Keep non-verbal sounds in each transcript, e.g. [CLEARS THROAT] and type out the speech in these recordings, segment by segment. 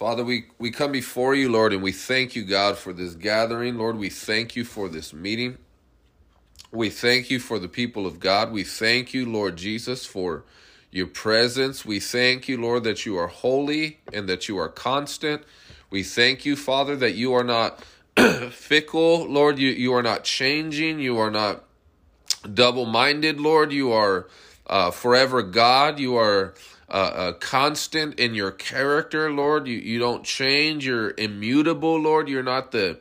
Father, we, we come before you, Lord, and we thank you, God, for this gathering. Lord, we thank you for this meeting. We thank you for the people of God. We thank you, Lord Jesus, for your presence. We thank you, Lord, that you are holy and that you are constant. We thank you, Father, that you are not [CLEARS THROAT] fickle, Lord. You, you are not changing. You are not double minded, Lord. You are uh, forever God. You are uh, constant in your character, Lord. You you don't change. You're immutable, Lord. You're not the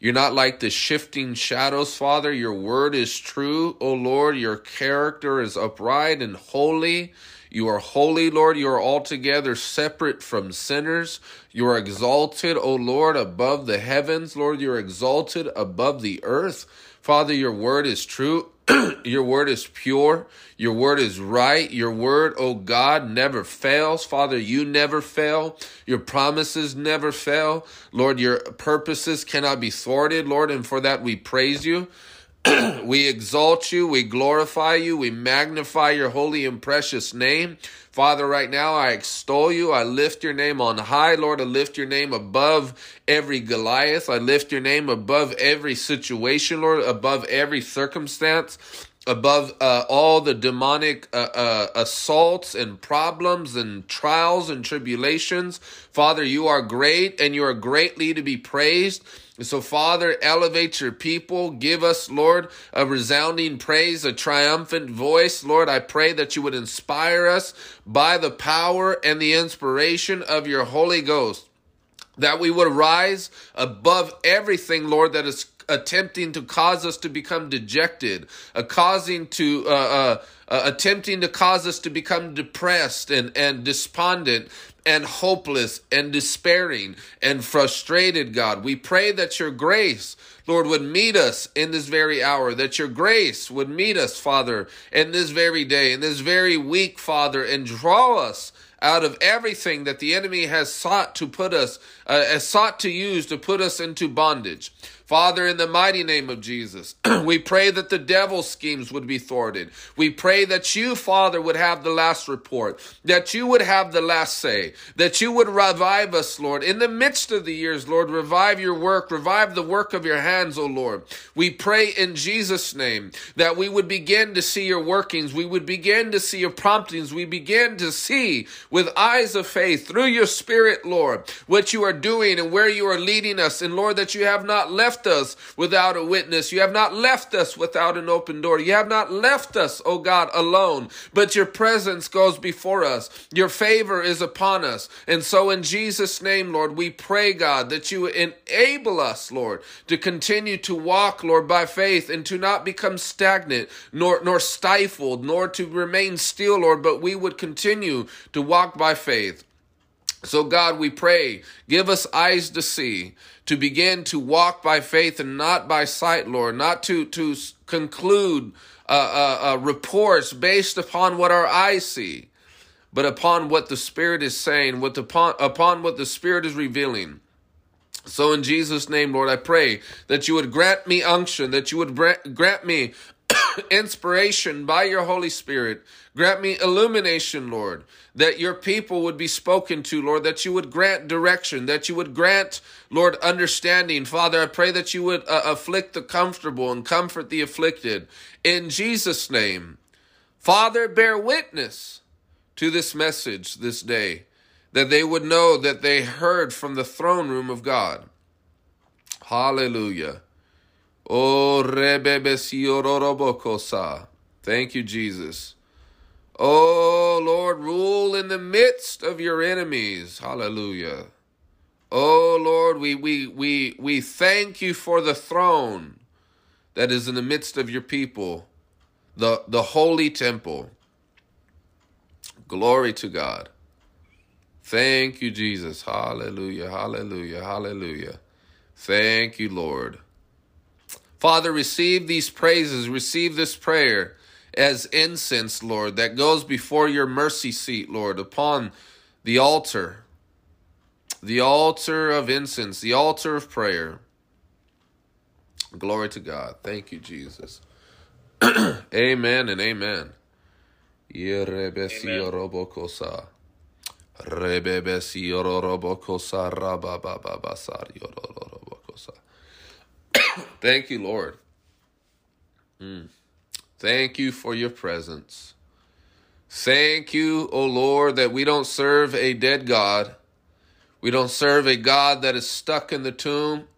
you're not like the shifting shadows, Father. Your word is true, O Lord. Your character is upright and holy. You are holy, Lord. You are altogether separate from sinners. You are exalted, O Lord, above the heavens. Lord, you're exalted above the earth. Father, your word is true. [CLEARS THROAT] your word is pure. Your word is right. Your word, oh God, never fails. Father, you never fail. Your promises never fail. Lord, your purposes cannot be thwarted, Lord, and for that we praise you. [CLEARS THROAT] we exalt you, we glorify you, we magnify your holy and precious name. Father, right now I extol you. I lift your name on high. Lord, I lift your name above every Goliath. I lift your name above every situation, Lord, above every circumstance above uh, all the demonic uh, uh, assaults and problems and trials and tribulations. Father, you are great and you are greatly to be praised. So, Father, elevate your people. Give us, Lord, a resounding praise, a triumphant voice. Lord, I pray that you would inspire us by the power and the inspiration of your Holy Ghost. That we would rise above everything, Lord, that is attempting to cause us to become dejected, uh, causing to uh, uh, uh, attempting to cause us to become depressed and and despondent and hopeless and despairing and frustrated, God. We pray that your grace, Lord, would meet us in this very hour, that your grace would meet us, Father, in this very day, in this very week, Father, and draw us out of everything that the enemy has sought to put us, uh, has sought to use to put us into bondage. Father, in the mighty name of Jesus, [CLEARS THROAT] we pray that the devil's schemes would be thwarted. We pray that you, Father, would have the last report, that you would have the last say, that you would revive us, Lord. In the midst of the years, Lord, revive your work, revive the work of your hands, O Lord. We pray in Jesus' name that we would begin to see your workings, we would begin to see your promptings, we begin to see with eyes of faith through your Spirit, Lord, what you are doing and where you are leading us. And Lord, that you have not left left us without a witness. You have not left us without an open door. You have not left us, O God, alone, but your presence goes before us. Your favor is upon us. And so in Jesus' name, Lord, we pray, God, that you enable us, Lord, to continue to walk, Lord, by faith and to not become stagnant, nor, nor stifled, nor to remain still, Lord, but we would continue to walk by faith. So, God, we pray, give us eyes to see, to begin to walk by faith and not by sight, Lord, not to, to conclude uh, uh, uh, reports based upon what our eyes see, but upon what the Spirit is saying, what upon, upon what the Spirit is revealing. So, in Jesus' name, Lord, I pray that you would grant me unction, that you would grant me [COUGHS] inspiration by your Holy Spirit. Grant me illumination, Lord, that your people would be spoken to, Lord, that you would grant direction, that you would grant, Lord, understanding. Father, I pray that you would uh, afflict the comfortable and comfort the afflicted. In Jesus' name. Father, bear witness to this message this day, that they would know that they heard from the throne room of God. Hallelujah. Oh, Thank you, Jesus. Oh, Lord, rule in the midst of your enemies. Hallelujah. Oh, Lord, we, we, we, we thank you for the throne that is in the midst of your people, the, the holy temple. Glory to God. Thank you, Jesus. Hallelujah, hallelujah, hallelujah. Thank you, Lord. Father, receive these praises, receive this prayer as incense, Lord, that goes before your mercy seat, Lord, upon the altar, the altar of incense, the altar of prayer. Glory to God. Thank you, Jesus. [CLEARS THROAT] amen and amen. amen. [COUGHS] Thank you, Lord. Mm. Thank you for your presence. Thank you, O Lord, that we don't serve a dead God. We don't serve a God that is stuck in the tomb.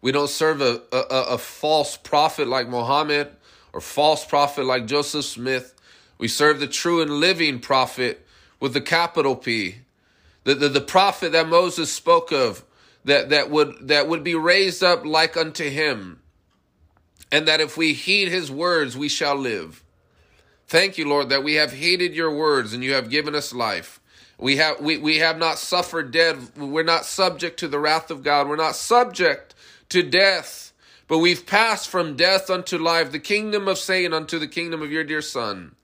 We don't serve a, a, a false prophet like Muhammad or false prophet like Joseph Smith. We serve the true and living prophet with the capital P. The, the, the prophet that Moses spoke of that, that would that would be raised up like unto him. And that if we heed his words, we shall live. Thank you, Lord, that we have heeded your words and you have given us life. We have we, we have not suffered death. We're not subject to the wrath of God. We're not subject to death. But we've passed from death unto life, the kingdom of Satan unto the kingdom of your dear Son.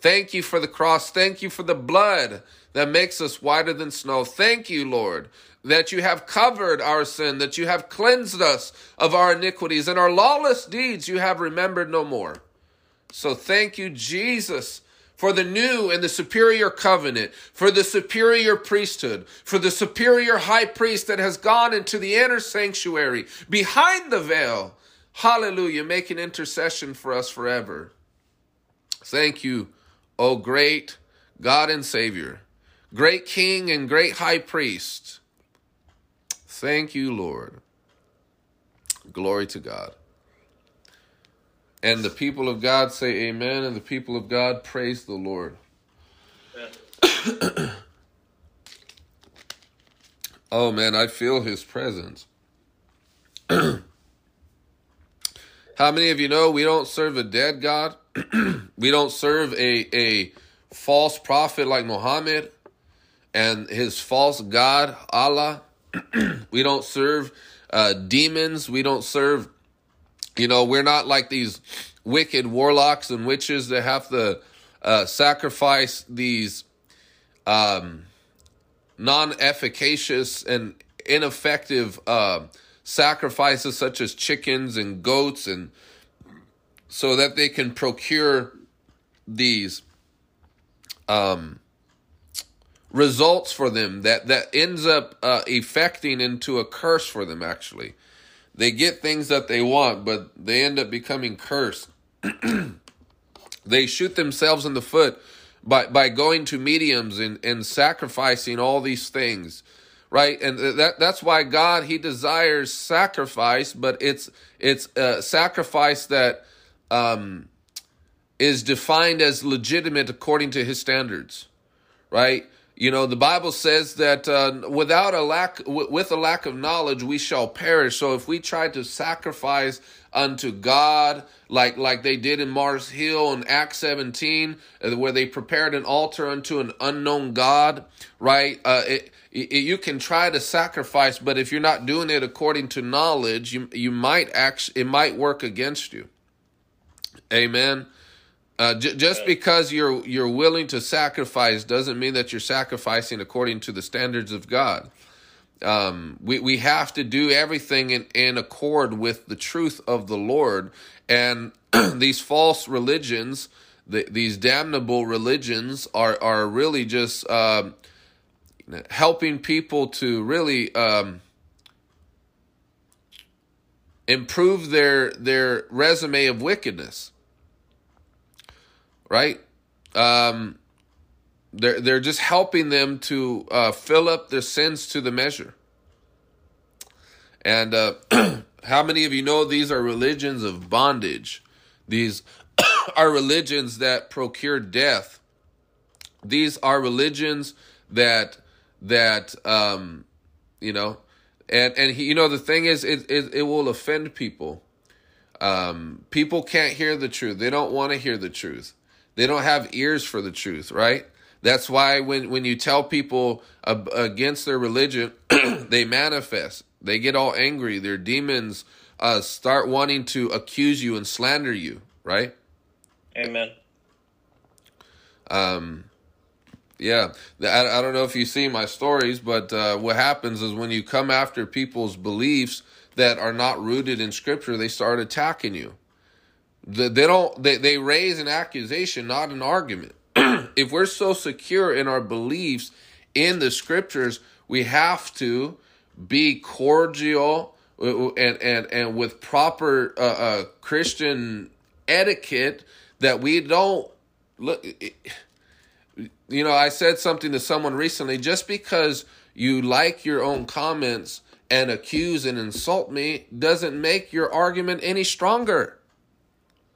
Thank you for the cross. Thank you for the blood that makes us whiter than snow. Thank you, Lord, that you have covered our sin, that you have cleansed us of our iniquities, and our lawless deeds you have remembered no more. So thank you, Jesus, for the new and the superior covenant, for the superior priesthood, for the superior high priest that has gone into the inner sanctuary behind the veil. Hallelujah, making intercession for us forever. Thank you, O great God and Savior, great King and great high priest. Thank you, Lord. Glory to God. And the people of God say amen, and the people of God praise the Lord. [CLEARS THROAT] oh man, I feel his presence. [CLEARS THROAT] How many of you know we don't serve a dead God? [CLEARS THROAT] we don't serve a, a false prophet like Muhammad and his false God, Allah. [CLEARS THROAT] we don't serve uh, demons. We don't serve you know, we're not like these wicked warlocks and witches that have to uh, sacrifice these um, non efficacious and ineffective uh, sacrifices, such as chickens and goats, and so that they can procure these um, results for them that that ends up uh, effecting into a curse for them actually. They get things that they want, but they end up becoming cursed. [CLEARS THROAT] they shoot themselves in the foot by, by going to mediums and, and sacrificing all these things right? And that that's why god he desires sacrifice but it's it's a sacrifice that um is defined as legitimate according to his standards right you know, the Bible says that uh, without a lack, w- with a lack of knowledge, we shall perish. So if we try to sacrifice unto God, like like they did in Mars Hill in Acts 17, uh, where they prepared an altar unto an unknown God, right? Uh, it, it, you can try to sacrifice, but if you're not doing it according to knowledge, you you might act, it might work against you. Amen. Uh, j- just because you're you're willing to sacrifice doesn't mean that you're sacrificing according to the standards of God. Um, we we have to do everything in, in accord with the truth of the Lord, and [CLEARS THROAT] these false religions, the, these damnable religions, are are really just um, helping people to really um, improve their their resume of wickedness right? Um, they're they're just helping them to uh, fill up their sins to the measure. And uh, [CLEARS THROAT] how many of you know these are religions of bondage? These [CLEARS THROAT] are religions that procure death. These are religions that that um, you know, and and he, you know the thing is, it it, it will offend people. Um, people can't hear the truth. They don't want to hear the truth. They don't have ears for the truth, right? That's why when, when you tell people against their religion, [CLEARS THROAT] they manifest. They get all angry. Their demons uh, start wanting to accuse you and slander you, right? Amen. Um, yeah, I, I don't know if you see my stories, but uh, what happens is when you come after people's beliefs that are not rooted in Scripture, they start attacking you they don't they, they raise an accusation not an argument [CLEARS THROAT] if we're so secure in our beliefs in the scriptures, we have to be cordial uh, and and and with proper uh, uh, Christian etiquette that we don't look. You know, I said something to someone recently. Just because you like your own comments and accuse and insult me doesn't make your argument any stronger.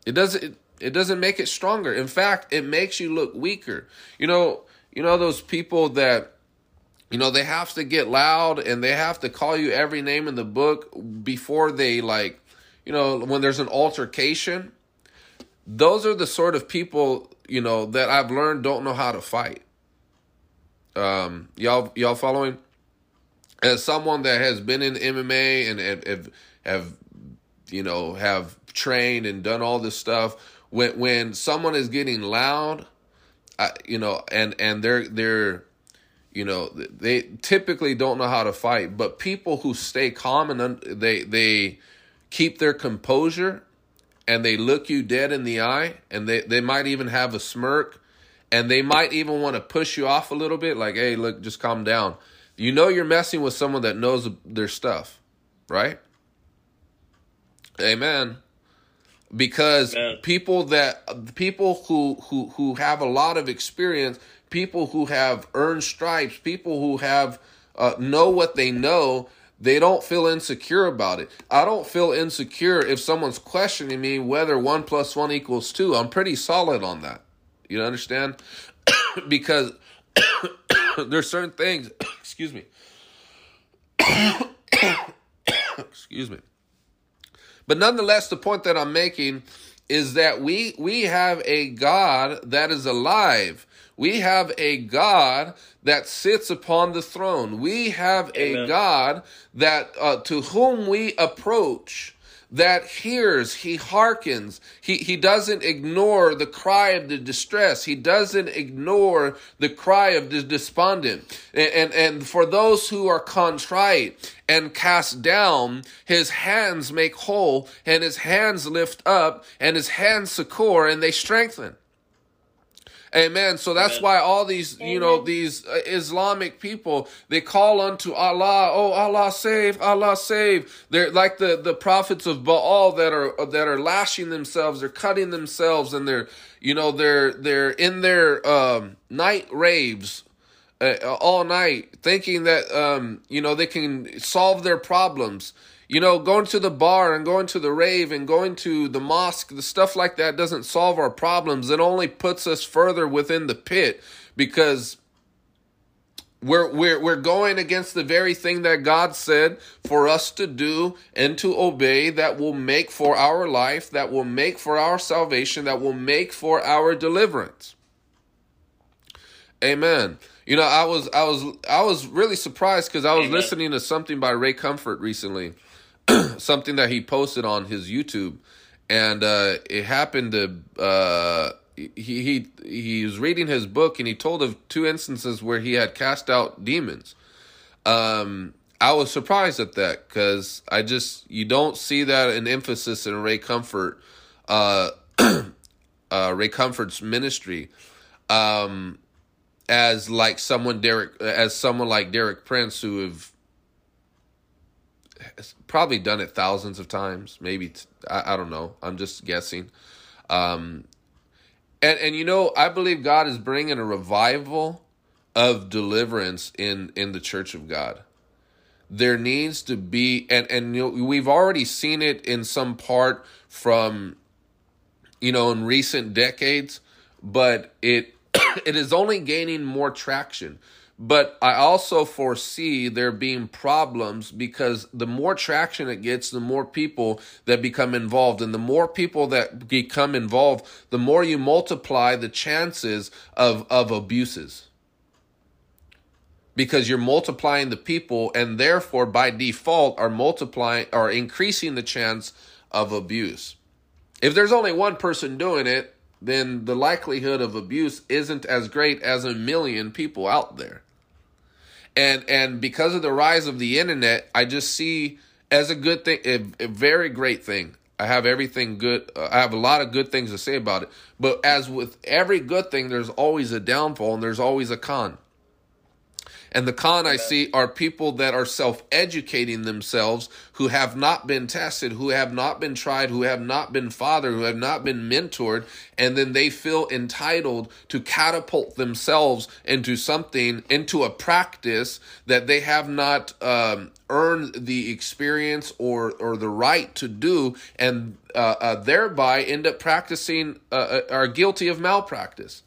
It doesn't. It, it doesn't make it stronger. In fact, it makes you look weaker. You know, you know those people that you know they have to get loud and they have to call you every name in the book before they like, you know, when there's an altercation. Those are the sort of people, you know, that I've learned don't know how to fight. Um, y'all, y'all following? As someone that has been in MMA and have, have, you know, have trained and done all this stuff, when when someone is getting loud, I, you know, and and they're they're you know they typically don't know how to fight, but people who stay calm and they they keep their composure and they look you dead in the eye and they they might even have a smirk and they might even want to push you off a little bit like hey look just calm down. You know you're messing with someone that knows their stuff right? Amen because people that people who who who have a lot of experience, people who have earned stripes, people who have uh, know what they know, they don't feel insecure about it. I don't feel insecure if someone's questioning me whether one plus one equals two. I'm pretty solid on that. You understand? [COUGHS] because [COUGHS] there's certain things. [COUGHS] excuse me. excuse me but nonetheless, the point that I'm making is that we we have a God that is alive. We have a God that sits upon the throne. We have Amen. a God that uh, to whom we approach that hears, he hearkens. He, he doesn't ignore the cry of the distress. He doesn't ignore the cry of the despondent. And, and, and for those who are contrite and cast down, his hands make whole and his hands lift up and his hands succor and they strengthen. Amen. So that's Amen. why all these, Amen. you know, these uh, Islamic people, they call unto Allah, oh Allah save, Allah save. They're like the the prophets of Baal that are that are lashing themselves, they're cutting themselves and they're, you know, they're they're in their um, night raves uh, all night thinking that um, you know they can solve their problems you know, going to the bar and going to the rave and going to the mosque, the stuff like that doesn't solve our problems. It only puts us further within the pit because we're we're we're going against the very thing that God said for us to do and to obey that will make for our life, that will make for our salvation, that will make for our deliverance. Amen. You know, I was I was I was really surprised because I was Amen. listening to something by Ray Comfort recently [CLEARS THROAT] something that he posted on his YouTube, and uh, it happened to uh, he he he was reading his book and he told of two instances where he had cast out demons. Um, I was surprised at that because I just you don't see that an emphasis in Ray Comfort, uh, [CLEARS THROAT] uh, Ray Comfort's ministry, um, as like someone Derek as someone like Derek Prince who have probably done it thousands of times. Maybe t- I, I don't know. I'm just guessing. Um, and and you know, I believe God is bringing a revival of deliverance in in the Church of God. There needs to be, and and you know, we've already seen it in some part from, you know, in recent decades, but it [COUGHS] it is only gaining more traction. But I also foresee there being problems because the more traction it gets, the more people that become involved. And the more people that become involved, the more you multiply the chances of, of abuses. Because you're multiplying the people and therefore by default are multiplying are increasing the chance of abuse. If there's only one person doing it, then the likelihood of abuse isn't as great as a million people out there and and because of the rise of the internet, I just see as a good thing, a, a very great thing. I have everything good. Uh, I have a lot of good things to say about it. But as with every good thing, there's always a downfall and there's always a con. And the con I see are people that are self educating themselves who have not been tested, who have not been tried, who have not been fathered, who have not been mentored, and then they feel entitled to catapult themselves into something, into a practice that they have not um, earned the experience or, or the right to do, and uh, uh, thereby end up practicing, uh, uh are guilty of malpractice.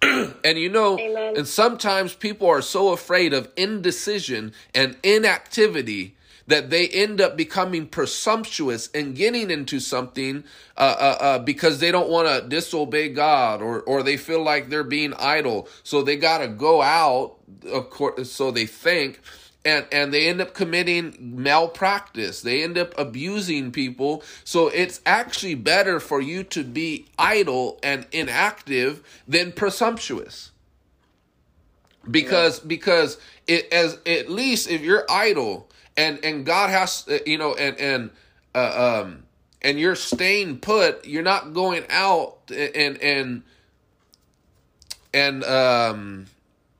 [CLEARS THROAT] and you know, Amen. and sometimes people are so afraid of indecision and inactivity that they end up becoming presumptuous and getting into something uh, uh, uh, because they don't want to disobey God or or they feel like they're being idle, so they got to go out. Of course, so they think and and they end up committing malpractice. They end up abusing people. So it's actually better for you to be idle and inactive than presumptuous. Because yeah. because it as at least if you're idle and and god has uh, you know and and uh, um and you're staying put you're not going out and and and um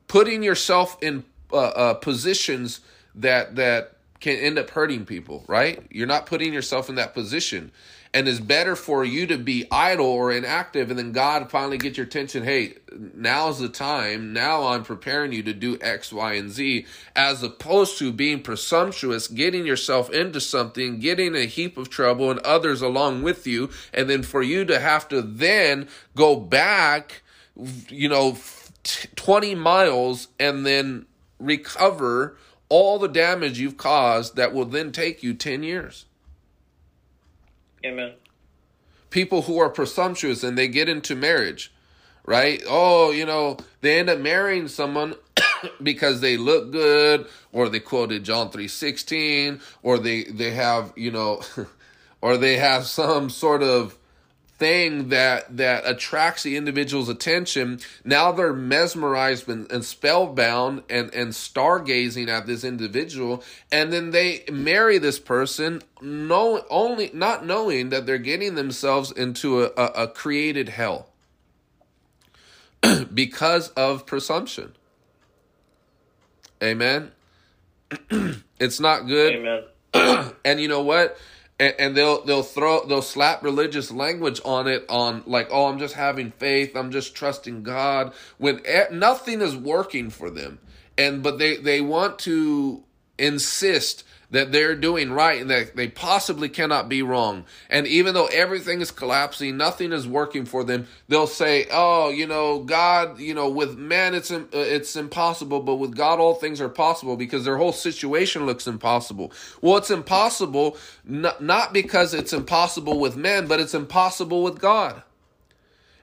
putting yourself in uh, uh, positions that that can end up hurting people, right? You're not putting yourself in that position. And it's better for you to be idle or inactive and then God finally get your attention. Hey, now's the time. Now I'm preparing you to do X, Y, and Z, as opposed to being presumptuous, getting yourself into something, getting a heap of trouble and others along with you. And then for you to have to then go back, you know, 20 miles and then recover all the damage you've caused that will then take you 10 years. Amen. People who are presumptuous and they get into marriage, right? Oh, you know, they end up marrying someone [COUGHS] because they look good or they quoted John 3:16 or they they have, you know, [LAUGHS] or they have some sort of thing that that attracts the individual's attention. Now they're mesmerized and, and spellbound and and stargazing at this individual. And then they marry this person no only not knowing that they're getting themselves into a, a, a created hell [CLEARS THROAT] because of presumption. Amen? [CLEARS THROAT] It's not good. Amen. [CLEARS THROAT] And you know what and, and they'll they'll throw they'll slap religious language on it on like oh I'm just having faith. I'm just trusting God. When nothing is working for them. And but they they want to insist that they're doing right and that they possibly cannot be wrong. And even though everything is collapsing, nothing is working for them, they'll say, "Oh, you know, God, you know, with man it's uh, it's impossible, but with God all things are possible because their whole situation looks impossible." Well, it's impossible not, not because it's impossible with men, but it's impossible with God.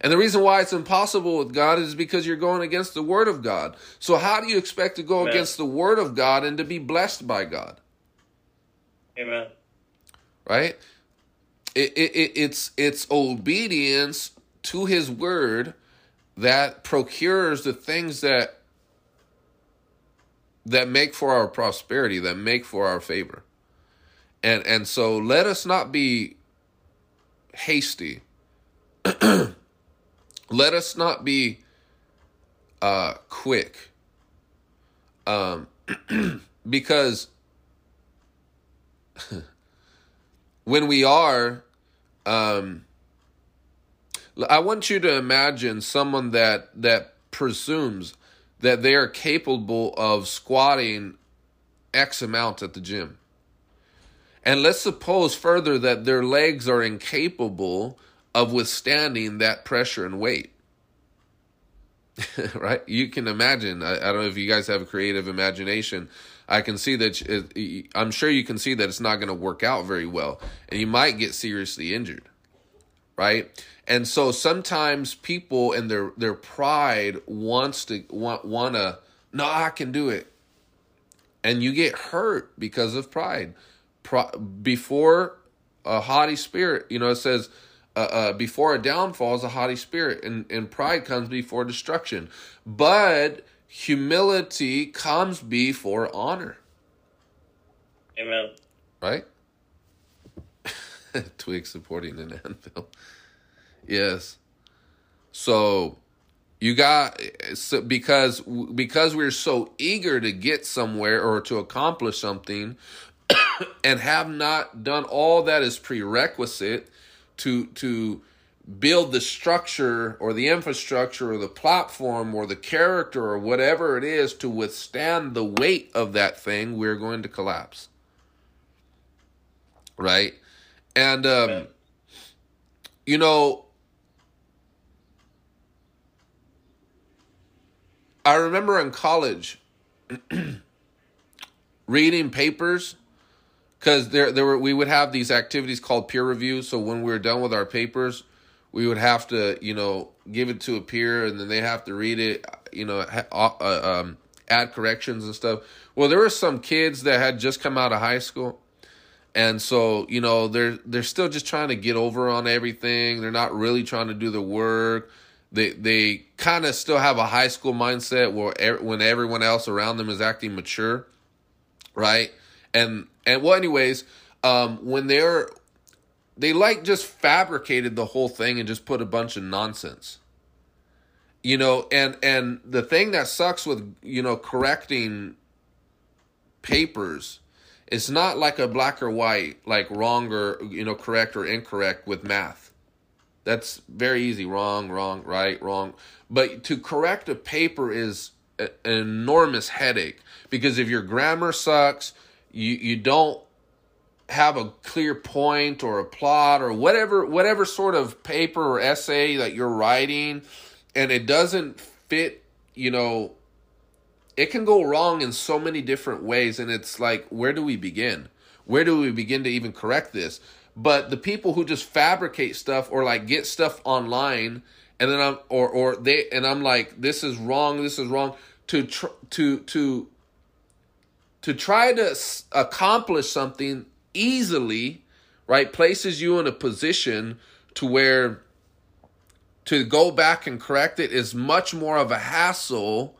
And the reason why it's impossible with God is because you're going against the Word of God. So, how do you expect to go Amen. against the Word of God and to be blessed by God? Amen. Right? It, it, it's it's obedience to his word that procures the things that that make for our prosperity, that make for our favor. And and so let us not be hasty. [CLEARS THROAT] let us not be uh quick. Um [CLEARS THROAT] because [LAUGHS] when we are, um, I want you to imagine someone that that presumes that they are capable of squatting X amount at the gym. And let's suppose further that their legs are incapable of withstanding that pressure and weight. [LAUGHS] right? You can imagine. I, I, don't know if you guys have a creative imagination I can see that it, I'm sure you can see that it's not going to work out very well, and you might get seriously injured, right? And so sometimes people and their their pride wants to want wanna no I can do it, and you get hurt because of pride. Before a haughty spirit, you know, it says. Uh, uh, before a downfall is a haughty spirit, and, and pride comes before destruction. But humility comes before honor. Amen. Right? [LAUGHS] Twig supporting an anvil. Yes. So You got so because because we're so eager to get somewhere or to accomplish something [COUGHS] and have not done all that is prerequisite to to build the structure or the infrastructure or the platform or the character or whatever it is to withstand the weight of that thing, we're going to collapse. Right? And, um, you know, I remember in college [CLEARS THROAT] reading papers because there there were we would have these activities called peer review. So when we were done with our papers, we would have to you know give it to a peer and then they have to read it you know uh, uh, um, add corrections and stuff. Well there were some kids that had just come out of high school and so you know they're they're still just trying to get over on everything. They're not really trying to do the work. They they kind of still have a high school mindset where when everyone else around them is acting mature right? And and well anyways um when they're they like just fabricated the whole thing and just put a bunch of nonsense. You know and and the thing that sucks with you know correcting papers it's not like a black or white like wrong or you know correct or incorrect with math. That's very easy. Wrong wrong right wrong. But to correct a paper is an enormous headache because if your grammar sucks you you don't have a clear point or a plot or whatever whatever sort of paper or essay that you're writing and it doesn't fit you know it can go wrong in so many different ways and it's like where do we begin? Where do we begin to even correct this? But the people who just fabricate stuff or like get stuff online and then I'm or or they and I'm like this is wrong this is wrong to tr- to to to try to accomplish something easily, right, places you in a position to where to go back and correct it is much more of a hassle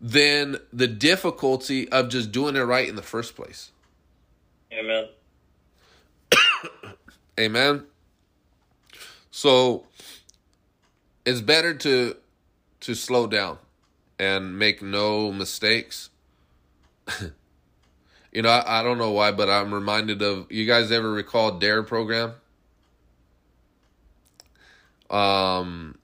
than the difficulty of just doing it right in the first place. Amen. [COUGHS] Amen. So it's better to to slow down and make no mistakes [LAUGHS] You know, I, I don't know why, but I'm reminded of you guys ever recall Dare program? Um,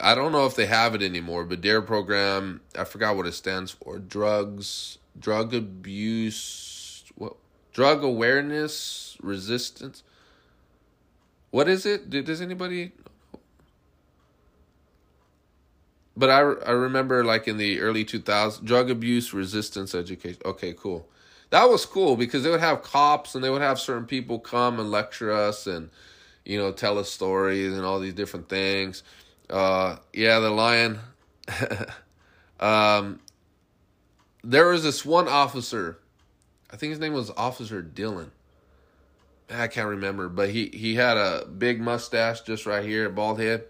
I don't know if they have it anymore, but Dare program, I forgot what it stands for. Drugs, drug abuse, what? Drug awareness resistance. What is it? Does anybody? But I I remember like in the early 2000s, drug abuse resistance education. Okay, cool that was cool because they would have cops and they would have certain people come and lecture us and you know tell us stories and all these different things. Uh yeah the lion. [LAUGHS] Um there was this one officer. I think his name was officer dylan i can't remember but he he had a big mustache just right here bald head.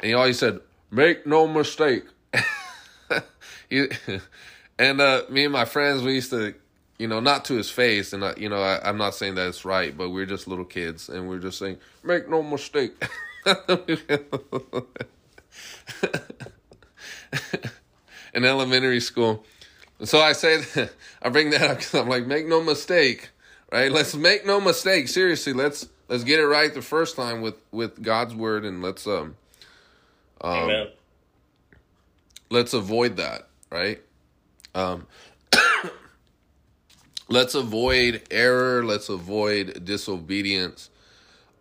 And he always said make no mistake. [LAUGHS] He, [LAUGHS] and uh me and my friends we used to you know, not to his face, and I, you know, I, am not saying that it's right, but we're just little kids, and we're just saying, make no mistake. [LAUGHS] In elementary school, so I said, [LAUGHS] I bring that up because I'm like, make no mistake, right? Let's make no mistake. Seriously, let's let's get it right the first time with with God's word, and let's um, um Amen. let's avoid that, right? Um, let's avoid error. Let's avoid disobedience.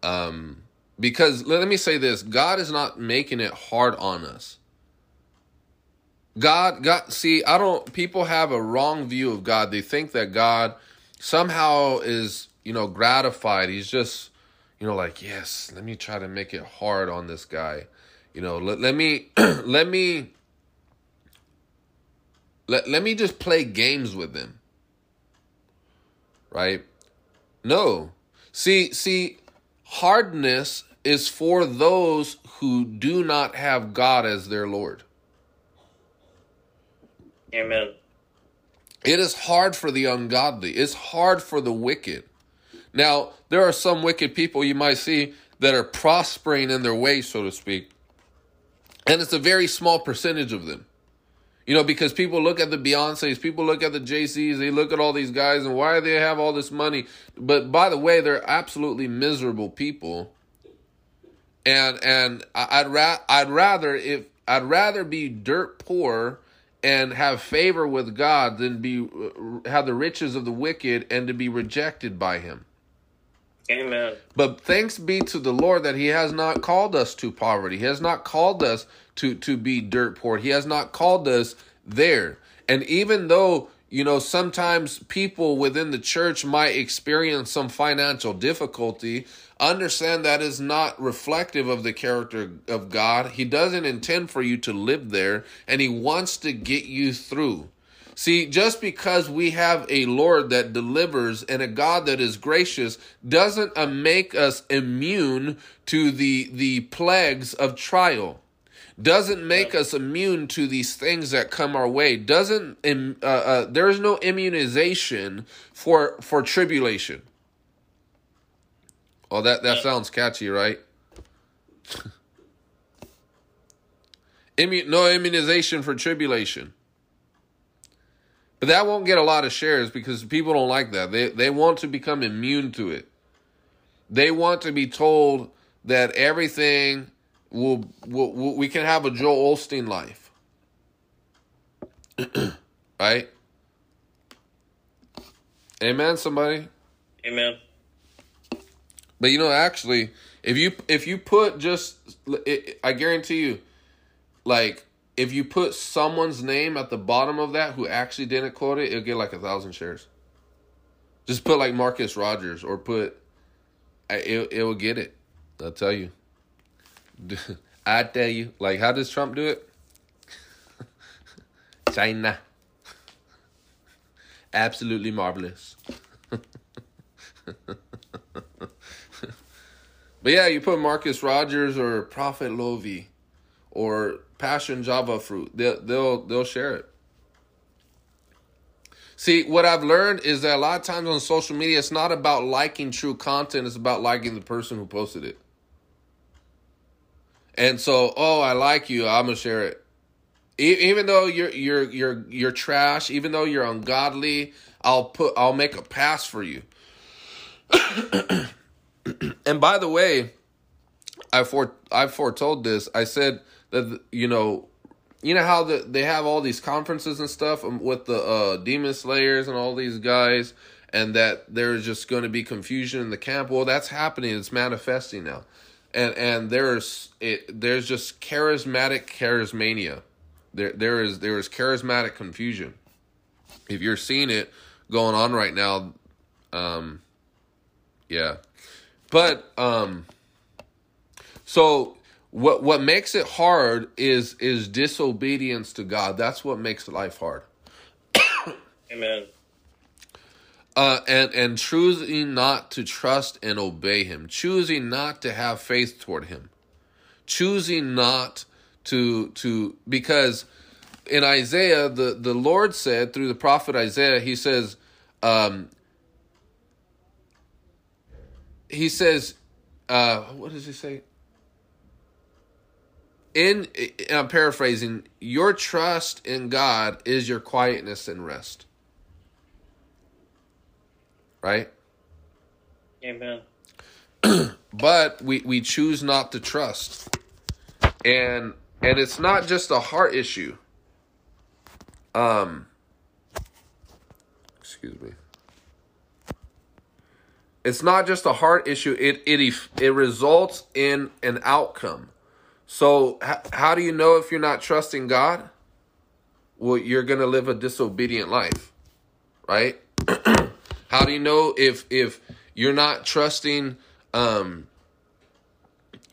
Um because let me say this. God is not making it hard on us. God god see i don't people have a wrong view of god. They think that god somehow is you know gratified. He's just you know like yes let me try to make it hard on this guy. You know let, let me [CLEARS THROAT] let me let, let me just play games with him right? No. See, see, hardness is for those who do not have God as their Lord. Amen. It is hard for the ungodly. It's hard for the wicked. Now, there are some wicked people you might see that are prospering in their ways, so to speak. And it's a very small percentage of them. You know, because people look at the Beyonces, people look at the Jay-Zs, they look at all these guys and why do they have all this money? But by the way, they're absolutely miserable people. And and I'd ra- I'd rather if I'd rather be dirt poor and have favor with God than be uh, have the riches of the wicked and to be rejected by him. Amen. But thanks be to the Lord that He has not called us to poverty. He has not called us to to be dirt poor. He has not called us there. And even though you know sometimes people within the church might experience some financial difficulty, understand that is not reflective of the character of God. He doesn't intend for you to live there, and He wants to get you through. See, just because we have a Lord that delivers and a God that is gracious doesn't uh, make us immune to the the plagues of trial. Doesn't make us immune to these things that come our way. Doesn't uh, uh, there is no immunization for for tribulation. Oh, that that sounds catchy, right? [LAUGHS] Immu- no immunization for tribulation. But that won't get a lot of shares because people don't like that. They they want to become immune to it. They want to be told that everything will, will, will we can have a Joel Osteen life. [CLEARS THROAT] right? Amen somebody. Amen. But you know actually if you if you put just I guarantee you like if you put someone's name at the bottom of that who actually didn't quote it, it'll get like a thousand shares. Just put like Marcus Rogers or put it. It will get it. I'll tell you. [LAUGHS] I tell you. Like, how does Trump do it? [LAUGHS] China. [LAUGHS] Absolutely marvelous. but yeah, you put Marcus Rogers or Prophet Lovy or Passion Java fruit. They'll they'll they'll share it. See, what I've learned is that a lot of times on social media, it's not about liking true content; it's about liking the person who posted it. And so, oh, I like you, I'm gonna share it. even though you're you're you're you're trash, even though you're ungodly, I'll put I'll make a pass for you. [COUGHS] and by the way, I fore I foretold this. I said that you know, you know how the, they have all these conferences and stuff um, with the uh, demon slayers and all these guys, and that there's just going to be confusion in the camp. Well, that's happening. It's manifesting now, and and there's it. There's just charismatic charismania. There there is there is charismatic confusion. If you're seeing it going on right now, um, yeah, but um, so what what makes it hard is is disobedience to God. That's what makes life hard. [COUGHS] Amen. Uh, and and choosing not to trust and obey Him, choosing not to have faith toward Him, choosing not to to because in Isaiah the the Lord said through the prophet Isaiah He says, um, He says, uh, what does He say? In I'm paraphrasing, your trust in God is your quietness and rest. Right? Amen. [CLEARS THROAT] but we we choose not to trust. And and it's not just a heart issue. Um excuse me. It's not just a heart issue. It it it results in an outcome. So, h- how do you know if you're not trusting God? Well, you're going to live a disobedient life, right? [CLEARS THROAT] how do you know if if you're not trusting um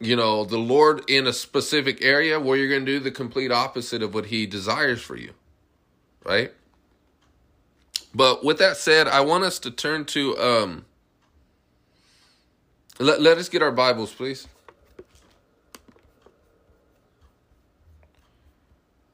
you know, the Lord in a specific area where you're going to do the complete opposite of what he desires for you. Right? But with that said, I want us to turn to um let, let us get our Bibles, please.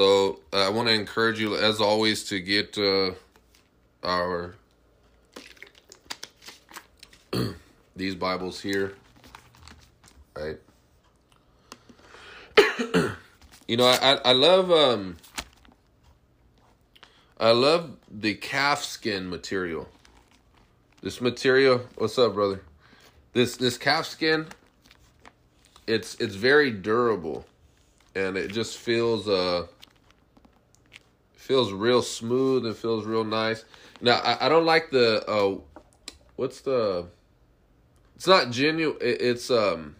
So uh, I want to encourage you, as always, to get uh, our [CLEARS THROAT] these Bibles here, right? [CLEARS THROAT] you know, I I love um I love the calf skin material. This material, what's up, brother? This this calf skin, it's it's very durable, and it just feels uh feels real smooth and feels real nice. Now I, I don't like the uh what's the it's not genuine it, it's um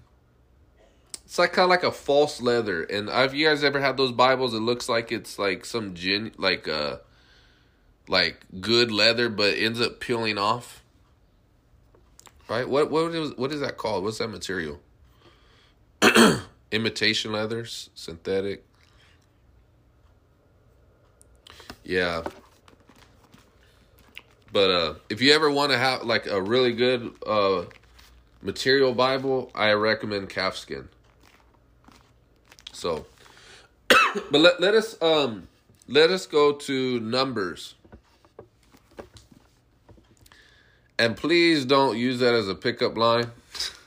it's like kind of like a false leather. And have you guys ever had those bibles? It looks like it's like some gen like uh like good leather but ends up peeling off. Right? What what is what is that called? What's that material? [CLEARS THROAT] Imitation leathers? Synthetic yeah. But uh if you ever want to have like a really good uh material bible i recommend calfskin so [COUGHS] but let, let us um let us go to numbers. And please don't use that as a pickup line [LAUGHS]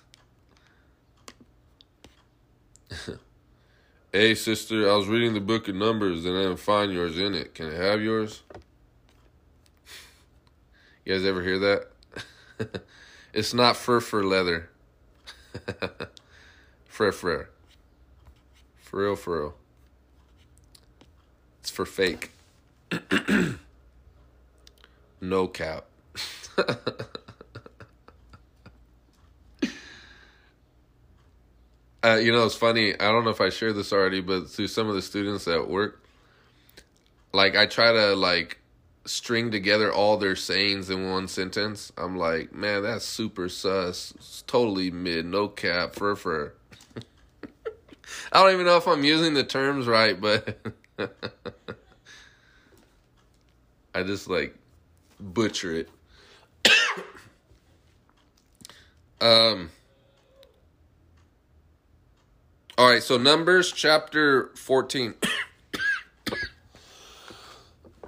hey sister i was reading the book of numbers and i didn't find yours in it can i have yours you guys ever hear that [LAUGHS] it's not fur fur leather [LAUGHS] fur fur for real, for real. It's for fake. [CLEARS THROAT] no cap. [LAUGHS] uh, you know, it's funny. I don't know if I shared this already, but through some of the students at work, like I try to like string together all their sayings in one sentence. I'm like, man, that's super sus. It's totally mid, no cap, fur fur. [LAUGHS] I don't even know if I'm using the terms right, but [LAUGHS] I just like butcher it. [COUGHS] um All right, so Numbers chapter 14.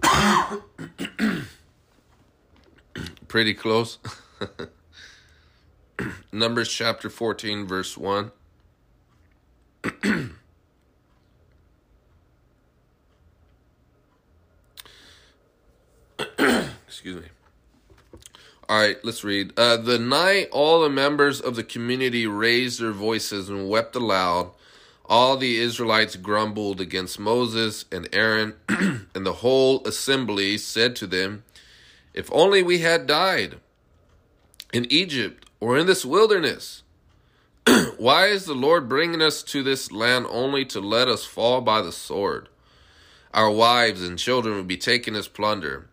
[COUGHS] Pretty close. [COUGHS] Numbers chapter 14 verse 1. [COUGHS] Excuse me. All right, let's read. Uh, the night all the members of the community raised their voices and wept aloud. All the Israelites grumbled against Moses and Aaron, [CLEARS THROAT] and the whole assembly said to them, If only we had died in Egypt or in this wilderness. [CLEARS THROAT] Why is the Lord bringing us to this land only to let us fall by the sword? Our wives and children would be taken as plunder.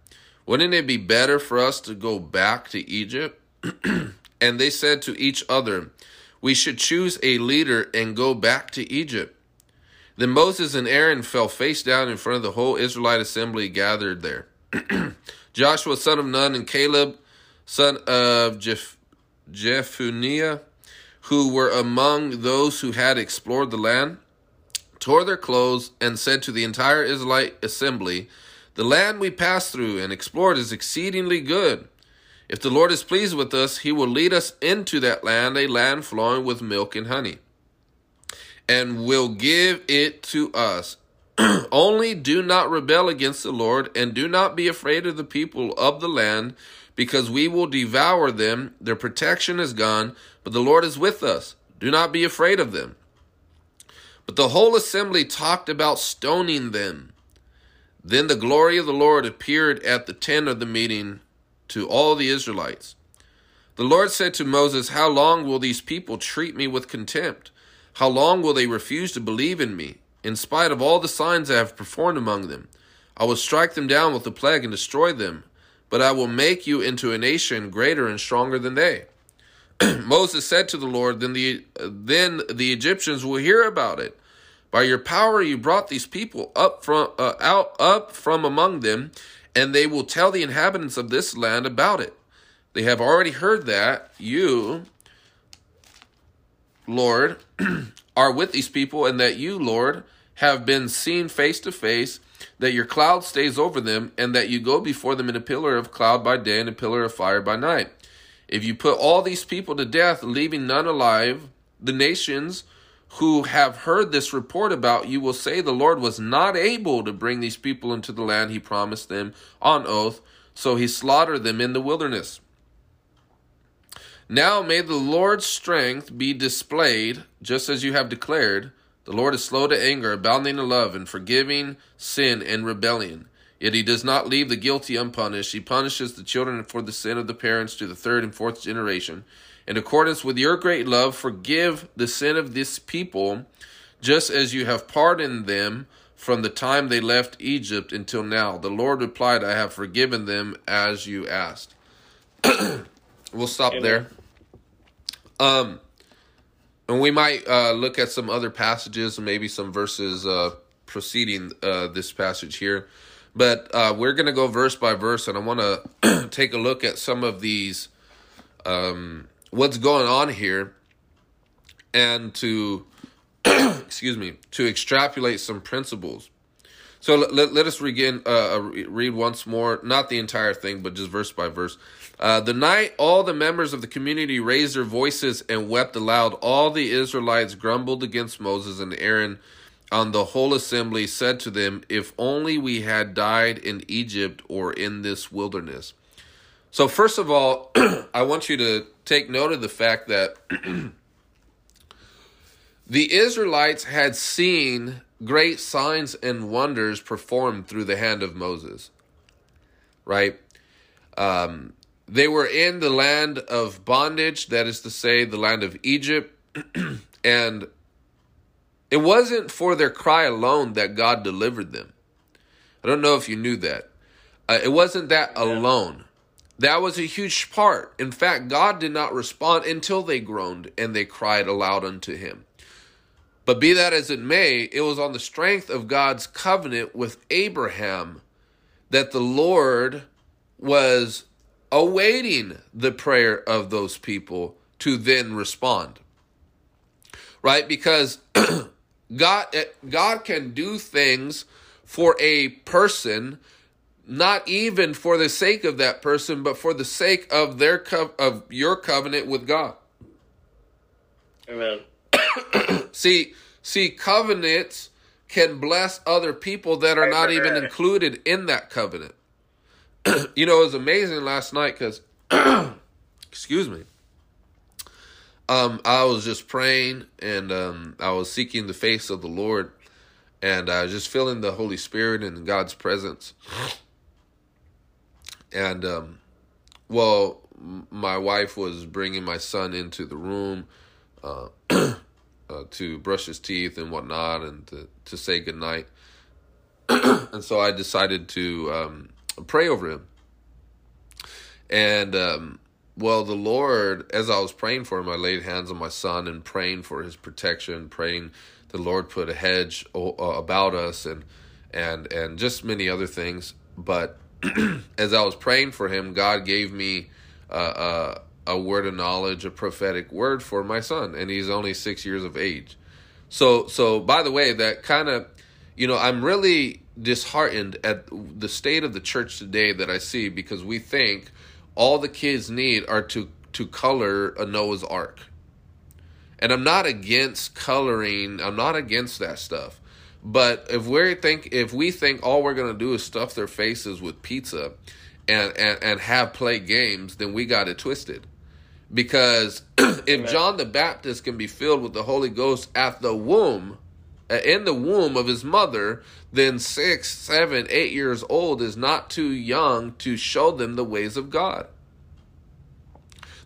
Wouldn't it be better for us to go back to Egypt? [CLEARS THROAT] and they said to each other, We should choose a leader and go back to Egypt. Then Moses and Aaron fell face down in front of the whole Israelite assembly gathered there. [CLEARS THROAT] Joshua, son of Nun, and Caleb, son of Jeph- Jephunneh, who were among those who had explored the land, tore their clothes and said to the entire Israelite assembly, The land we passed through and explored is exceedingly good. If the Lord is pleased with us, he will lead us into that land, a land flowing with milk and honey, and will give it to us. [CLEARS THROAT] Only do not rebel against the Lord, and do not be afraid of the people of the land, because we will devour them. Their protection is gone, but the Lord is with us. Do not be afraid of them. But the whole assembly talked about stoning them. Then the glory of the Lord appeared at the tent of the meeting to all the Israelites. The Lord said to Moses, How long will these people treat me with contempt? How long will they refuse to believe in me, in spite of all the signs I have performed among them? I will strike them down with the plague and destroy them, but I will make you into a nation greater and stronger than they. [CLEARS THROAT] Moses said to the Lord, then the, uh, then the Egyptians will hear about it. By your power you brought these people up from uh, out up from among them, and they will tell the inhabitants of this land about it. They have already heard that you, Lord, [CLEARS THROAT] are with these people, and that you, Lord, have been seen face to face, that your cloud stays over them, and that you go before them in a pillar of cloud by day and a pillar of fire by night. If you put all these people to death, leaving none alive, the nations who have heard this report about you will say the Lord was not able to bring these people into the land he promised them on oath, so he slaughtered them in the wilderness. Now may the Lord's strength be displayed, just as you have declared. The Lord is slow to anger, abounding in love, and forgiving sin and rebellion. Yet he does not leave the guilty unpunished. He punishes the children for the sin of the parents to the third and fourth generation. In accordance with your great love, forgive the sin of this people, just as you have pardoned them from the time they left Egypt until now. The Lord replied, I have forgiven them as you asked. [CLEARS THROAT] we'll stop Amen. there. Um, and we might uh, look at some other passages, maybe some verses uh, preceding uh, this passage here. But uh, we're going to go verse by verse, and I want [CLEARS THROAT] to take a look at some of these, um, what's going on here, and to, [CLEARS THROAT] excuse me, to extrapolate some principles. So let, let, us begin, uh, uh, read once more, not the entire thing, but just verse by verse. Uh, the night all the members of the community raised their voices and wept aloud. All the Israelites grumbled against Moses and Aaron on the whole assembly, said to them, If only we had died in Egypt or in this wilderness. So, first of all, [CLEARS THROAT] I want you to take note of the fact that [CLEARS THROAT] the Israelites had seen great signs and wonders performed through the hand of Moses, right? Um, they were in the land of bondage, that is to say, the land of Egypt, [CLEARS THROAT] and it wasn't for their cry alone that God delivered them. I don't know if you knew that. Uh, it wasn't that alone. That was a huge part. In fact, God did not respond until they groaned and they cried aloud unto him. But be that as it may, it was on the strength of God's covenant with Abraham that the Lord was awaiting the prayer of those people to then respond. Right? Because [CLEARS THROAT] God eh, God can do things for a person not even for the sake of that person but for the sake of their co- of your covenant with God. Amen. [COUGHS] See, see, covenants can bless other people that are not even included in that covenant. [COUGHS] you know, it was amazing last night because, [COUGHS] excuse me, um, I was just praying and um, I was seeking the face of the Lord, and I was just feeling the Holy Spirit and God's presence. And um, well, my wife was bringing my son into the room. Uh, [CLEARS THROAT] uh, to brush his teeth and whatnot and to, to say goodnight. [CLEARS THROAT] and so I decided to um, pray over him. And, um, well, the Lord, as I was praying for him, I laid hands on my son and praying for his protection, praying the Lord put a hedge uh, about us and, and, and just many other things. But [CLEARS THROAT] as I was praying for him, God gave me uh, uh, a word of knowledge, a prophetic word for my son, and he's only six years of age. So, so by the way, that kind of, you know, I'm really disheartened at the state of the church today that I see because we think all the kids need are to to color a Noah's Ark. And I'm not against coloring. I'm not against that stuff. But if we think if we think all we're gonna do is stuff their faces with pizza and and, and have play games, then we got it twisted. Because [CLEARS THROAT] if John the Baptist can be filled with the Holy Ghost at the womb, uh, in the womb of his mother, then six, seven, eight years old is not too young to show them the ways of God.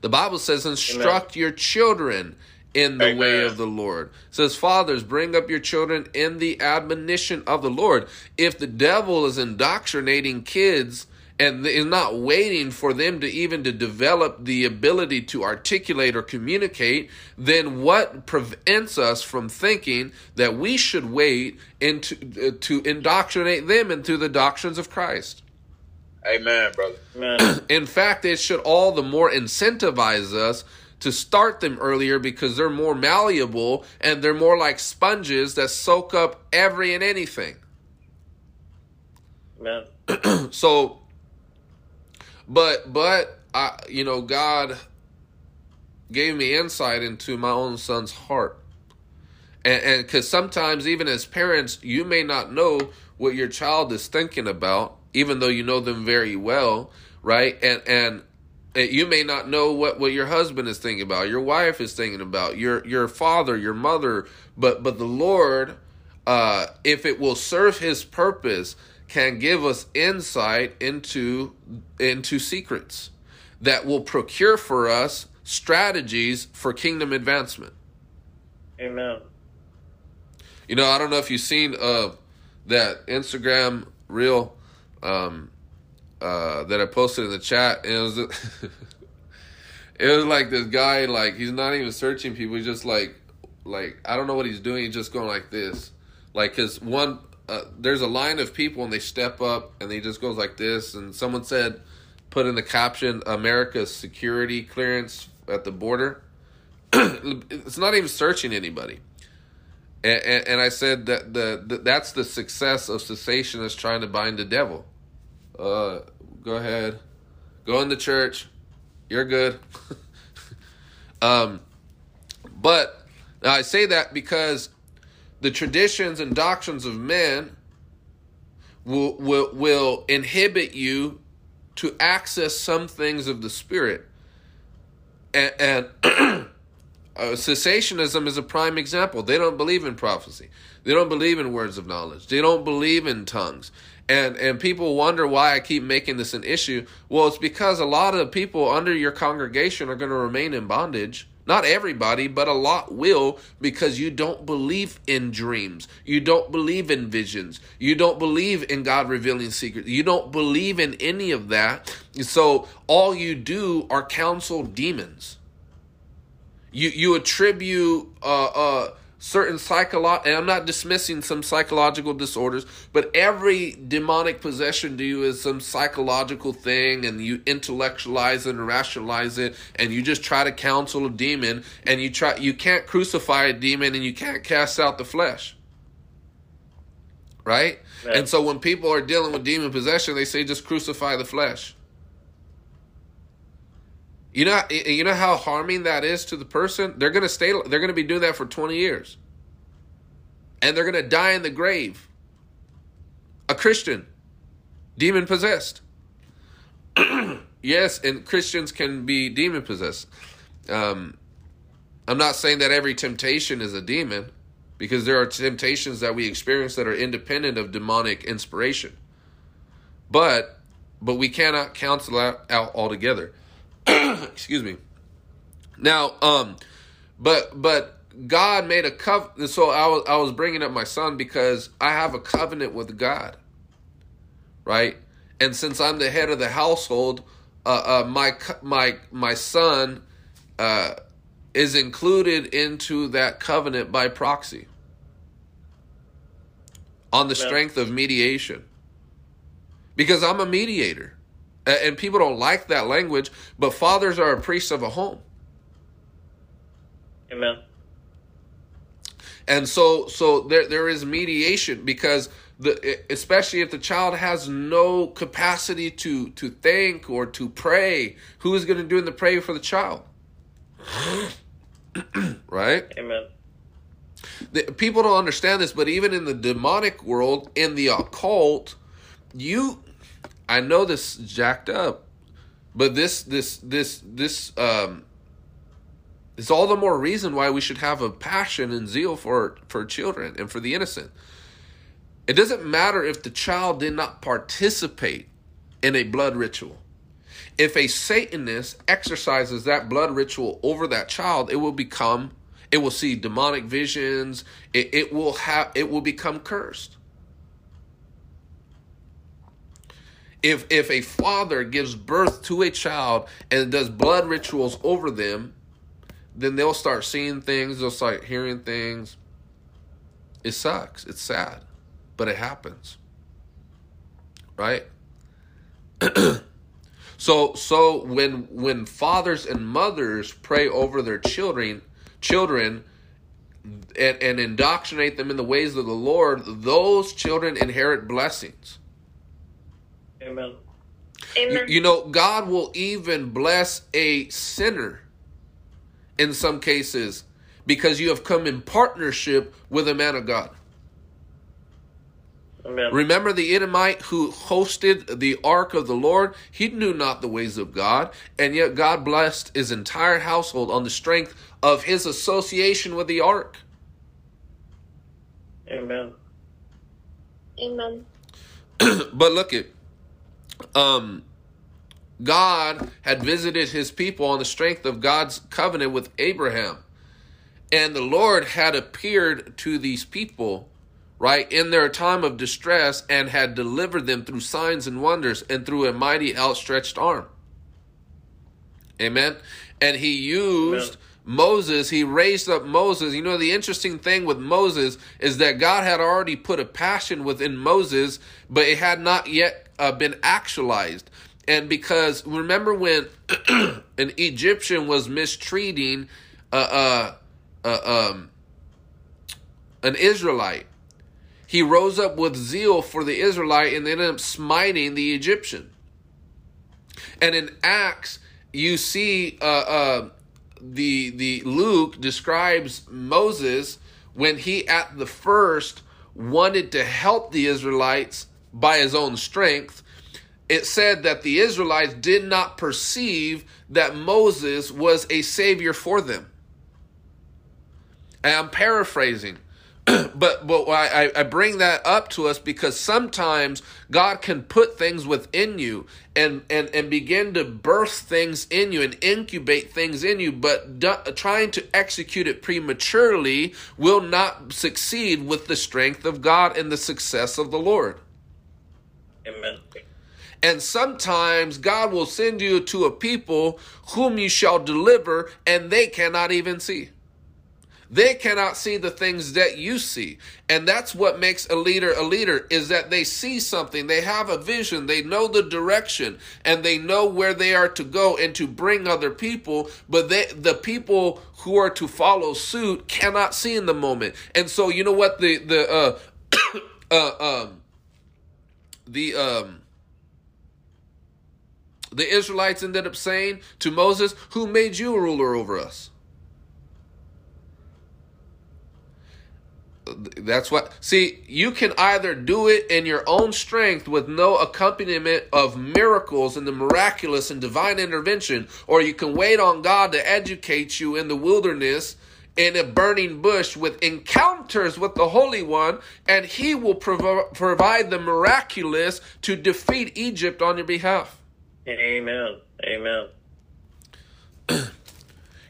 The Bible says, instruct your children in the way of the Lord. It says, fathers, bring up your children in the admonition of the Lord. If the devil is indoctrinating kids and is not waiting for them to even to develop the ability to articulate or communicate, then what prevents us from thinking that we should wait into uh, to indoctrinate them into the doctrines of Christ? Amen, brother. Amen. [CLEARS THROAT] In fact, it should all the more incentivize us to start them earlier because they're more malleable and they're more like sponges that soak up every and anything. Amen. [CLEARS THROAT] so but but I you know God gave me insight into my own son's heart. And because sometimes even as parents, you may not know what your child is thinking about, even though you know them very well, right? And and you may not know what, what your husband is thinking about, your wife is thinking about, your your father, your mother, but but the Lord, uh, if it will serve His purpose, can give us insight into into secrets that will procure for us strategies for kingdom advancement. Amen. You know, I don't know if you've seen uh, that Instagram reel um, uh, that I posted in the chat. It was [LAUGHS] it was like this guy, like he's not even searching people. He's just like, like I don't know what he's doing. He's just going like this, like because one uh, there's a line of people and they step up and he just goes like this. And someone said, put in the caption, America's security clearance at the border. [CLEARS THROAT] it's not even searching anybody. And, and, and I said that the, the, that's the success of cessationists trying to bind the devil. Uh, go ahead, go in the church. You're good. [LAUGHS] um, but I say that because the traditions and doctrines of men will will, will inhibit you to access some things of the spirit. And, and [CLEARS THROAT] uh, cessationism is a prime example. They don't believe in prophecy. They don't believe in words of knowledge. They don't believe in tongues and and people wonder why I keep making this an issue. Well, it's because a lot of people under your congregation are going to remain in bondage. Not everybody, but a lot will because you don't believe in dreams. You don't believe in visions. You don't believe in God revealing secrets. You don't believe in any of that. So all you do are counsel demons. You you attribute uh uh certain psychological and i'm not dismissing some psychological disorders but every demonic possession to you is some psychological thing and you intellectualize it and rationalize it and you just try to counsel a demon and you try you can't crucify a demon and you can't cast out the flesh. Right? Yeah. and so when people are dealing with demon possession they say just crucify the flesh you know, you know how harming that is to the person. They're gonna stay. They're gonna be doing that for twenty years, and they're gonna die in the grave. A Christian, demon possessed. [CLEARS THROAT] yes, and Christians can be demon possessed. Um, I'm not saying that every temptation is a demon, because there are temptations that we experience that are independent of demonic inspiration. But, but we cannot counsel out, out altogether. [CLEARS THROAT] Excuse me. Now, um, but but God made a covenant. So I was I was bringing up my son because I have a covenant with God, right? And since I'm the head of the household, uh, uh, my my my son uh, is included into that covenant by proxy on the strength of mediation, because I'm a mediator and people don't like that language, but fathers are a priest of a home. Amen. And so, so there there is mediation because the especially if the child has no capacity to to think or to pray, who is going to do the prayer for the child? [CLEARS THROAT] right? Amen. The, people don't understand this, but even in the demonic world, in the occult, you I know this jacked up, but this this this this um is all the more reason why we should have a passion and zeal for for children and for the innocent. It doesn't matter if the child did not participate in a blood ritual. If a Satanist exercises that blood ritual over that child, it will become it will see demonic visions, it, it will have it will become cursed. If if a father gives birth to a child and does blood rituals over them, then they'll start seeing things, they'll start hearing things. It sucks. It's sad, but it happens. Right? [CLEARS THROAT] So so when when fathers and mothers pray over their children children and, and indoctrinate them in the ways of the Lord, those children inherit blessings. Amen. You, you know, God will even bless a sinner in some cases because you have come in partnership with a man of God. Amen. Remember the Edomite who hosted the ark of the Lord? He knew not the ways of God, and yet God blessed his entire household on the strength of his association with the ark. Amen. Amen. [CLEARS THROAT] but look at um God had visited his people on the strength of God's covenant with Abraham. And the Lord had appeared to these people, right, in their time of distress and had delivered them through signs and wonders and through a mighty outstretched arm. Amen. And he used Amen. Moses, he raised up Moses. You know, the interesting thing with Moses is that God had already put a passion within Moses, but it had not yet uh, been actualized. And because remember when [CLEARS THROAT] an Egyptian was mistreating uh, uh, uh, um, an Israelite, he rose up with zeal for the Israelite and ended up smiting the Egyptian. And in Acts, you see uh, uh, the the Luke describes Moses when he at the first wanted to help the Israelites by his own strength. It said that the Israelites did not perceive that Moses was a savior for them. And I'm paraphrasing [CLEARS THROAT] but but I, I bring that up to us because sometimes God can put things within you and and and begin to birth things in you and incubate things in you, but do, trying to execute it prematurely will not succeed with the strength of God and the success of the Lord. Amen. And sometimes God will send you to a people whom you shall deliver, and they cannot even see. They cannot see the things that you see. And that's what makes a leader a leader is that they see something, they have a vision, they know the direction, and they know where they are to go and to bring other people, but they the people who are to follow suit cannot see in the moment. And so you know what the the uh [COUGHS] uh um the um the Israelites ended up saying to Moses, Who made you a ruler over us? That's what. See, you can either do it in your own strength with no accompaniment of miracles and the miraculous and divine intervention, or you can wait on God to educate you in the wilderness in a burning bush with encounters with the Holy One, and He will prov- provide the miraculous to defeat Egypt on your behalf. Amen. Amen. [CLEARS THROAT]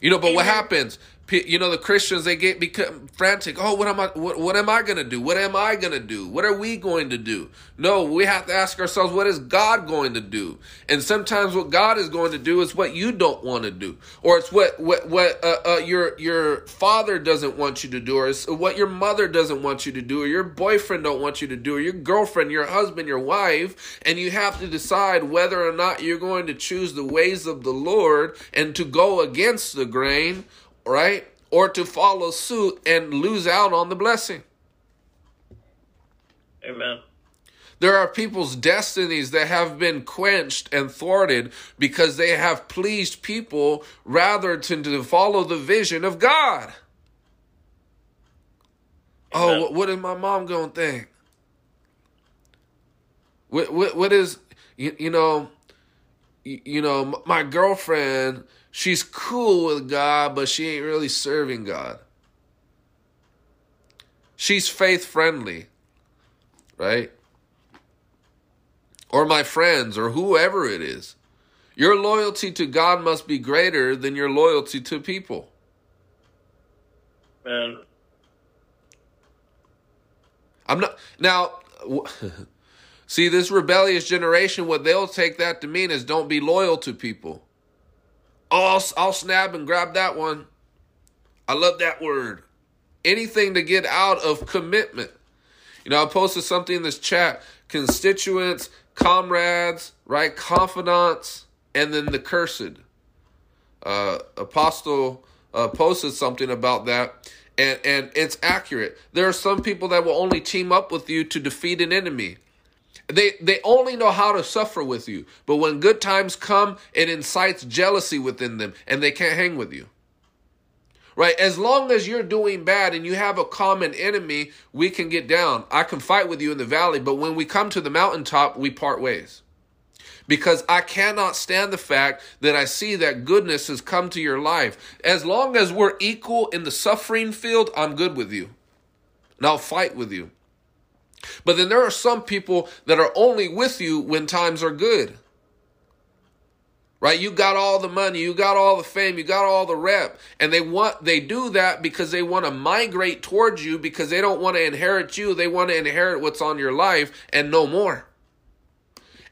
You know, but what happens? You know, the Christians they get become frantic. Oh, what am I? What, what am I going to do? What am I going to do? What are we going to do? No, we have to ask ourselves, what is God going to do? And sometimes what God is going to do is what you don't want to do, or it's what what what uh, uh, your your father doesn't want you to do, or it's what your mother doesn't want you to do, or your boyfriend don't want you to do, or your girlfriend, your husband, your wife, and you have to decide whether or not you're going to choose the ways of the Lord and to go against the grain right? Or to follow suit and lose out on the blessing. Amen. There are people's destinies that have been quenched and thwarted because they have pleased people rather than to follow the vision of God. Oh, Amen. what- what is my mom going to think? What, what, what is, you, you know, you, you know, my girlfriend, she's cool with God, but she ain't really serving God. She's faith friendly, right? Or my friends, or whoever it is. Your loyalty to God must be greater than your loyalty to people. Man. I'm not now. [LAUGHS] See, this rebellious generation, what they'll take that to mean is don't be loyal to people. I'll, I'll snap and grab that one. I love that word. Anything to get out of commitment. You know, I posted something in this chat constituents, comrades, right? Confidants, and then the cursed. Uh, Apostle uh, posted something about that, and and it's accurate. There are some people that will only team up with you to defeat an enemy. They they only know how to suffer with you, but when good times come, it incites jealousy within them, and they can't hang with you. Right? As long as you're doing bad and you have a common enemy, we can get down. I can fight with you in the valley, but when we come to the mountaintop, we part ways because I cannot stand the fact that I see that goodness has come to your life. As long as we're equal in the suffering field, I'm good with you. And I'll fight with you. But then there are some people that are only with you when times are good. Right? You got all the money, you got all the fame, you got all the rep, and they want they do that because they want to migrate towards you because they don't want to inherit you, they want to inherit what's on your life and no more.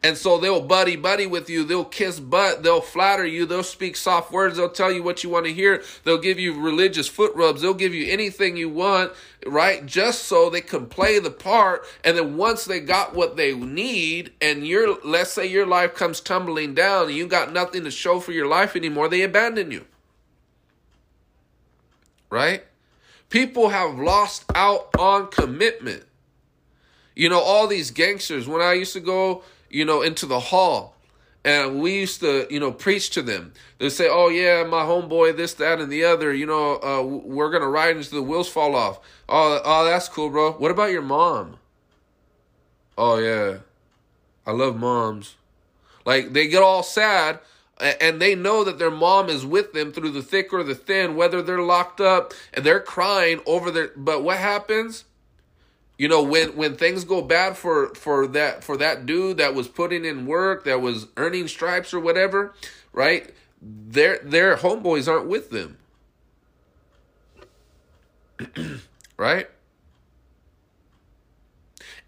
And so they'll buddy buddy with you. They'll kiss butt. They'll flatter you. They'll speak soft words. They'll tell you what you want to hear. They'll give you religious foot rubs. They'll give you anything you want, right? Just so they can play the part. And then once they got what they need, and your let's say your life comes tumbling down, and you got nothing to show for your life anymore, they abandon you. Right? People have lost out on commitment. You know, all these gangsters, when I used to go you know, into the hall. And we used to, you know, preach to them. They say, "Oh yeah, my homeboy, this, that, and the other. You know, uh, we're gonna ride until the wheels fall off." Oh, oh, that's cool, bro. What about your mom? Oh yeah, I love moms. Like they get all sad, and they know that their mom is with them through the thick or the thin, whether they're locked up and they're crying over their. But what happens? You know, when when things go bad for for that for that dude that was putting in work, that was earning stripes or whatever, right? Their their homeboys aren't with them. [CLEARS THROAT] right?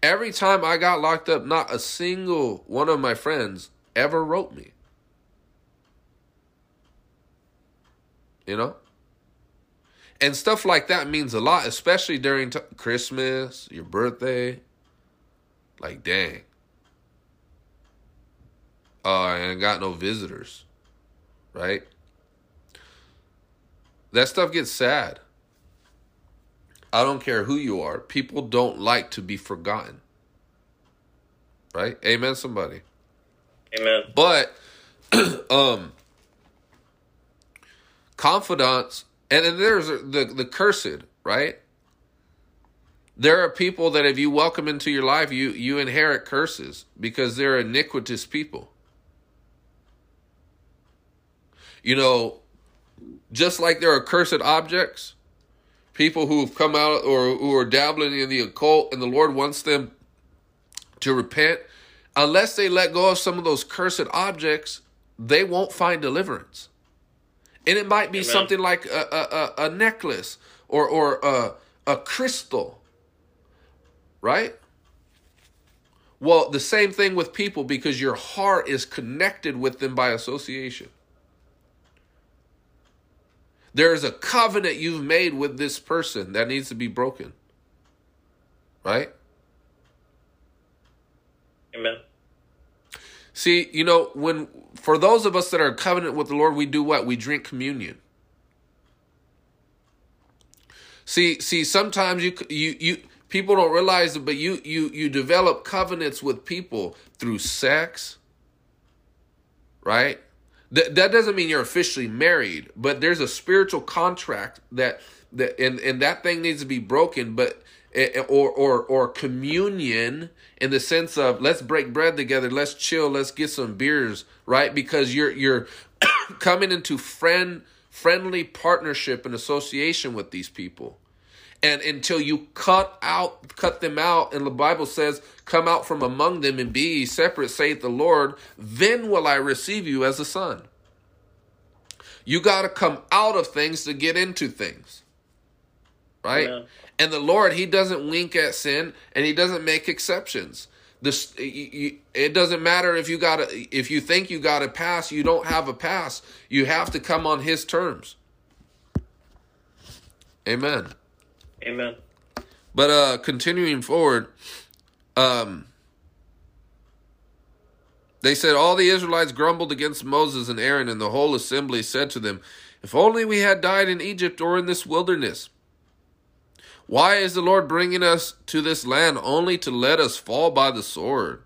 Every time I got locked up, not a single one of my friends ever wrote me. You know? And stuff like that means a lot, especially during t- Christmas, your birthday. Like, dang. Uh, I ain't got no visitors. Right? That stuff gets sad. I don't care who you are. People don't like to be forgotten. Right? Amen, somebody. Amen. But, [CLEARS THROAT] um, confidants and then there's the the cursed, right? There are people that if you welcome into your life, you you inherit curses because they're iniquitous people. You know, just like there are cursed objects, people who have come out or who are dabbling in the occult and the Lord wants them to repent, unless they let go of some of those cursed objects, they won't find deliverance and it might be Amen. something like a, a, a, necklace or or a, a crystal right? Well the same thing with people because your heart is connected with them by association. There's a covenant you've made with this person that needs to be broken right? Amen. See, you know, when for those of us that are covenant with the Lord, we do what? We drink communion. See, see, sometimes you you you people don't realize it, but you you you develop covenants with people through sex, right? That that doesn't mean you're officially married, but there's a spiritual contract that that and and that thing needs to be broken. But Eh, eh, or or or communion in the sense of let's break bread together, let's chill, let's get some beers, right? Because you're you're [COUGHS] coming into friend friendly partnership and association with these people. And until you cut out cut them out and the Bible says come out from among them and be separate saith the Lord, then will I receive you as a son. You got to come out of things to get into things. Right? Yeah. And the Lord, He doesn't wink at sin and He doesn't make exceptions. This it doesn't matter if you got a, if you think you got a pass, you don't have a pass. You have to come on His terms. Amen. Amen. But uh continuing forward, um They said, All the Israelites grumbled against Moses and Aaron, and the whole assembly said to them, If only we had died in Egypt or in this wilderness. Why is the Lord bringing us to this land only to let us fall by the sword?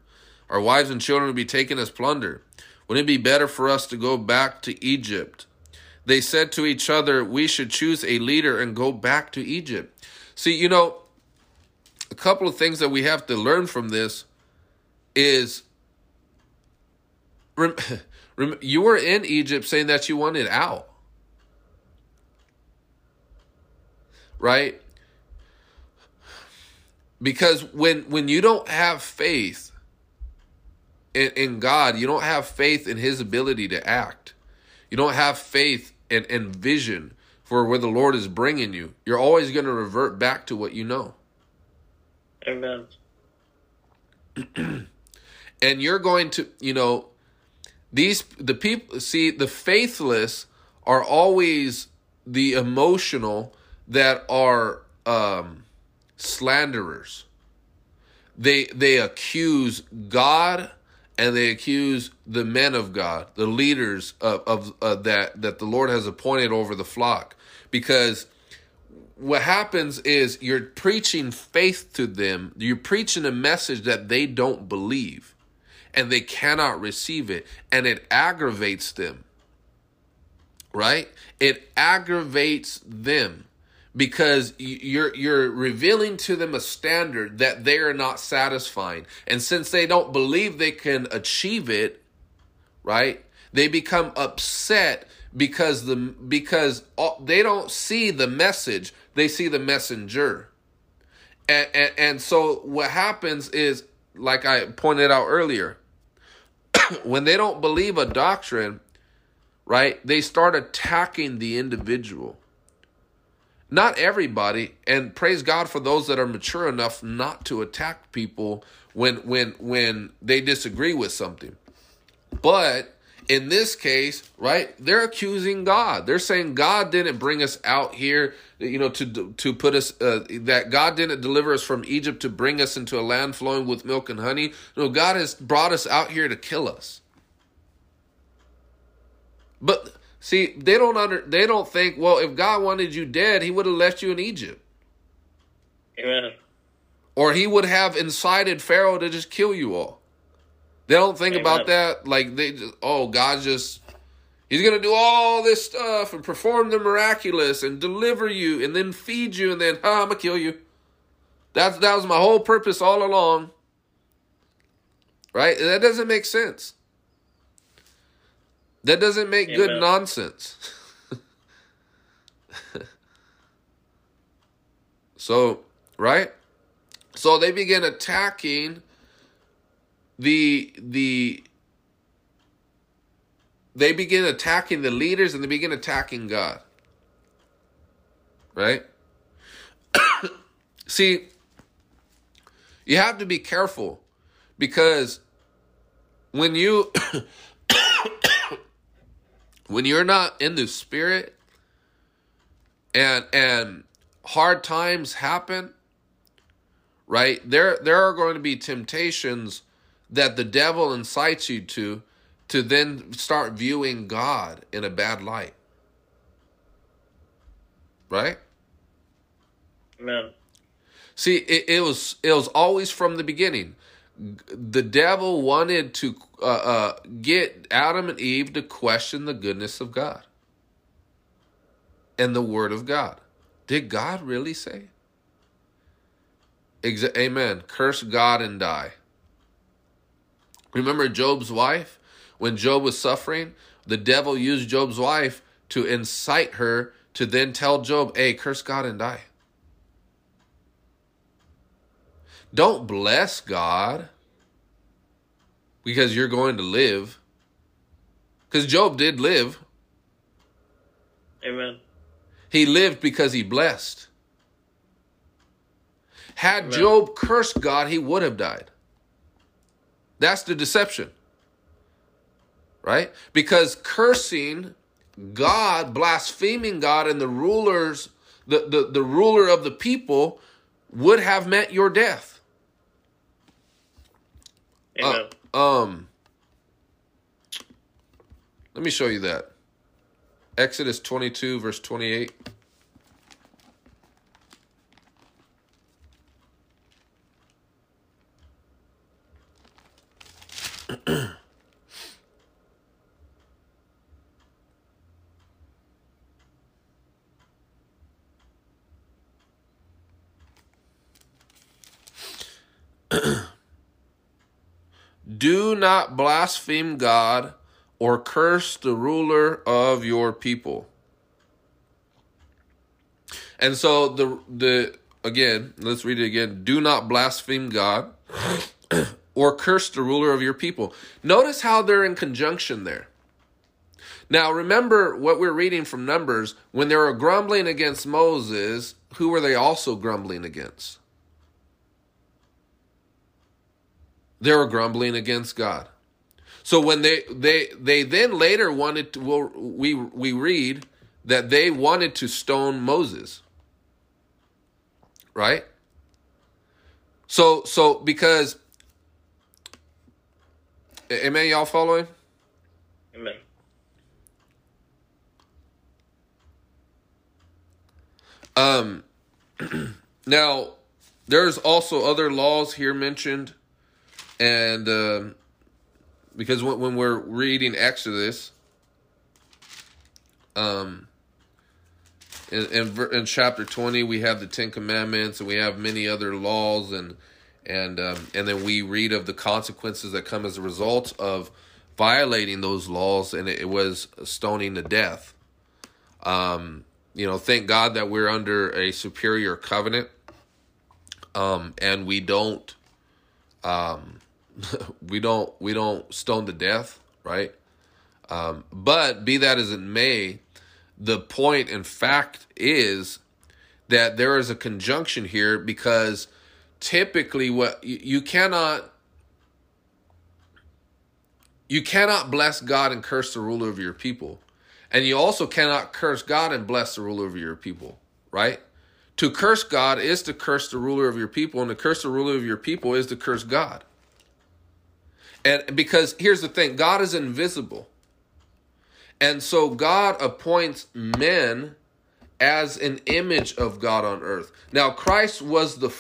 Our wives and children will be taken as plunder. Wouldn't it be better for us to go back to Egypt? They said to each other, We should choose a leader and go back to Egypt. See, you know, a couple of things that we have to learn from this is rem, [LAUGHS] rem, you were in Egypt saying that you wanted out. Right? Because when when you don't have faith in, in God, you don't have faith in his ability to act. You don't have faith and, and vision for where the Lord is bringing you. You're always going to revert back to what you know. Amen. [CLEARS THROAT] and you're going to, you know, these the people see the faithless are always the emotional that are um slanderers. They they accuse God and they accuse the men of God, the leaders of, of uh, that that the Lord has appointed over the flock, because what happens is you're preaching faith to them. You're preaching a message that they don't believe, and they cannot receive it, and it aggravates them. Right? It aggravates them because you're you're revealing to them a standard that they are not satisfying. And since they don't believe they can achieve it right they become upset because the because they don't see the message they see the messenger. And, and, and so what happens is like i pointed out earlier [COUGHS] when they don't believe a doctrine right they start attacking the individual not everybody and praise god for those that are mature enough not to attack people when when when they disagree with something. But in this case right they're accusing god. They're saying god didn't bring us out here you know to to put us uh, that god didn't deliver us from egypt to bring us into a land flowing with milk and honey. No god has brought us out here to kill us. But See, they don't under they don't think, well, if God wanted you dead, he would have left you in Egypt. Amen. Or he would have incited Pharaoh to just kill you all. They don't think Amen. about that. Like they just, oh, God just He's gonna do all this stuff and perform the miraculous and deliver you and then feed you and then I'm gonna kill you. That's that was my whole purpose all along. Right? That doesn't make sense. That doesn't make good nonsense. [LAUGHS] so, right? So they begin attacking the the they begin attacking the leaders and they begin attacking God. Right? [COUGHS] See, you have to be careful because when you [COUGHS] when you're not in the spirit and and hard times happen right there there are going to be temptations that the devil incites you to to then start viewing god in a bad light. Right? Amen. See it, it was it was always from the beginning the devil wanted to uh, uh, get Adam and Eve to question the goodness of God and the Word of God. Did God really say? Amen. Curse God and die. Remember Job's wife? When Job was suffering, the devil used Job's wife to incite her to then tell Job, hey, curse God and die. Don't bless God because you're going to live. Because Job did live. Amen. He lived because he blessed. Had Amen. Job cursed God, he would have died. That's the deception. Right? Because cursing God, blaspheming God, and the rulers, the, the, the ruler of the people would have meant your death. Uh, um Let me show you that. Exodus 22, verse 28. [CLEARS THROAT] Do not blaspheme God or curse the ruler of your people. And so the the again, let's read it again. Do not blaspheme God [CLEARS THROAT] or curse the ruler of your people. Notice how they're in conjunction there. Now remember what we're reading from Numbers when they were grumbling against Moses, who were they also grumbling against? They were grumbling against God. So when they they they then later wanted to well, we we read that they wanted to stone Moses. Right? So so because Amen y'all following? Amen. Um [CLEARS THROAT] now there's also other laws here mentioned and um because when, when we're reading Exodus, um, in, in in chapter twenty we have the Ten Commandments and we have many other laws and and um, and then we read of the consequences that come as a result of violating those laws and it was stoning to death. Um, you know, thank God that we're under a superior covenant, um, and we don't um [LAUGHS] we don't we don't stone to death, right? Um, but be that as it may, the point in fact is that there is a conjunction here because typically what you, you cannot you cannot bless God and curse the ruler of your people. And you also cannot curse God and bless the ruler of your people, right? To curse God is to curse the ruler of your people, and to curse the ruler of your people is to curse God. And because here's the thing God is invisible. And so God appoints men as an image of God on earth. Now Christ was the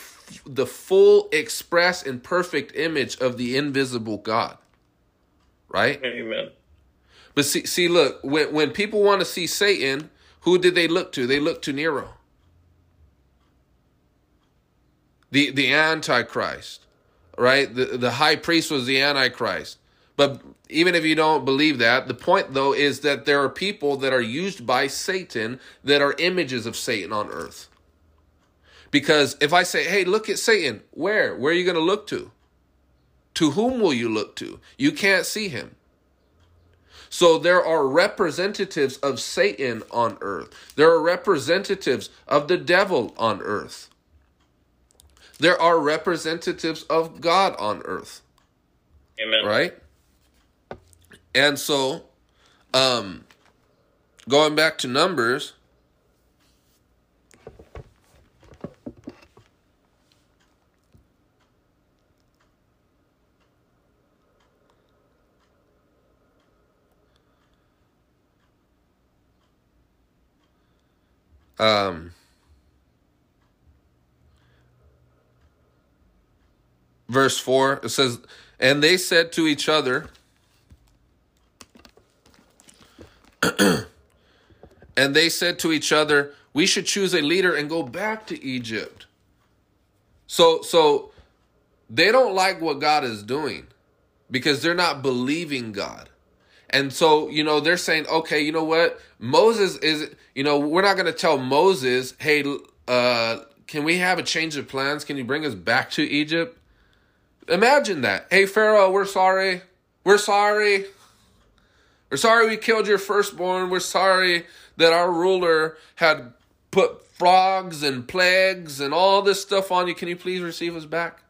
the full express and perfect image of the invisible God. Right? Amen. But see see look, when when people want to see Satan, who did they look to? They look to Nero. The the antichrist right? The the high priest was the antichrist. But even if you don't believe that, the point though is that there are people that are used by Satan that are images of Satan on earth. Because if I say, "Hey, look at Satan," where? Where are you going to look to? To whom will you look to? You can't see him. So there are representatives of Satan on earth. There are representatives of the devil on earth. There are representatives of God on earth. Amen. Right? And so, um, going back to Numbers, um, verse 4 it says and they said to each other [CLEARS THROAT] and they said to each other we should choose a leader and go back to egypt. So so they don't like what god is doing because they're not believing god. And so you know they're saying okay you know what? Moses is you know we're not going to tell moses hey uh can we have a change of plans? Can you bring us back to egypt Imagine that. Hey, Pharaoh, we're sorry. We're sorry. We're sorry we killed your firstborn. We're sorry that our ruler had put frogs and plagues and all this stuff on you. Can you please receive us back?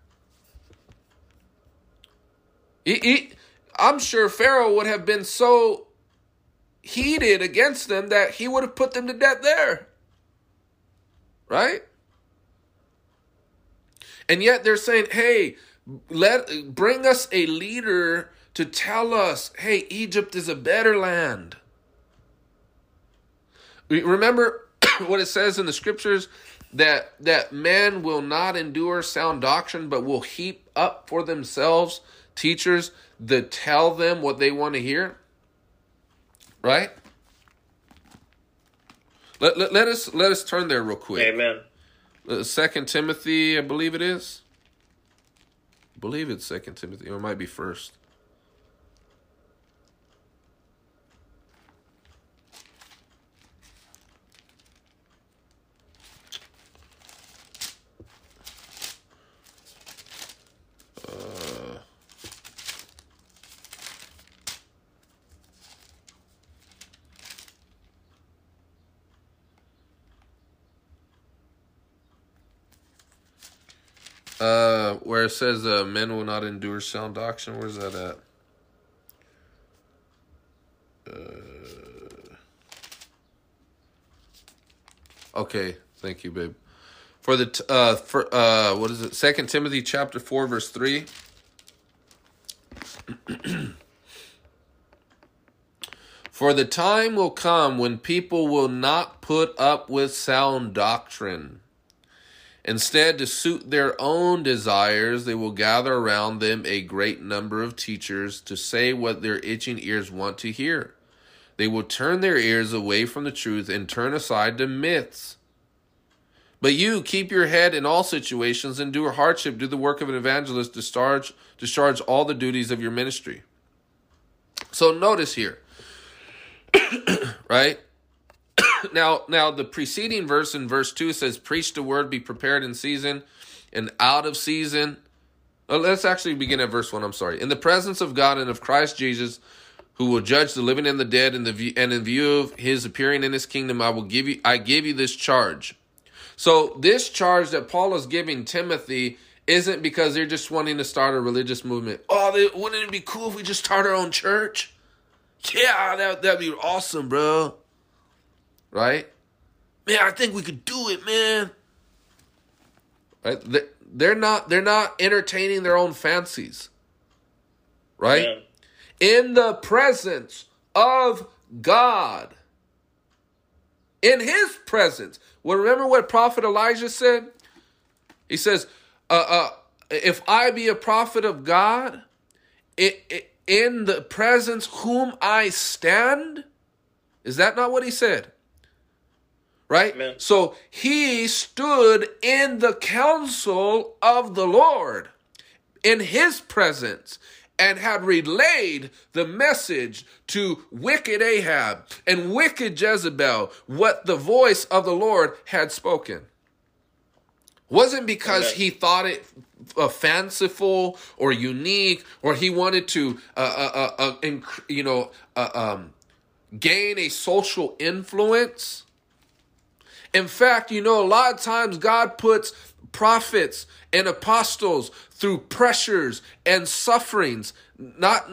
He, he, I'm sure Pharaoh would have been so heated against them that he would have put them to death there. Right? And yet they're saying, hey, let bring us a leader to tell us, hey, Egypt is a better land. Remember [COUGHS] what it says in the scriptures that that men will not endure sound doctrine, but will heap up for themselves teachers that tell them what they want to hear. Right? Let, let, let us let us turn there real quick. Amen. Uh, Second Timothy, I believe it is. Believe it's Second Timothy, or it might be First. Uh, where it says uh, men will not endure sound doctrine. Where's that at? Uh, okay, thank you, babe. For the t- uh for uh what is it? Second Timothy chapter four verse three. [CLEARS THROAT] For the time will come when people will not put up with sound doctrine. Instead, to suit their own desires, they will gather around them a great number of teachers to say what their itching ears want to hear. They will turn their ears away from the truth and turn aside to myths. But you keep your head in all situations, endure hardship, do the work of an evangelist, discharge, discharge all the duties of your ministry. So notice here, [COUGHS] right? [COUGHS] now, now the preceding verse in verse two says, "Preach the word, be prepared in season and out of season." Uh, let's actually begin at verse one. I'm sorry. In the presence of God and of Christ Jesus, who will judge the living and the dead, and the and in view of His appearing in His kingdom, I will give you. I give you this charge. So this charge that Paul is giving Timothy isn't because they're just wanting to start a religious movement. Oh, they, wouldn't it be cool if we just start our own church? Yeah, that that'd be awesome, bro right? Man, I think we could do it, man. Right? They're not they're not entertaining their own fancies. Right? Yeah. In the presence of God. In his presence. Well, remember what Prophet Elijah said? He says, uh, uh, if I be a prophet of God, it, it, in the presence whom I stand, is that not what he said? Right? Amen. So he stood in the council of the Lord in his presence and had relayed the message to wicked Ahab and wicked Jezebel what the voice of the Lord had spoken. Wasn't because Amen. he thought it uh, fanciful or unique or he wanted to, uh, uh, uh, uh inc- you know, uh, um, gain a social influence in fact, you know, a lot of times God puts prophets and apostles through pressures and sufferings, not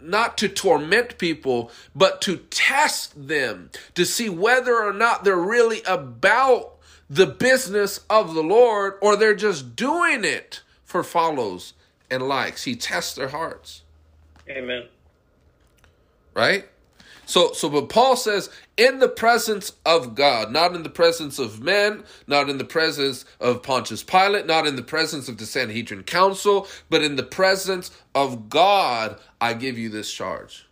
not to torment people, but to test them to see whether or not they're really about the business of the Lord or they're just doing it for follows and likes. He tests their hearts. Amen. Right? So, so, but Paul says, in the presence of God, not in the presence of men, not in the presence of Pontius Pilate, not in the presence of the Sanhedrin Council, but in the presence of God, I give you this charge.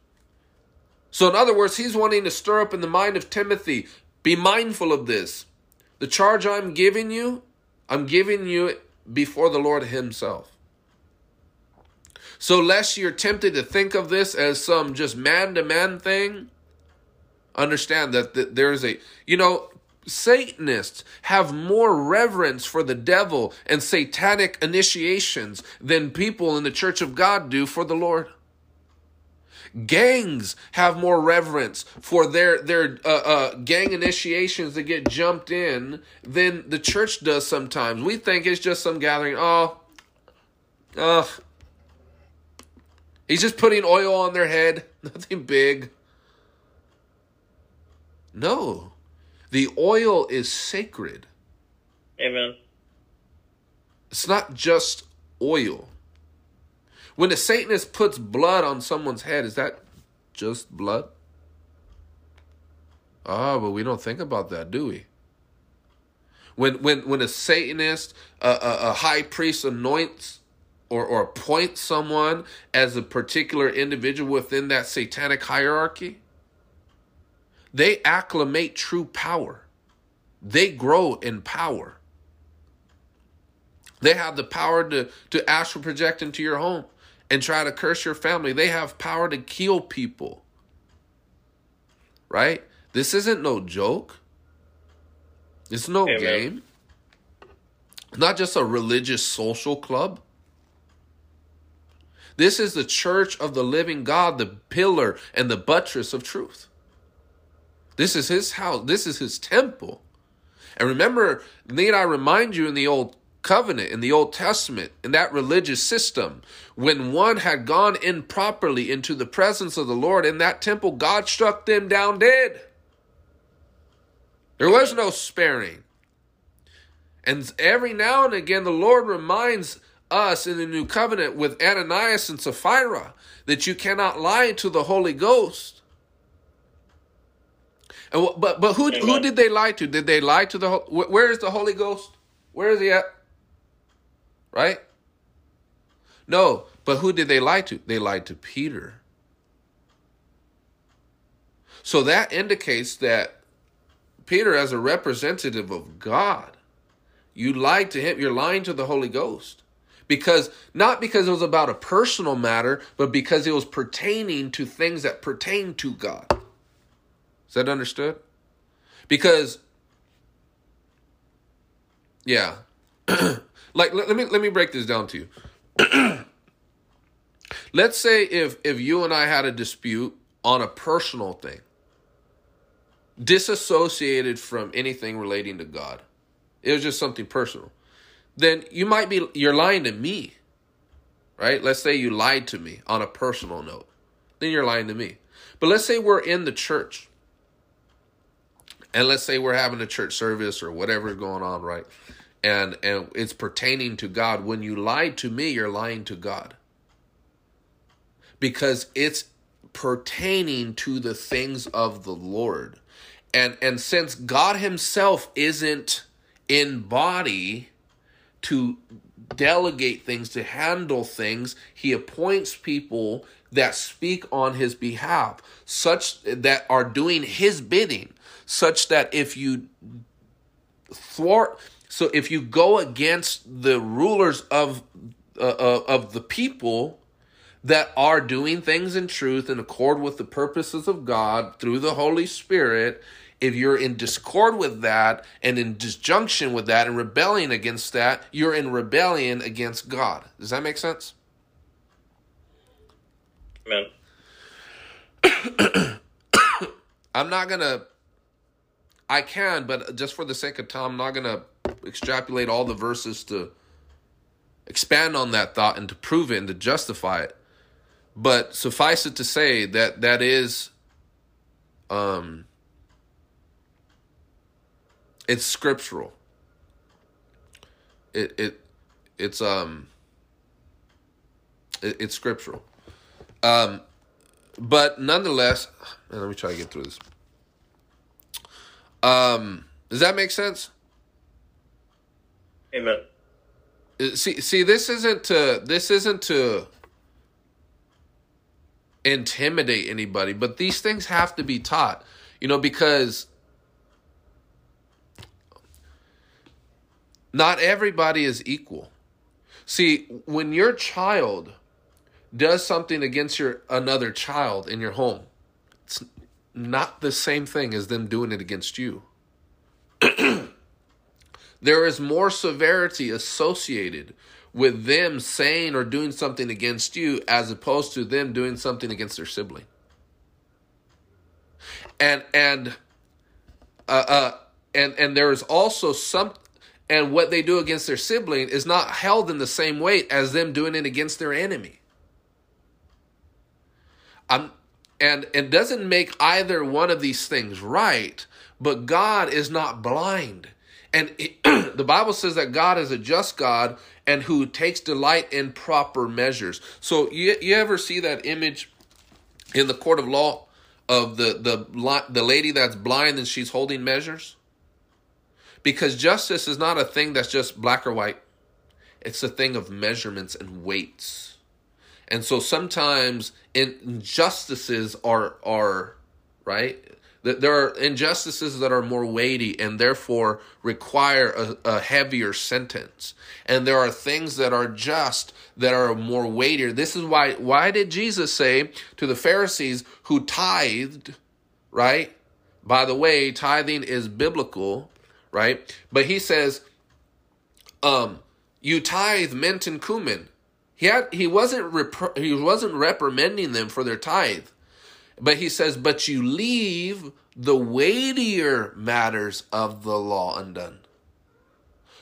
So, in other words, he's wanting to stir up in the mind of Timothy be mindful of this. The charge I'm giving you, I'm giving you before the Lord Himself. So, lest you're tempted to think of this as some just man to man thing, understand that, that there's a, you know, Satanists have more reverence for the devil and satanic initiations than people in the church of God do for the Lord. Gangs have more reverence for their their uh, uh, gang initiations that get jumped in than the church does sometimes. We think it's just some gathering. Oh, ugh, He's just putting oil on their head, [LAUGHS] nothing big. No, the oil is sacred. Amen. It's not just oil. When a Satanist puts blood on someone's head, is that just blood? Oh, but we don't think about that, do we? When when when a Satanist, a, a, a high priest anoints or, or appoints someone as a particular individual within that satanic hierarchy, they acclimate true power. They grow in power. They have the power to, to astral project into your home and try to curse your family. They have power to kill people. Right? This isn't no joke. It's no Amen. game. Not just a religious social club. This is the church of the living God, the pillar and the buttress of truth. This is his house. This is his temple. And remember, need I remind you in the old covenant, in the Old Testament, in that religious system, when one had gone improperly into the presence of the Lord in that temple, God struck them down dead. There was no sparing. And every now and again, the Lord reminds us in the new covenant with Ananias and Sapphira that you cannot lie to the Holy Ghost. And but but who who did they lie to? Did they lie to the where is the Holy Ghost? Where is he at? Right? No, but who did they lie to? They lied to Peter. So that indicates that Peter, as a representative of God, you lied to him. You're lying to the Holy Ghost. Because, not because it was about a personal matter, but because it was pertaining to things that pertain to God. Is that understood? Because, yeah. [CLEARS THROAT] like, let, let me let me break this down to you. [CLEARS THROAT] Let's say if if you and I had a dispute on a personal thing, disassociated from anything relating to God. It was just something personal. Then you might be you're lying to me. Right? Let's say you lied to me on a personal note. Then you're lying to me. But let's say we're in the church. And let's say we're having a church service or whatever's going on, right? And and it's pertaining to God. When you lied to me, you're lying to God. Because it's pertaining to the things of the Lord. And and since God himself isn't in body to delegate things to handle things, he appoints people that speak on his behalf, such that are doing his bidding, such that if you thwart so if you go against the rulers of uh, uh, of the people that are doing things in truth in accord with the purposes of God through the Holy Spirit, if you're in discord with that and in disjunction with that and rebelling against that, you're in rebellion against God. Does that make sense? Amen. [COUGHS] I'm not going to I can, but just for the sake of time, I'm not going to extrapolate all the verses to expand on that thought and to prove it and to justify it. But suffice it to say that that is um it's scriptural. It it it's um it, it's scriptural. Um but nonetheless, let me try to get through this. Um does that make sense? Amen. Uh, See, see, this isn't to this isn't to intimidate anybody, but these things have to be taught, you know, because not everybody is equal. See, when your child does something against your another child in your home, it's not the same thing as them doing it against you. [CLEARS THROAT] there is more severity associated with them saying or doing something against you as opposed to them doing something against their sibling. And and uh, uh and and there is also some and what they do against their sibling is not held in the same weight as them doing it against their enemy. I'm and it doesn't make either one of these things right, but God is not blind And it, [CLEARS THROAT] the Bible says that God is a just God and who takes delight in proper measures. So you you ever see that image in the court of law of the the the lady that's blind and she's holding measures? Because justice is not a thing that's just black or white. It's a thing of measurements and weights. And so sometimes injustices are are right? There are injustices that are more weighty and therefore require a, a, heavier sentence. And there are things that are just that are more weightier. This is why why did jesus say to the pharisees who tithed right? By the way tithing is biblical right but he says um you tithe mint and cumin he had he wasn't rep- he wasn't reprimanding them for their tithe but he says, But you leave the weightier matters of the law undone.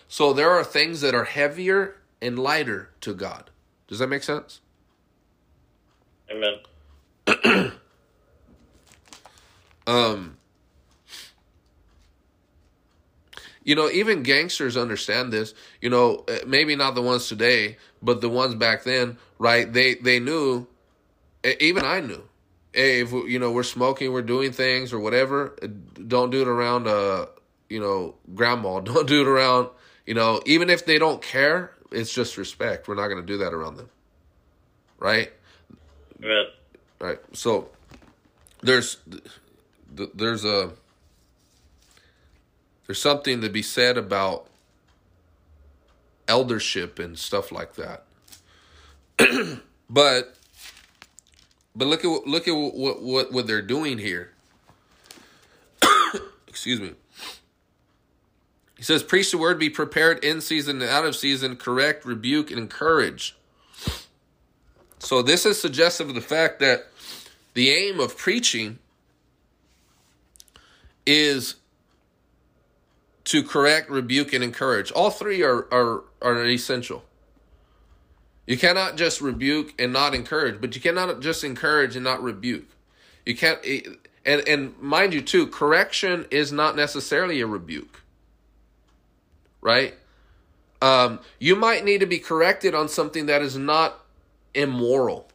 So there are things that are heavier and lighter to God. Does that make sense? Amen. [CLEARS THROAT] um you know even gangsters understand this you know eh, maybe not the ones today but the ones back then right they they knew eh, even i knew hey, if you know we're smoking, we're doing things or whatever, don't do it around uh, you know, grandma. [LAUGHS] Don't do it around, you know, even if they don't care, it's just respect. We're not going to do that around them. Right? Right. Right. So there's there's a there's something to be said about eldership and stuff like that. [CLEARS THROAT] but but look at look at what what what they're doing here. [COUGHS] Excuse me. He says, "Preach the word, be prepared in season and out of season, correct, rebuke, and encourage." So this is suggestive of the fact that the aim of preaching is to correct, rebuke, and encourage. All three are are are essential. You cannot just rebuke and not encourage, but you cannot just encourage and not rebuke. You can't and and mind you too, correction is not necessarily a rebuke. Right? Um, you might need to be corrected on something that is not immoral.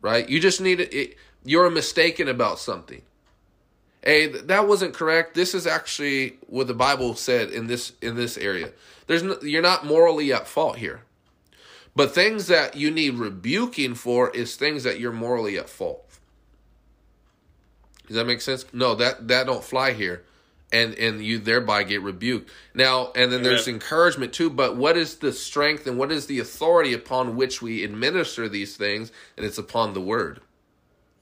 Right? You just need to, it, you're mistaken about something. Hey, that wasn't correct. This is actually what the Bible said in this in this area. There's no, you're not morally at fault here. But things that you need rebuking for is things that you're morally at fault. Does that make sense? No, that that don't fly here. And and you thereby get rebuked. Now, and then there's encouragement too, but what is the strength and what is the authority upon which we administer these things? And it's upon the word.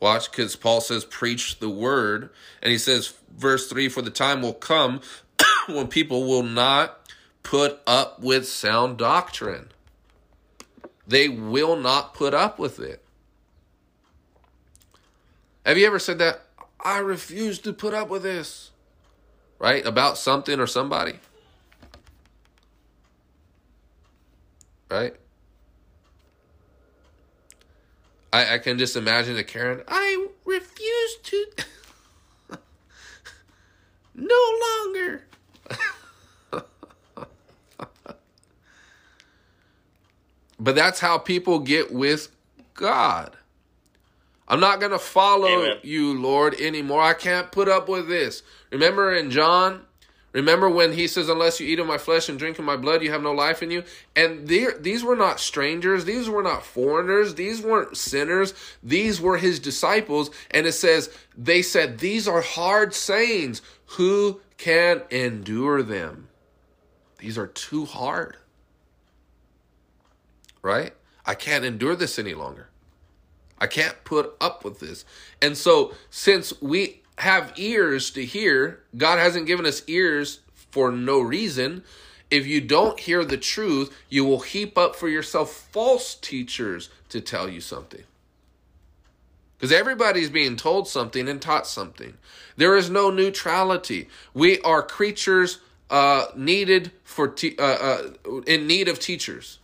Watch, because Paul says, preach the word. And he says, verse 3 For the time will come [COUGHS] when people will not put up with sound doctrine. They will not put up with it. Have you ever said that? I refuse to put up with this. Right? About something or somebody. Right? I, I can just imagine a Karen. I refuse to. [LAUGHS] no longer. [LAUGHS] But that's how people get with God. I'm not going to follow Amen. you, Lord, anymore. I can't put up with this. Remember in John, remember when he says, Unless you eat of my flesh and drink of my blood, you have no life in you? And these were not strangers. These were not foreigners. These weren't sinners. These were his disciples. And it says, They said, These are hard sayings. Who can endure them? These are too hard right? I can't endure this any longer. I can't put up with this. And so, since we have ears to hear, God hasn't given us ears for no reason. If you don't hear the truth, you will heap up for yourself false teachers to tell you something. Because everybody's being told something and taught something. There is no neutrality. We are creatures uh, needed for te- uh, uh, in need of teachers.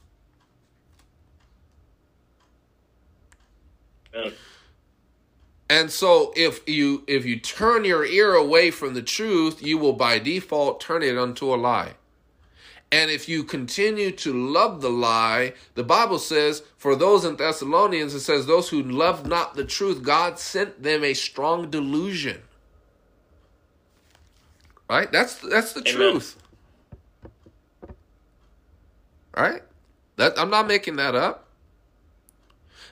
And so if you if you turn your ear away from the truth, you will by default turn it unto a lie. And if you continue to love the lie, the Bible says, for those in Thessalonians, it says, those who love not the truth, God sent them a strong delusion. Right? That's that's the Amen. truth. Right? That I'm not making that up.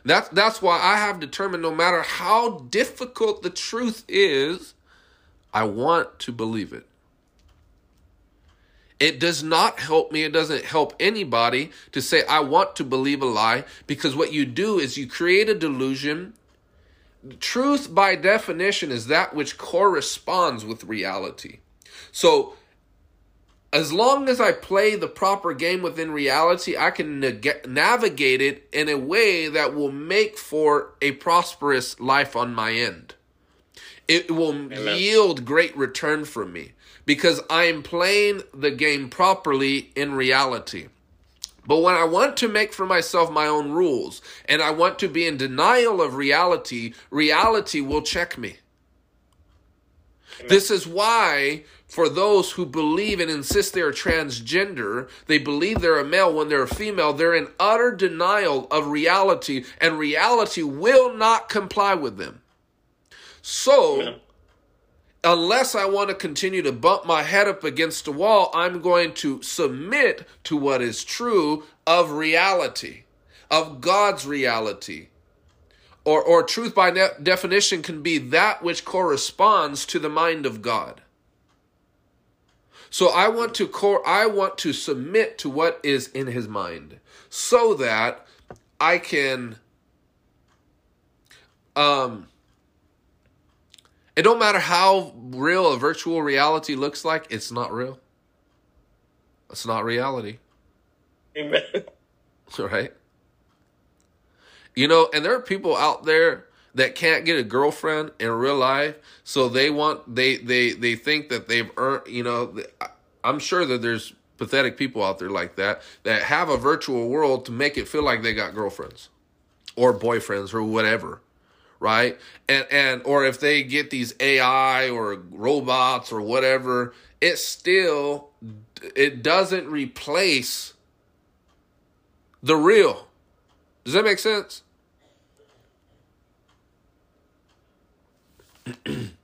That's that's why I have determined no matter how difficult the truth is, I want to believe it. It does not help me, it doesn't help anybody to say I want to believe a lie because what you do is you create a delusion. Truth by definition is that which corresponds with reality. So as long as I play the proper game within reality, I can neg- navigate it in a way that will make for a prosperous life on my end. It will Amen. yield great return for me because I am playing the game properly in reality. But when I want to make for myself my own rules and I want to be in denial of reality, reality will check me. This is why, for those who believe and insist they are transgender, they believe they're a male when they're a female, they're in utter denial of reality, and reality will not comply with them. So, unless I want to continue to bump my head up against a wall, I'm going to submit to what is true of reality, of God's reality. Or, or truth by ne- definition can be that which corresponds to the mind of God. So I want to cor- I want to submit to what is in his mind so that I can um it don't matter how real a virtual reality looks like, it's not real. It's not reality, Amen. [LAUGHS] [LAUGHS] right? You know, and there are people out there that can't get a girlfriend in real life, so they want they they they think that they've earned. You know, I'm sure that there's pathetic people out there like that that have a virtual world to make it feel like they got girlfriends or boyfriends or whatever right and and or if they get these ai or robots or whatever it still it doesn't replace the real does that make sense [CLEARS THROAT]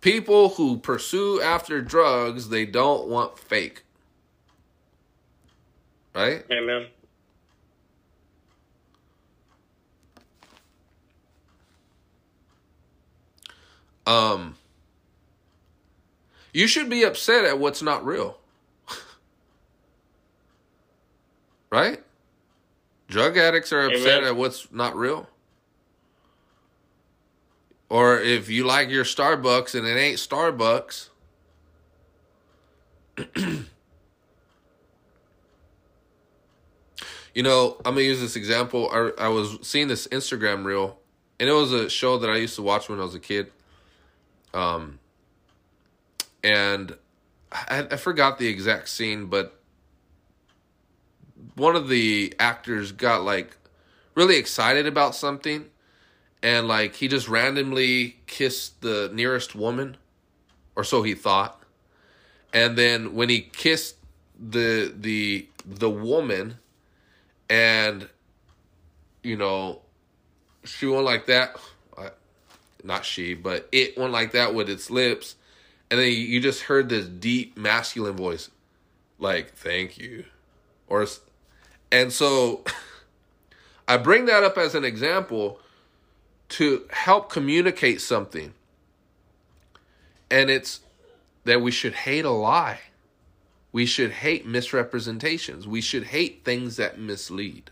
people who pursue after drugs they don't want fake. Right? Amen. um you should be upset at what's not real. [LAUGHS] Right? Drug addicts are upset Amen. at what's not real or if you like your starbucks and it ain't starbucks [CLEARS THROAT] you know i'm gonna use this example. I, I was seeing this instagram reel and it was a show that i used to watch when i was a kid. Um, and I, I forgot the exact scene, but one of the actors got like really excited about something, and like he just randomly kissed the nearest woman, or so he thought, and then when he kissed the the the woman, and you know, she went like that. Uh, not she, but it went like that with its lips, and then you just heard this deep masculine voice, like "Thank you," or, and so [LAUGHS] I bring that up as an example to help communicate something, and it's that we should hate a lie, we should hate misrepresentations, we should hate things that mislead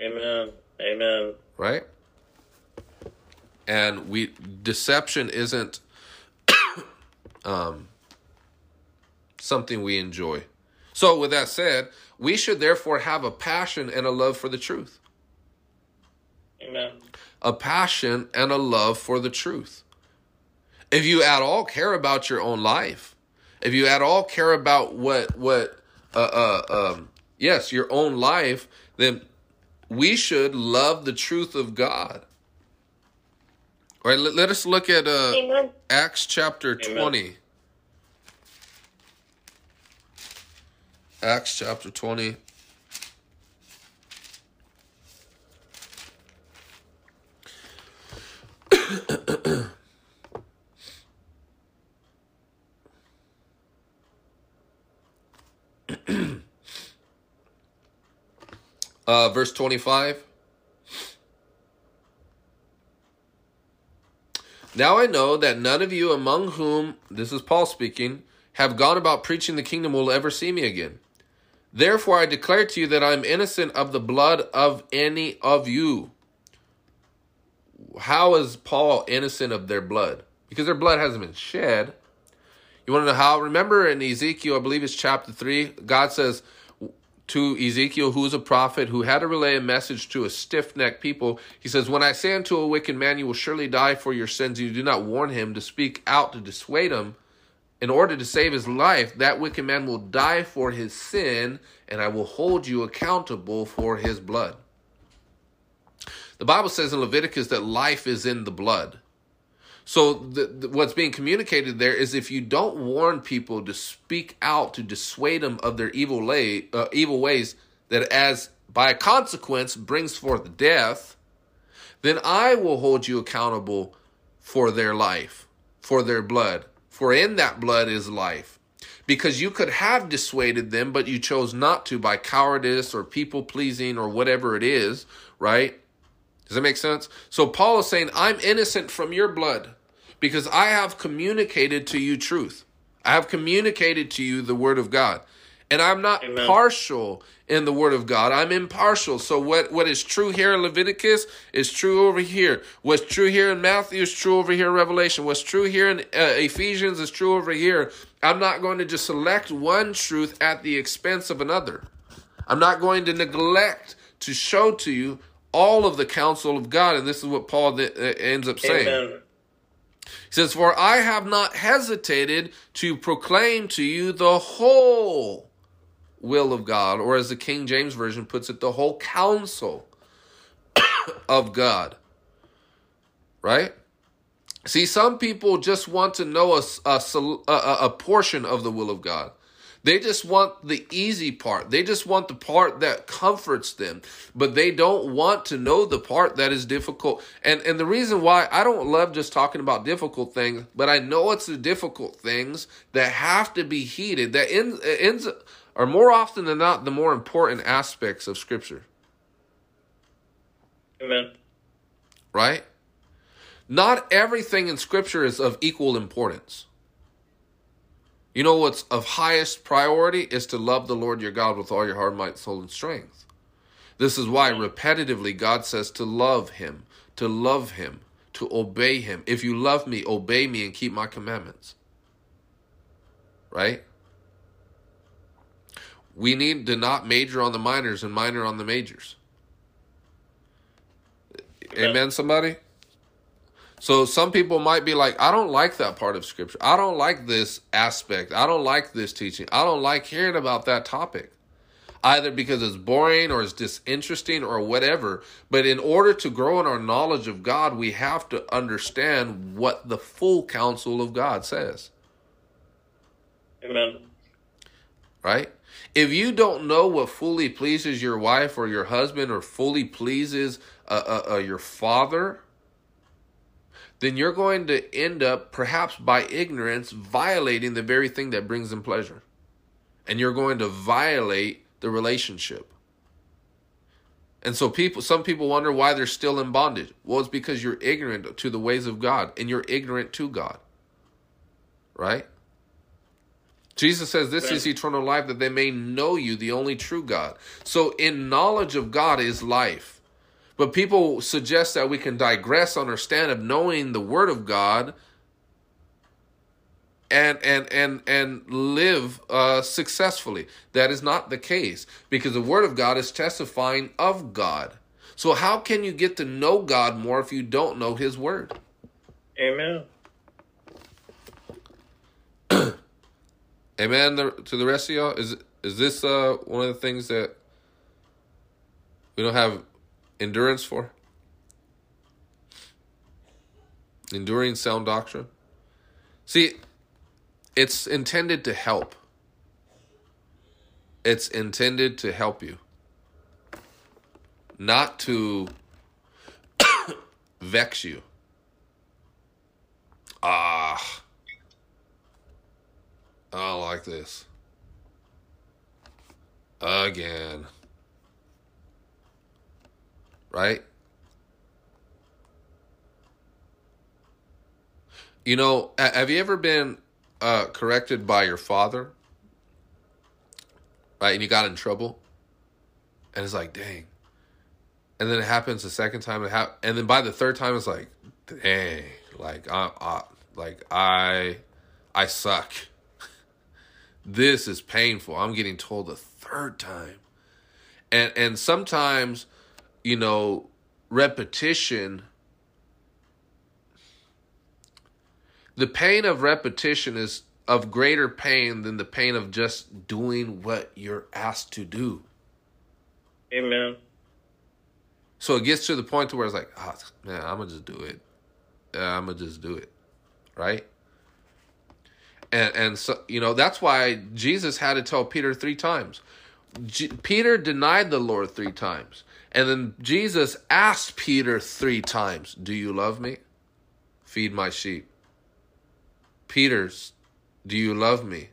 Amen. Amen. right? And we deception isn't [COUGHS] um something we enjoy. So with that said, we should therefore have a passion and a love for the truth. Amen. A passion and a love for the truth. If you at all care about your own life, if you at all care about what what uh uh um yes, your own life, then we should love the truth of God. All right, let, let us look at uh, Amen. Acts chapter Amen. 20. Acts chapter 20. Uh, verse 25. Now I know that none of you among whom, this is Paul speaking, have gone about preaching the kingdom will ever see me again. Therefore I declare to you that I am innocent of the blood of any of you. How is Paul innocent of their blood? Because their blood hasn't been shed. You want to know how? Remember in Ezekiel, I believe it's chapter 3, God says to Ezekiel, who is a prophet, who had to relay a message to a stiff necked people, he says, When I say unto a wicked man, You will surely die for your sins, you do not warn him to speak out to dissuade him in order to save his life, that wicked man will die for his sin, and I will hold you accountable for his blood. The Bible says in Leviticus that life is in the blood. So the, the, what's being communicated there is if you don't warn people to speak out to dissuade them of their evil lay, uh, evil ways, that as by a consequence brings forth death, then I will hold you accountable for their life, for their blood. For in that blood is life. Because you could have dissuaded them, but you chose not to by cowardice or people pleasing or whatever it is, right? Does that make sense? So Paul is saying, I'm innocent from your blood because I have communicated to you truth. I have communicated to you the word of God. And I'm not Amen. partial in the word of God. I'm impartial. So what, what is true here in Leviticus is true over here. What's true here in Matthew is true over here in Revelation. What's true here in uh, Ephesians is true over here. I'm not going to just select one truth at the expense of another. I'm not going to neglect to show to you all of the counsel of God. And this is what Paul th- uh, ends up saying. Amen. He says, For I have not hesitated to proclaim to you the whole will of God, or as the King James Version puts it, the whole counsel [COUGHS] of God. Right? See, some people just want to know a, a- a portion of the will of God. They just want the easy part. They just want the part that comforts them, but they don't want to know the part that is difficult. And and the reason why I don't love just talking about difficult things, but I know it's the difficult things that have to be heeded that ends ends are more often than not the more important aspects of scripture, Amen. right? Not everything in scripture is of equal importance. You know what's of highest priority is to love the Lord your God with all your heart, might, soul, and strength. This is why repetitively God says to love him, to love him, to obey him. If you love me, obey me and keep my commandments. Right? We need to not major on the minors and minor on the majors. Amen, somebody? So some people might be like, I don't like that part of scripture. I don't like this aspect. I don't like this teaching. I don't like hearing about that topic. Either because it's boring or it's disinteresting or whatever. But in order to grow in our knowledge of God, we have to understand what the full counsel of God says. Amen. Right? If you don't know what fully pleases your wife or your husband or fully pleases uh, uh, uh, your father, then you're going to end up, perhaps by ignorance, violating the very thing that brings them pleasure. And you're going to violate the relationship. And so people some people wonder why they're still in bondage. Well, it's because you're ignorant to the ways of God and you're ignorant to God. Right? Jesus says this is eternal life that they may know you, the only true God. So in knowledge of God is life. But people suggest that we can digress on our stand of knowing the word of God and and and and live uh, successfully. That is not the case because the word of God is testifying of God. So how can you get to know God more if you don't know His word? Amen. [COUGHS] Amen. To the rest of y'all, is is this uh, one of the things that we don't have endurance for? enduring sound doctrine. See, it's intended to help. It's intended to help you, not to [COUGHS] vex you. Ah, I like this. Again. Right? You know, have you ever been uh, corrected by your father? Right? And you got in trouble? And it's like, dang. And then it happens the second time, it hap- and then by the third time, it's like, dang, like I, I like I, I suck. [LAUGHS] this is painful. I'm getting told a third time, and and sometimes, you know, repetition. The pain of repetition is of greater pain than the pain of just doing what you're asked to do. Amen. So it gets to the point to where it's like, ah, man, I'm gonna just do it. Yeah, I'm gonna just do it, right? And and so you know that's why Jesus had to tell Peter three times. J- Peter denied the Lord three times, and then Jesus asked Peter three times, "Do you love me? Feed my sheep." Peter's, "Do you love me?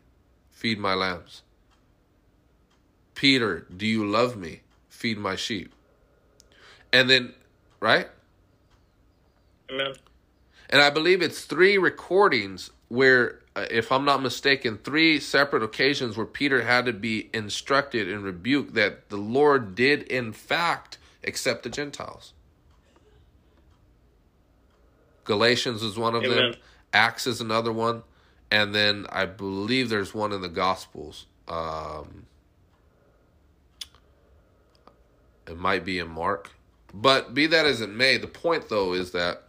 Feed my lambs." Peter, "Do you love me? Feed my sheep." And then, right? Amen. And I believe it's three recordings where, if I'm not mistaken, three separate occasions where Peter had to be instructed and rebuked that the Lord did, in fact, accept the Gentiles. Galatians is one of them, Acts is another one, and then I believe there's one in the Gospels. Um, it might be in Mark. But be that as it may, the point though is that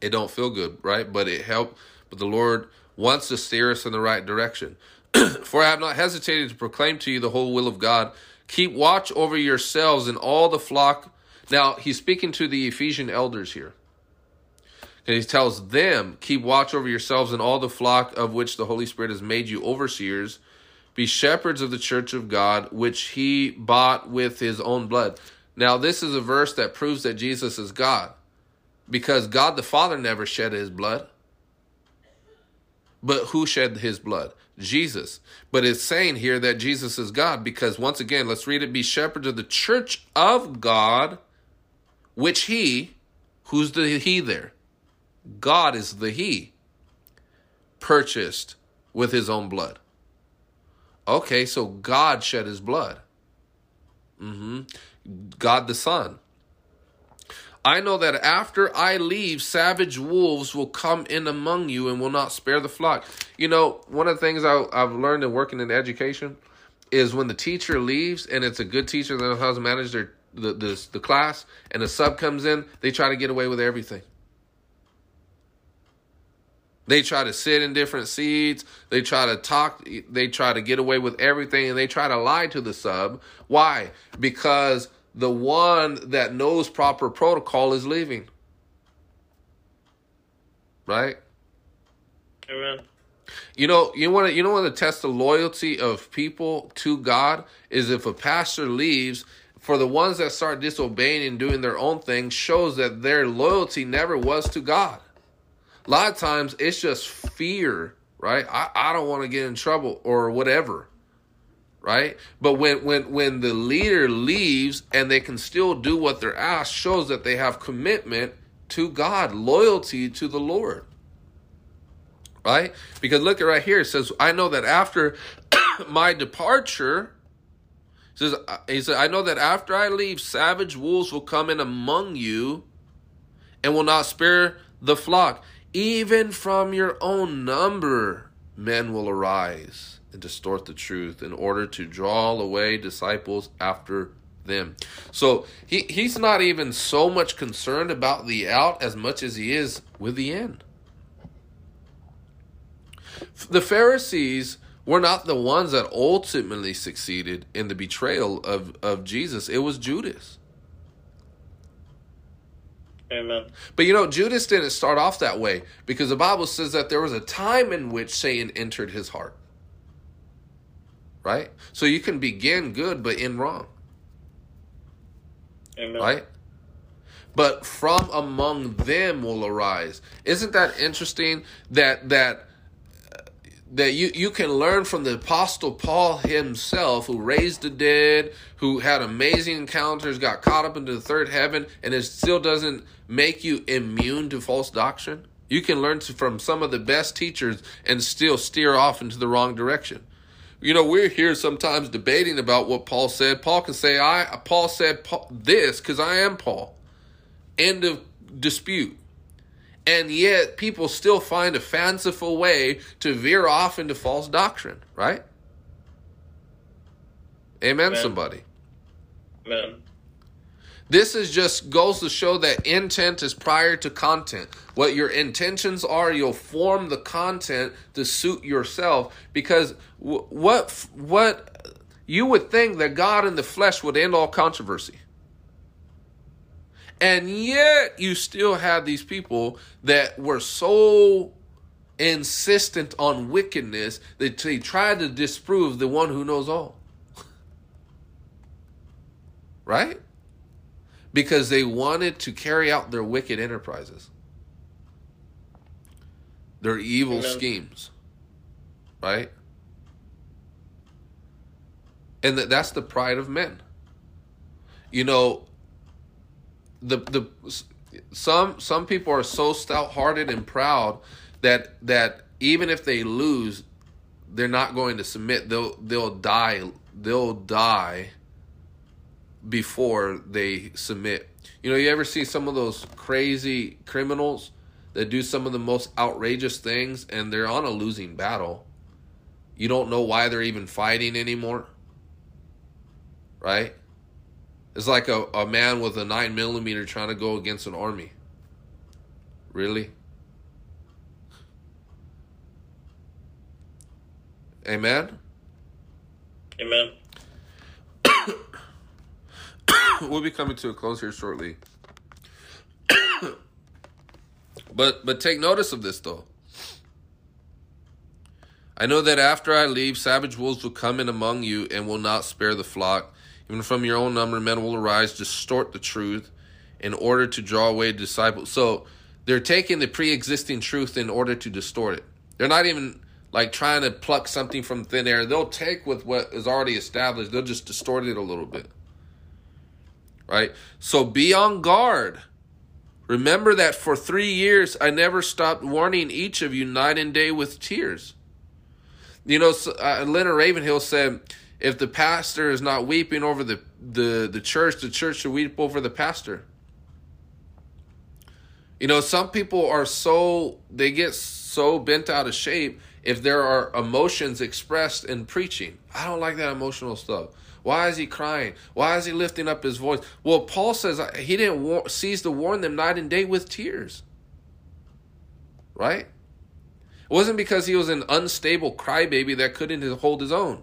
it don't feel good, right? But it helped. But the Lord wants to steer us in the right direction. [CLEARS THROAT] For I have not hesitated to proclaim to you the whole will of God. Keep watch over yourselves and all the flock. Now he's speaking to the Ephesian elders here. And he tells them, keep watch over yourselves and all the flock of which the Holy Spirit has made you overseers. Be shepherds of the church of God, which he bought with his own blood. Now, this is a verse that proves that Jesus is God because God the Father never shed his blood. But who shed his blood? Jesus. But it's saying here that Jesus is God because, once again, let's read it be shepherds of the church of God, which he, who's the he there? God is the he, purchased with his own blood. Okay, so God shed his blood. hmm God the Son. I know that after I leave, savage wolves will come in among you and will not spare the flock. You know, one of the things I, I've learned in working in education is when the teacher leaves and it's a good teacher that knows how to manage their the, the the class and the sub comes in, they try to get away with everything. They try to sit in different seats. They try to talk. They try to get away with everything, and they try to lie to the sub. Why? Because the one that knows proper protocol is leaving. Right? Amen. You know, you want to you know what the test the loyalty of people to God is if a pastor leaves. For the ones that start disobeying and doing their own thing, shows that their loyalty never was to God. A lot of times it's just fear, right? I, I don't want to get in trouble or whatever. Right? But when when when the leader leaves and they can still do what they're asked, shows that they have commitment to God, loyalty to the Lord. Right? Because look at right here, it says, I know that after [COUGHS] my departure, says uh, he said, I know that after I leave, savage wolves will come in among you and will not spare the flock. Even from your own number, men will arise and distort the truth in order to draw away disciples after them. So he, he's not even so much concerned about the out as much as he is with the in. The Pharisees were not the ones that ultimately succeeded in the betrayal of, of Jesus, it was Judas. Amen. But you know, Judas didn't start off that way because the Bible says that there was a time in which Satan entered his heart. Right? So you can begin good but end wrong. Amen. Right? But from among them will arise. Isn't that interesting that that that you, you can learn from the apostle paul himself who raised the dead who had amazing encounters got caught up into the third heaven and it still doesn't make you immune to false doctrine you can learn to, from some of the best teachers and still steer off into the wrong direction you know we're here sometimes debating about what paul said paul can say i paul said paul, this because i am paul end of dispute and yet people still find a fanciful way to veer off into false doctrine, right? Amen, Amen. somebody. Amen. This is just goes to show that intent is prior to content. What your intentions are, you'll form the content to suit yourself. Because what what you would think that God in the flesh would end all controversy. And yet you still have these people that were so insistent on wickedness that they tried to disprove the one who knows all. [LAUGHS] right? Because they wanted to carry out their wicked enterprises, their evil Amen. schemes. Right? And that that's the pride of men. You know, the the some some people are so stout-hearted and proud that that even if they lose they're not going to submit they'll they'll die they'll die before they submit you know you ever see some of those crazy criminals that do some of the most outrageous things and they're on a losing battle you don't know why they're even fighting anymore right it's like a, a man with a nine millimeter trying to go against an army. Really? Amen? Amen. [COUGHS] we'll be coming to a close here shortly. [COUGHS] but but take notice of this though. I know that after I leave, savage wolves will come in among you and will not spare the flock. Even from your own number, men will arise, distort the truth in order to draw away disciples. So they're taking the pre existing truth in order to distort it. They're not even like trying to pluck something from thin air. They'll take with what is already established, they'll just distort it a little bit. Right? So be on guard. Remember that for three years I never stopped warning each of you night and day with tears. You know, uh, Leonard Ravenhill said, if the pastor is not weeping over the, the, the church, the church should weep over the pastor. You know, some people are so, they get so bent out of shape if there are emotions expressed in preaching. I don't like that emotional stuff. Why is he crying? Why is he lifting up his voice? Well, Paul says he didn't war- cease to warn them night and day with tears. Right? It wasn't because he was an unstable crybaby that couldn't hold his own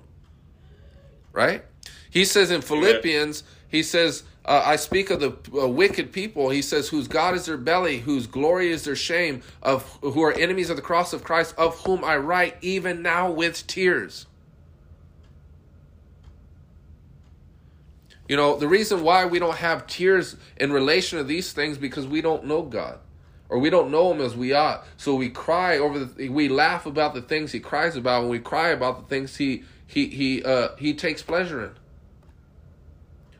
right? He says in Philippians, he says, uh, I speak of the uh, wicked people. He says, whose God is their belly, whose glory is their shame, of who are enemies of the cross of Christ, of whom I write even now with tears. You know, the reason why we don't have tears in relation to these things because we don't know God. Or we don't know him as we ought. So we cry over the we laugh about the things he cries about and we cry about the things he he he uh he takes pleasure in.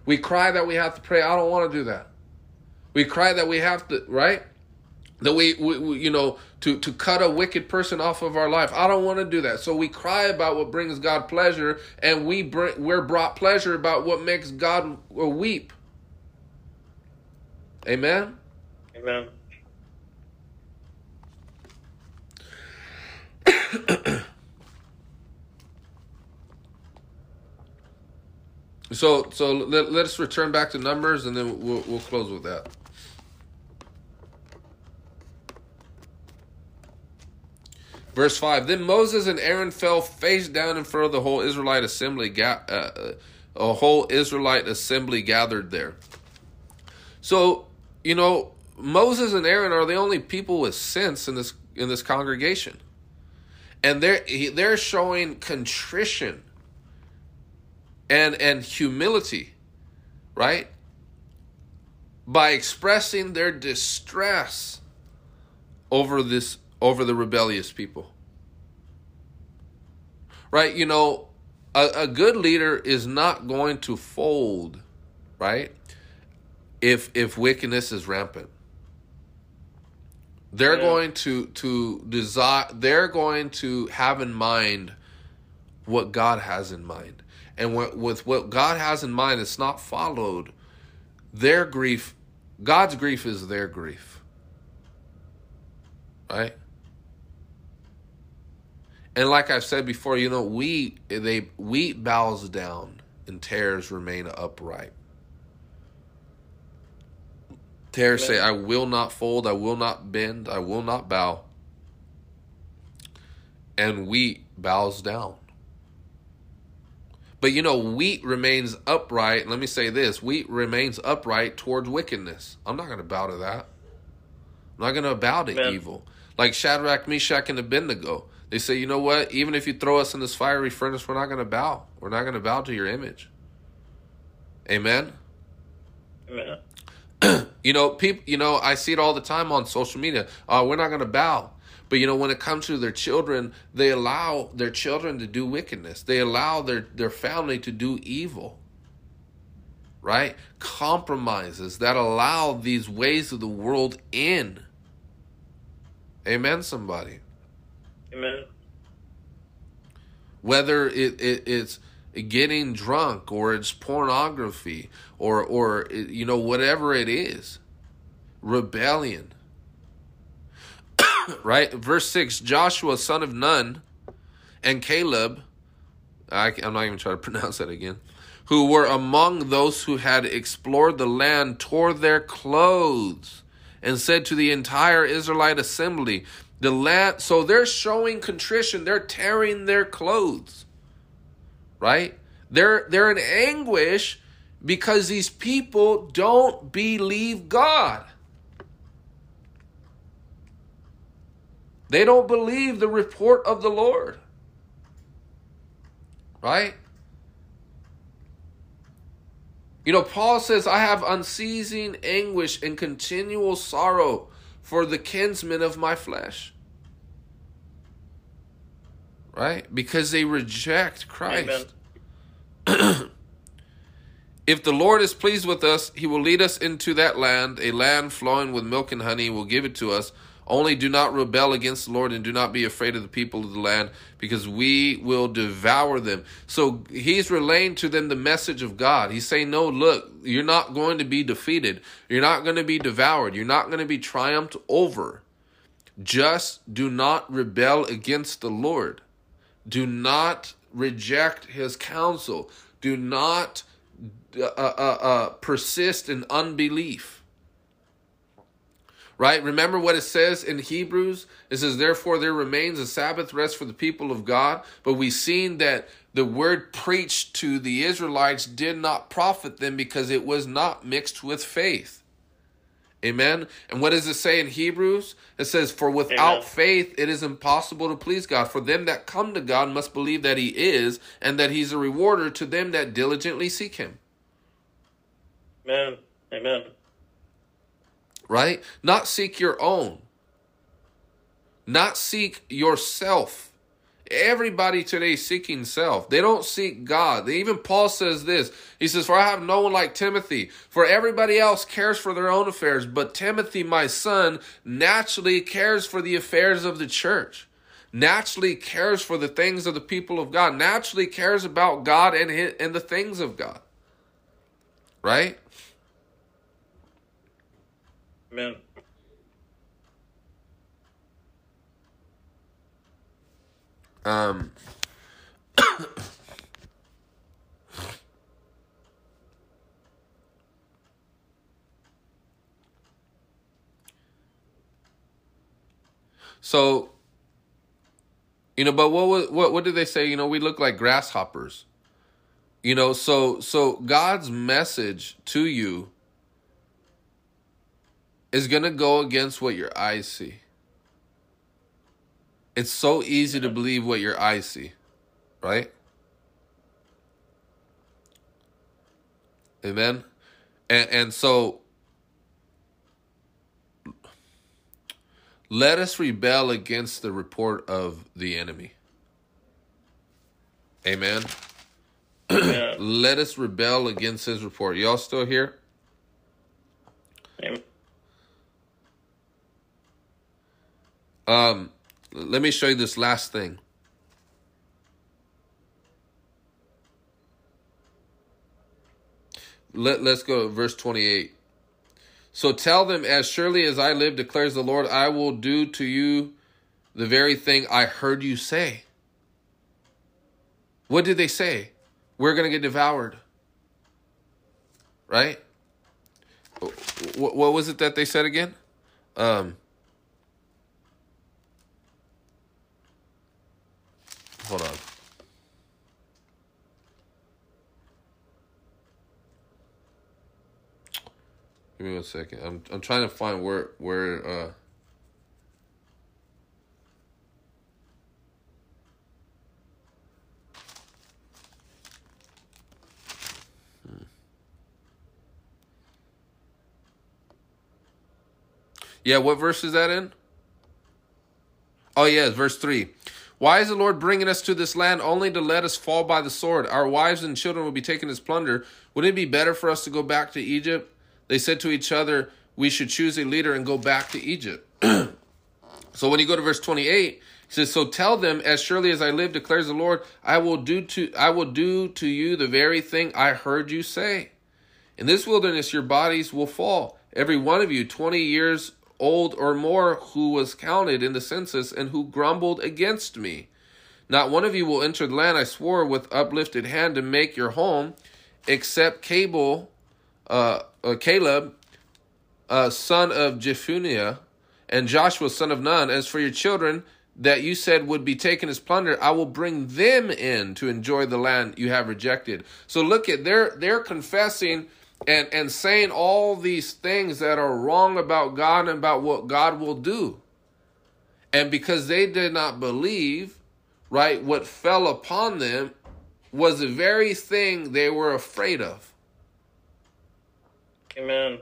We cry that we have to pray. I don't want to do that. We cry that we have to, right? That we, we, we, you know, to to cut a wicked person off of our life. I don't want to do that. So we cry about what brings God pleasure, and we bring we're brought pleasure about what makes God weep. Amen. Amen. [COUGHS] So so let, let us return back to numbers, and then we'll we'll close with that. Verse 5 Then Moses and Aaron fell face down in front of the whole Israelite assembly, ga- uh, a whole Israelite assembly gathered there. So, you know, Moses and Aaron are the only people with sense in this in this congregation, and they're they're showing contrition and and humility, right? By expressing their distress over this over the rebellious people. Right? You know, a, a good leader is not going to fold, right? If if wickedness is rampant. They're Yeah. going to to desire they're going to have in mind what God has in mind. And what, with what God has in mind, it's not followed. Their grief, God's grief is their grief. Right? And like I've said before, you know, wheat they wheat bows down and tares remain upright. Tares say, I will not fold, I will not bend, I will not bow. And wheat bows down. But you know, wheat remains upright. Let me say this wheat remains upright towards wickedness. I'm not going to bow to that. I'm not going to bow to Amen. evil. Like Shadrach, Meshach, and Abednego. They say, you know what? Even if you throw us in this fiery furnace, we're not going to bow. We're not going to bow to your image. Amen. Amen. [CLEARS THROAT] You know, people. You know, I see it all the time on social media. Uh, we're not going to bow. But you know, when it comes to their children, they allow their children to do wickedness. They allow their their family to do evil. Right? Compromises that allow these ways of the world in. Amen. Somebody. Amen. whether it, it it's getting drunk or it's pornography or or you know whatever it is rebellion [COUGHS] right verse 6 joshua son of nun and caleb I, i'm not even trying to [LAUGHS] pronounce that again who were among those who had explored the land tore their clothes and said to the entire israelite assembly the land so they're showing contrition. They're tearing their clothes right? They're they're in anguish because these people don't believe god. They don't believe the report of the lord right? You know paul says i have unceasing anguish and continual sorrow for the kinsmen of my flesh right because they reject christ [CLEARS THROAT] If the Lord is pleased with us, he will lead us into that land, a land flowing with milk and honey, will give it to us. Only do not rebel against the Lord and do not be afraid of the people of the land, because we will devour them. So he's relaying to them the message of God. He's saying, No, look, you're not going to be defeated. You're not going to be devoured. You're not going to be triumphed over. Just do not rebel against the Lord. Do not reject his counsel. Do not uh, uh, uh, persist in unbelief. Right? Remember what it says in Hebrews? It says, Therefore, there remains a Sabbath rest for the people of God. But we've seen that the word preached to the Israelites did not profit them because it was not mixed with faith. Amen. And what does it say in Hebrews? It says, For without Amen. faith it is impossible to please God. For them that come to God must believe that He is, and that He's a rewarder to them that diligently seek Him. Amen. Amen. Right? Not seek your own, not seek yourself. Everybody today seeking self. They don't seek God. They, Even Paul says this. He says, For I have no one like Timothy. For everybody else cares for their own affairs, but Timothy, my son, naturally cares for the affairs of the church. Naturally cares for the things of the people of God. Naturally cares about God and his, and the things of God. Right? Amen. Um [COUGHS] So, you know, but what was what what did they say? You know, we look like grasshoppers. You know, so so God's message to you is going to go against what your eyes see. It's so easy to believe what your eyes see, right? Amen. And and so let us rebel against the report of the enemy. Amen. Amen. [CLEARS THROAT] Let us rebel against his report. Y'all still here? Amen. Um, let me show you this last thing. Let, let's go to verse 28. So tell them, as surely as I live, declares the Lord, I will do to you the very thing I heard you say. What did they say? We're going to get devoured. Right? What, what was it that they said again? Um, hold on. Give me one second. I'm I'm trying to find where where uh Hmm. Yeah, what verse is that in? Oh, yeah, verse 3. Why is the Lord bringing us to this land only to let us fall by the sword? Our wives and children will be taken as plunder. Wouldn't it be better for us to go back to Egypt? They said to each other, We should choose a leader and go back to Egypt. [CLEARS THROAT] so when you go to verse 28, he says, So tell them, as surely as I live, declares the Lord, I will do to I will do to you the very thing I heard you say. In this wilderness your bodies will fall, every one of you twenty years old or more who was counted in the census and who grumbled against me. Not one of you will enter the land I swore with uplifted hand to make your home, except Cable, uh, uh, Caleb, uh, son of Jephunneh, and Joshua, son of Nun. As for your children that you said would be taken as plunder, I will bring them in to enjoy the land you have rejected. So look at they're they're confessing and and saying all these things that are wrong about God and about what God will do. And because they did not believe, right, what fell upon them was the very thing they were afraid of. Amen.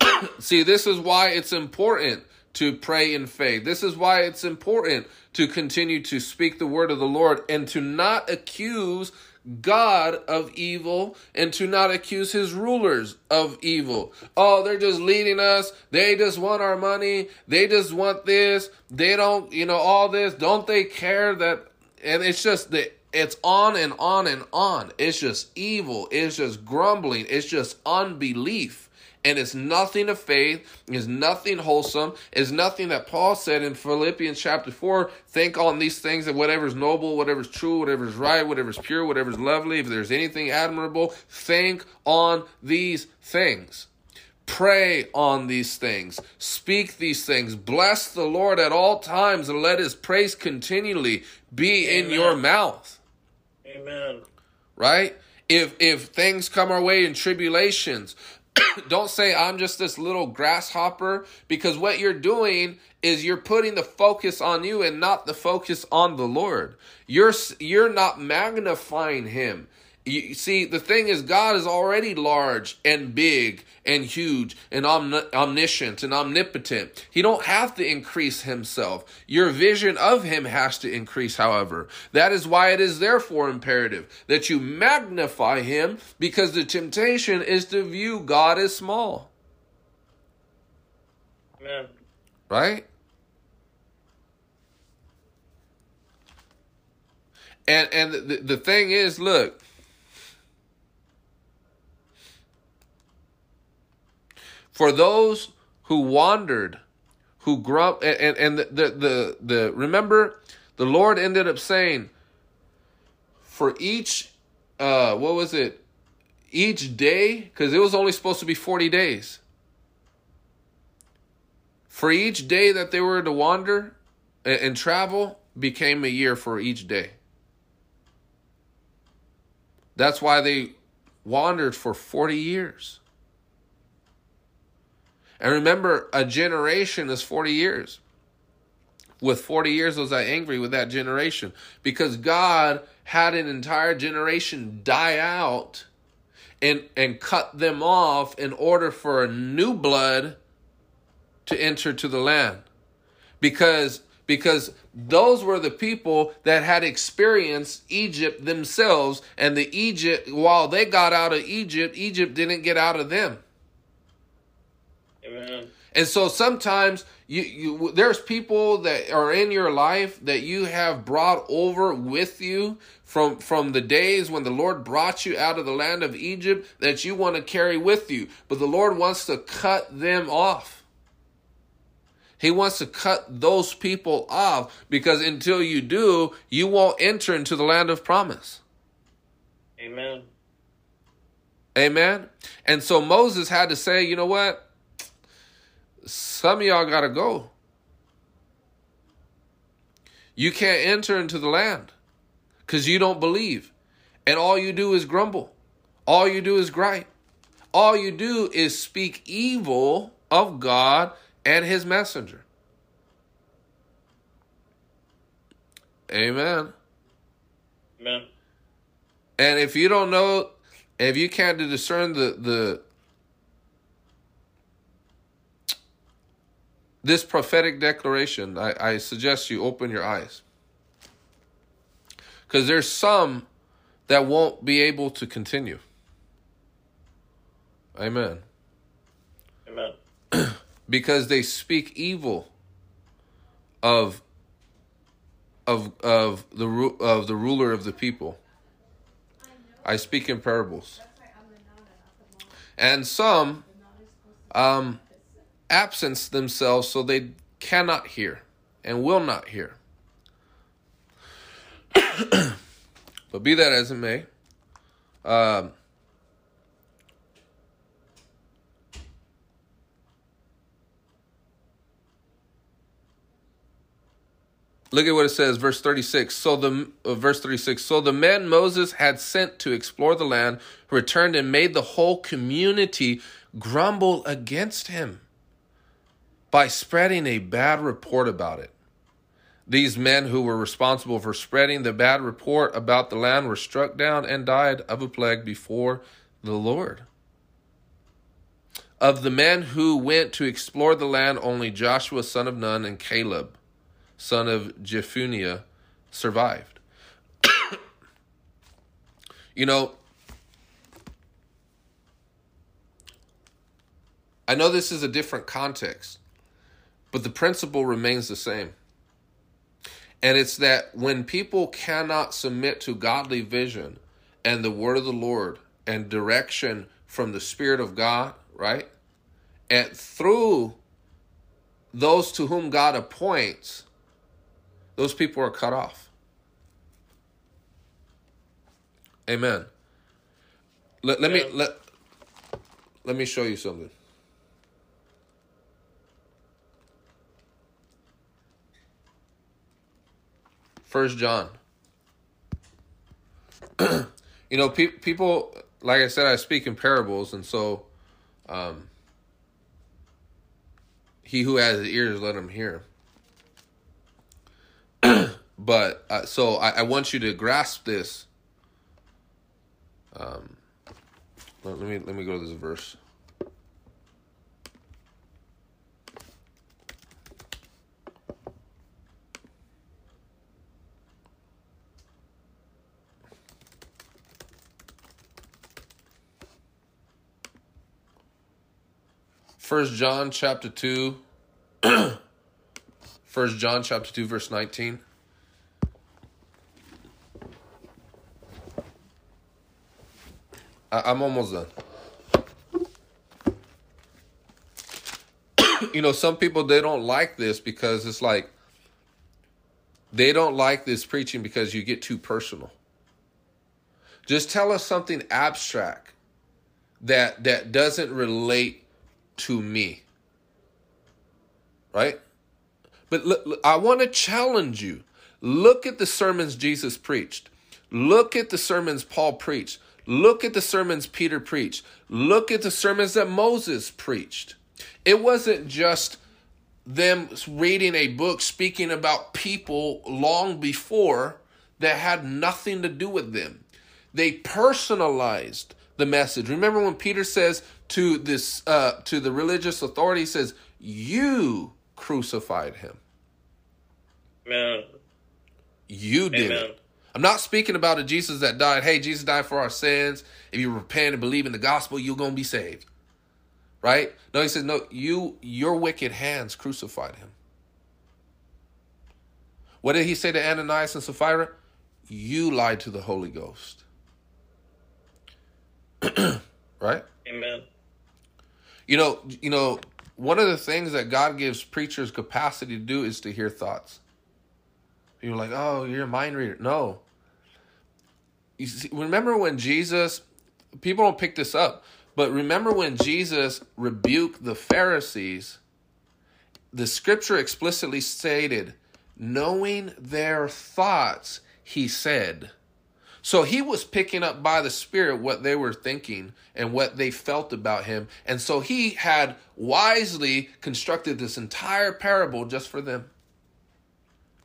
[COUGHS] See, this is why it's important to pray in faith. This is why it's important to continue to speak the word of the Lord and to not accuse God of evil and to not accuse his rulers of evil. Oh, they're just leading us. They just want our money. They just want this. They don't, you know, all this. Don't they care that? And it's just that it's on and on and on. It's just evil. It's just grumbling. It's just unbelief. And it's nothing of faith, it's nothing wholesome, it's nothing that Paul said in Philippians chapter 4 think on these things that whatever's noble, whatever's true, whatever's right, whatever's pure, whatever's lovely, if there's anything admirable, think on these things. Pray on these things. Speak these things. Bless the Lord at all times and let his praise continually be in your mouth Amen. right? If if things come our way in tribulations, [COUGHS] don't say I'm just this little grasshopper because what you're doing is you're putting the focus on you and not the focus on the Lord. You're you're not magnifying him. You see, the thing is, God is already large and big and huge and omni- omniscient and omnipotent. He don't have to increase himself. Your vision of him has to increase, however. That is why it is therefore imperative that you magnify him because the temptation is to view God as small. Amen. Right? And and the, the thing is, look, for those who wandered, who grump and, and, the, the the the remember the Lord ended up saying for each uh what was it? Each day? Because it was only supposed to be 40 days. For each day that they were to wander and, and travel became a year for each day. That's why they wandered for 40 years And remember, a generation is 40 years. With 40 years was I angry with that generation because God had an entire generation die out and and cut them off in order for a new blood to enter to the land. Because because those were the people that had experienced Egypt themselves and the Egypt while they got out of Egypt, Egypt didn't get out of them. And so sometimes you, you there's people that are in your life that you have brought over with you from from the days when the Lord brought you out of the land of Egypt that you want to carry with you. But the Lord wants to cut them off. He wants to cut those people off because until you do, you won't enter into the land of promise. Amen. Amen. And so Moses had to say, you know what? Some of y'all got to go. You can't enter into the land because you don't believe. And all you do is grumble. All you do is gripe. All you do is speak evil of God and his messenger. Amen. Amen. And if you don't know, if you can't discern the the this prophetic declaration, I, I suggest you open your eyes. Because there's some that won't be able to continue. Amen. Amen. [CLEARS THROAT] Because they speak evil of of of the of the ruler of the people. I speak in parables. And some um absence themselves so they cannot hear and will not hear. [COUGHS] but be that as it may, um, look at what it says, verse 36. So the uh, verse 36. So the men Moses had sent to explore the land returned and made the whole community grumble against him by spreading a bad report about it. These men who were responsible for spreading the bad report about the land were struck down and died of a plague before the Lord. Of the men who went to explore the land, only Joshua, son of Nun, and Caleb, son of Jephunneh, survived. [COUGHS] you know, I know this is a different context, but the principle remains the same. And it's that when people cannot submit to godly vision and the word of the Lord and direction from the Spirit of God, right? And through those to whom God appoints, those people are cut off. Amen. Let, let me let let me show you something. First John. [CLEARS THROAT] you know, pe- people, like I said, I speak in parables, and so, um, he who has ears, let him hear. [CLEARS THROAT] but uh, so I, I want you to grasp this. Um, let, let me let me go to this verse. First John chapter 2 [CLEARS THROAT] First John chapter 2 verse 19 I, I'm almost done. [CLEARS THROAT] you know, some people they don't like this because it's like they don't like this preaching because you get too personal. Just tell us something abstract that that doesn't relate to me. Right? But look, look, I want to challenge you. Look at the sermons Jesus preached. Look at the sermons Paul preached. Look at the sermons Peter preached. Look at the sermons that Moses preached. It wasn't just them reading a book speaking about people long before that had nothing to do with them. They personalized the message. Remember when Peter says to this uh, to the religious authority, he says, "You crucified him. Man. You did Amen. it." I'm not speaking about a Jesus that died. Hey, Jesus died for our sins. If you repent and believe in the gospel, you're gonna be saved. Right? No, he says, no, you your wicked hands crucified him. What did he say to Ananias and Sapphira? You lied to the Holy Ghost. [CLEARS THROAT] right? Amen. You know, you know, one of the things that God gives preachers capacity to do is to hear thoughts. You're like, oh, you're a mind reader. No. You see, remember when Jesus, people don't pick this up, but remember when Jesus rebuked the Pharisees, the scripture explicitly stated, knowing their thoughts, he said. So he was picking up by the Spirit what they were thinking and what they felt about him. And so he had wisely constructed this entire parable just for them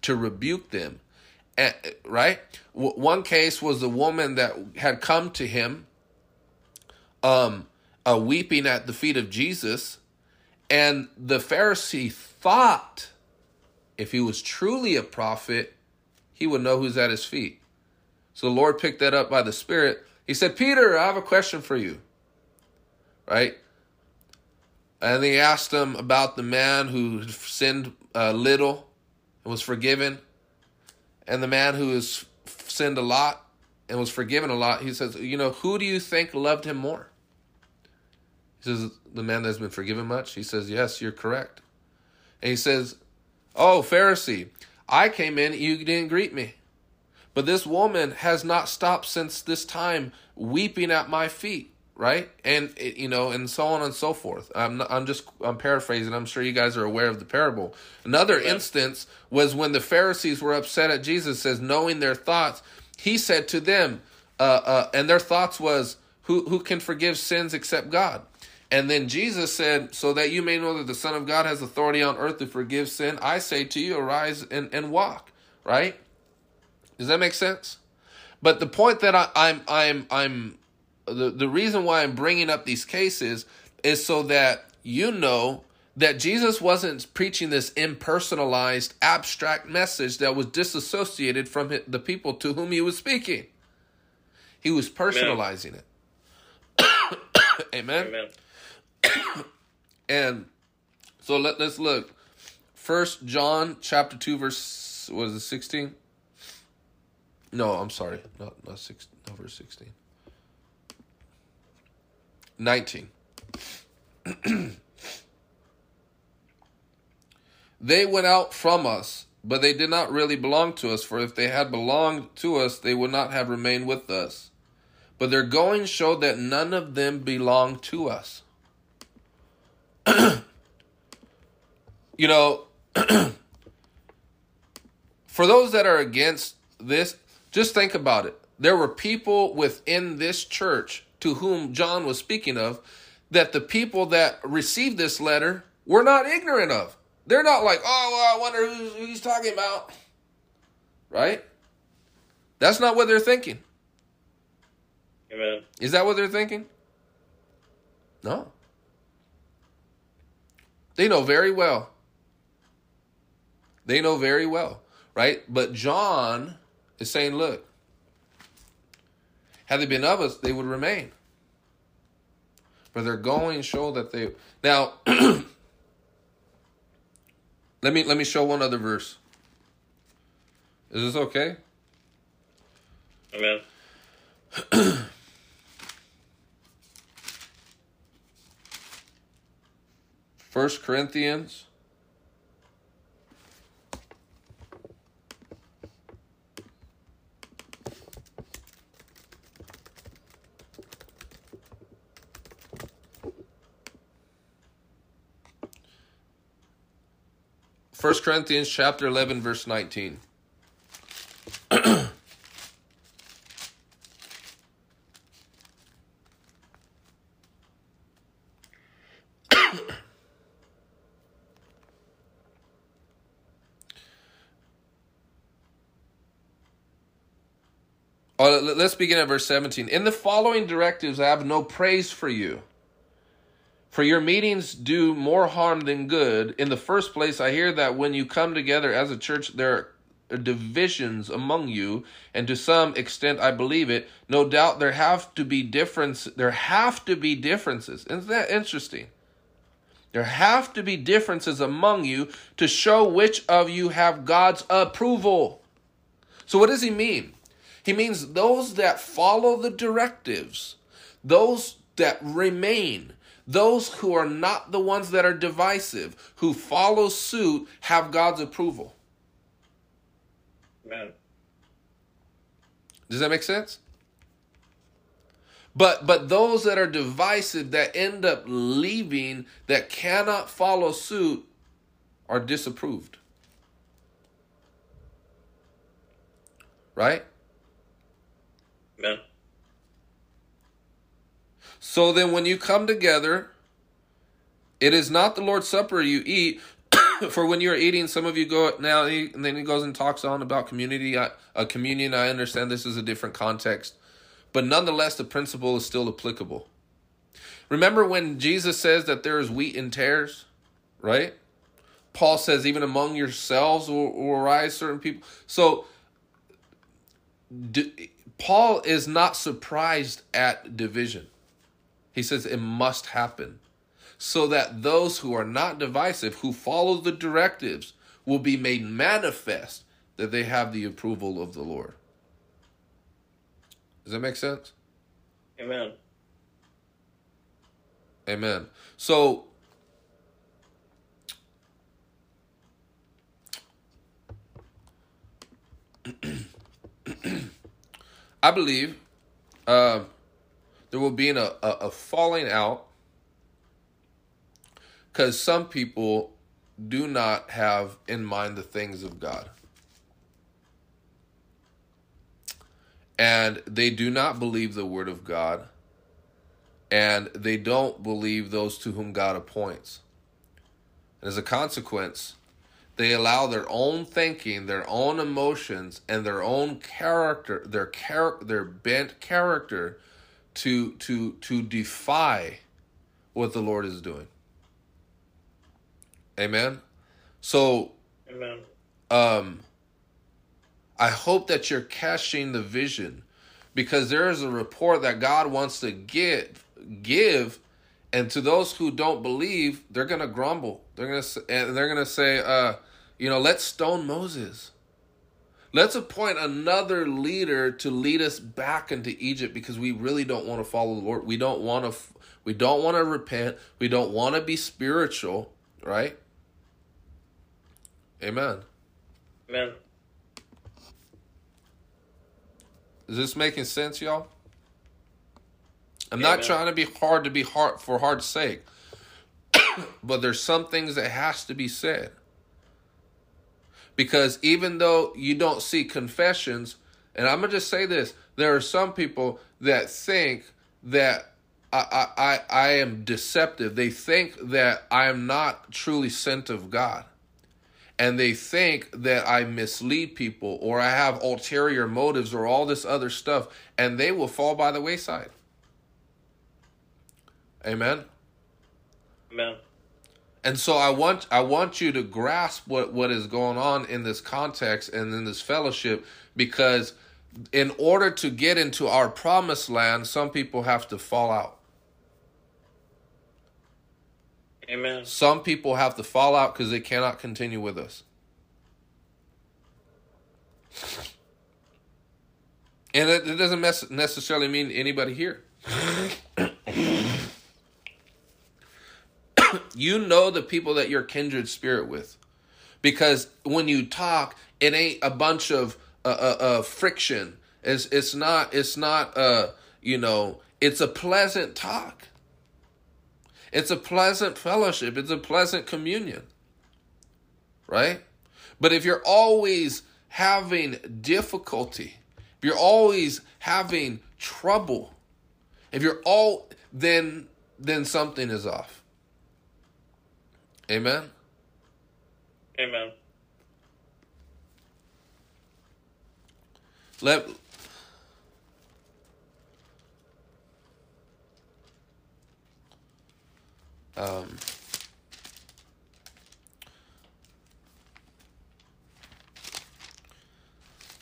to rebuke them. Right? One case was the woman that had come to him um, weeping at the feet of Jesus. And the Pharisee thought if he was truly a prophet, he would know who's at his feet. So the Lord picked that up by the Spirit. He said, Peter, I have a question for you. Right? And he asked him about the man who sinned uh, little and was forgiven, and the man who has sinned a lot and was forgiven a lot. He says, You know, who do you think loved him more? He says, The man that's been forgiven much? He says, Yes, you're correct. And he says, Oh, Pharisee, I came in, you didn't greet me. But this woman has not stopped since this time weeping at my feet, right? And it- you know, and so on and so forth. I'm not, I'm just I'm paraphrasing. I'm sure you guys are aware of the parable. Another instance was when the Pharisees were upset at Jesus. Says knowing their thoughts, he said to them, uh, uh, and their thoughts was, "Who who can forgive sins except God?" And then Jesus said, So that you may know that the Son of God has authority on earth to forgive sin, I say to you, arise and, and walk. Right? Does that make sense? But the point that I, I'm I'm I'm the, the reason why I'm bringing up these cases is so that you know that Jesus wasn't preaching this impersonalized, abstract message that was disassociated from the people to whom he was speaking. He was personalizing it. [COUGHS] Amen. Amen. [COUGHS] And so let, let's look. First John chapter 2 verse was it 16? No, I'm sorry. Not not 6 not verse 16. 19. [CLEARS THROAT] they went out from us, but they did not really belong to us, for if they had belonged to us, they would not have remained with us. But their going showed that none of them belonged to us. [CLEARS THROAT] you know, [CLEARS THROAT] for those that are against this, just think about it. There were people within this church to whom John was speaking of that the people that received this letter were not ignorant of. They're not like, oh, well, I wonder who, who he's talking about. Right? That's not what they're thinking. Amen. Is that what they're thinking? No. They know very well. They know very well, right? But John is saying, look, had they been of us, they would remain. But they're going show that they now [CLEARS THROAT] let me let me show one other verse. Is this okay? Amen. [CLEARS THROAT] First Corinthians 1 Corinthians chapter 11 verse 19. [COUGHS] let's begin at verse 17. In the following directives, I have no praise for you, for your meetings do more harm than good. In the first place, I hear that when you come together as a church, there are divisions among you, and to some extent I believe it. No doubt there have to be difference there have to be differences. Isn't that interesting? There have to be differences among you to show which of you have God's approval. So what does he mean? He means those that follow the directives, those that remain, those who are not the ones that are divisive, who follow suit, have God's approval. Amen. Does that make sense? But but those that are divisive that end up leaving that cannot follow suit are disapproved. Right? Amen. So then when you come together, it is not the Lord's Supper you eat. [COUGHS] For when you are eating, some of you go now, and then he goes and talks on about community, uh, communion. I understand this is a different context, but nonetheless, the principle is still applicable. Remember when Jesus says that there is wheat and tares, right? Paul says, even among yourselves will, will arise certain people. So, Paul is not surprised at division. He says it must happen so that those who are not divisive, who follow the directives, will be made manifest that they have the approval of the Lord. Does that make sense? Amen. Amen. So, [CLEARS THROAT] I believe uh, there will be an, a, a falling out because some people do not have in mind the things of God. And they do not believe the word of God. And they don't believe those to whom God appoints. And as a consequence, they allow their own thinking, their own emotions, and their own character, their char- their bent character to to to defy what the Lord is doing. Amen. So Amen. um I hope that you're catching the vision because there is a report that God wants to give give and to those who don't believe they're going to grumble they're going to and they're going to say uh you know let's stone Moses let's appoint another leader to lead us back into Egypt because we really don't want to follow the Lord we don't want to we don't want to repent we don't want to be spiritual right amen Amen. Is this making sense, y'all? I'm not trying to be hard to be hard for hard's sake. [COUGHS] but there's some things that has to be said. Because even though you don't see confessions, and I'm gonna just say this, there are some people that think that I I, I, I am deceptive. They think that I am not truly sent of God and they think that I mislead people or I have ulterior motives or all this other stuff, and they will fall by the wayside. Amen. Amen. And so I want I want you to grasp what what is going on in this context and in this fellowship because in order to get into our promised land, some people have to fall out. Amen. Some people have to fall out because they cannot continue with us. And it, it doesn't mes- necessarily mean anybody here. [LAUGHS] you know the people that you're kindred spirit with. Because when you talk, it ain't a bunch of uh, uh, uh, friction. It's, it's not, it's not, uh, you know, it's a pleasant talk. It's a pleasant fellowship. It's a pleasant communion. Right? But if you're always having difficulty, if you're always having trouble, if you're all then then something is off. Amen? Amen. Let um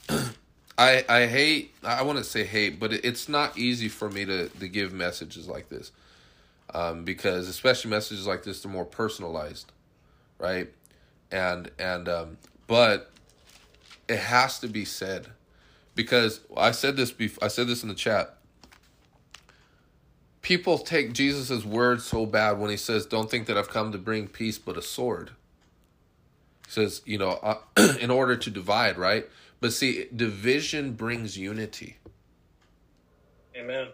[CLEARS THROAT] I I hate I want to say hate, but it's not easy for me to to give messages like this um, because especially messages like this are more personalized, right? And and um, but it has to be said because I said this before. I said this in the chat. People take Jesus' words so bad when he says, "Don't think that I've come to bring peace, but a sword." He says, you know, uh, [CLEARS THROAT] in order to divide, right? But see, division brings unity. Amen.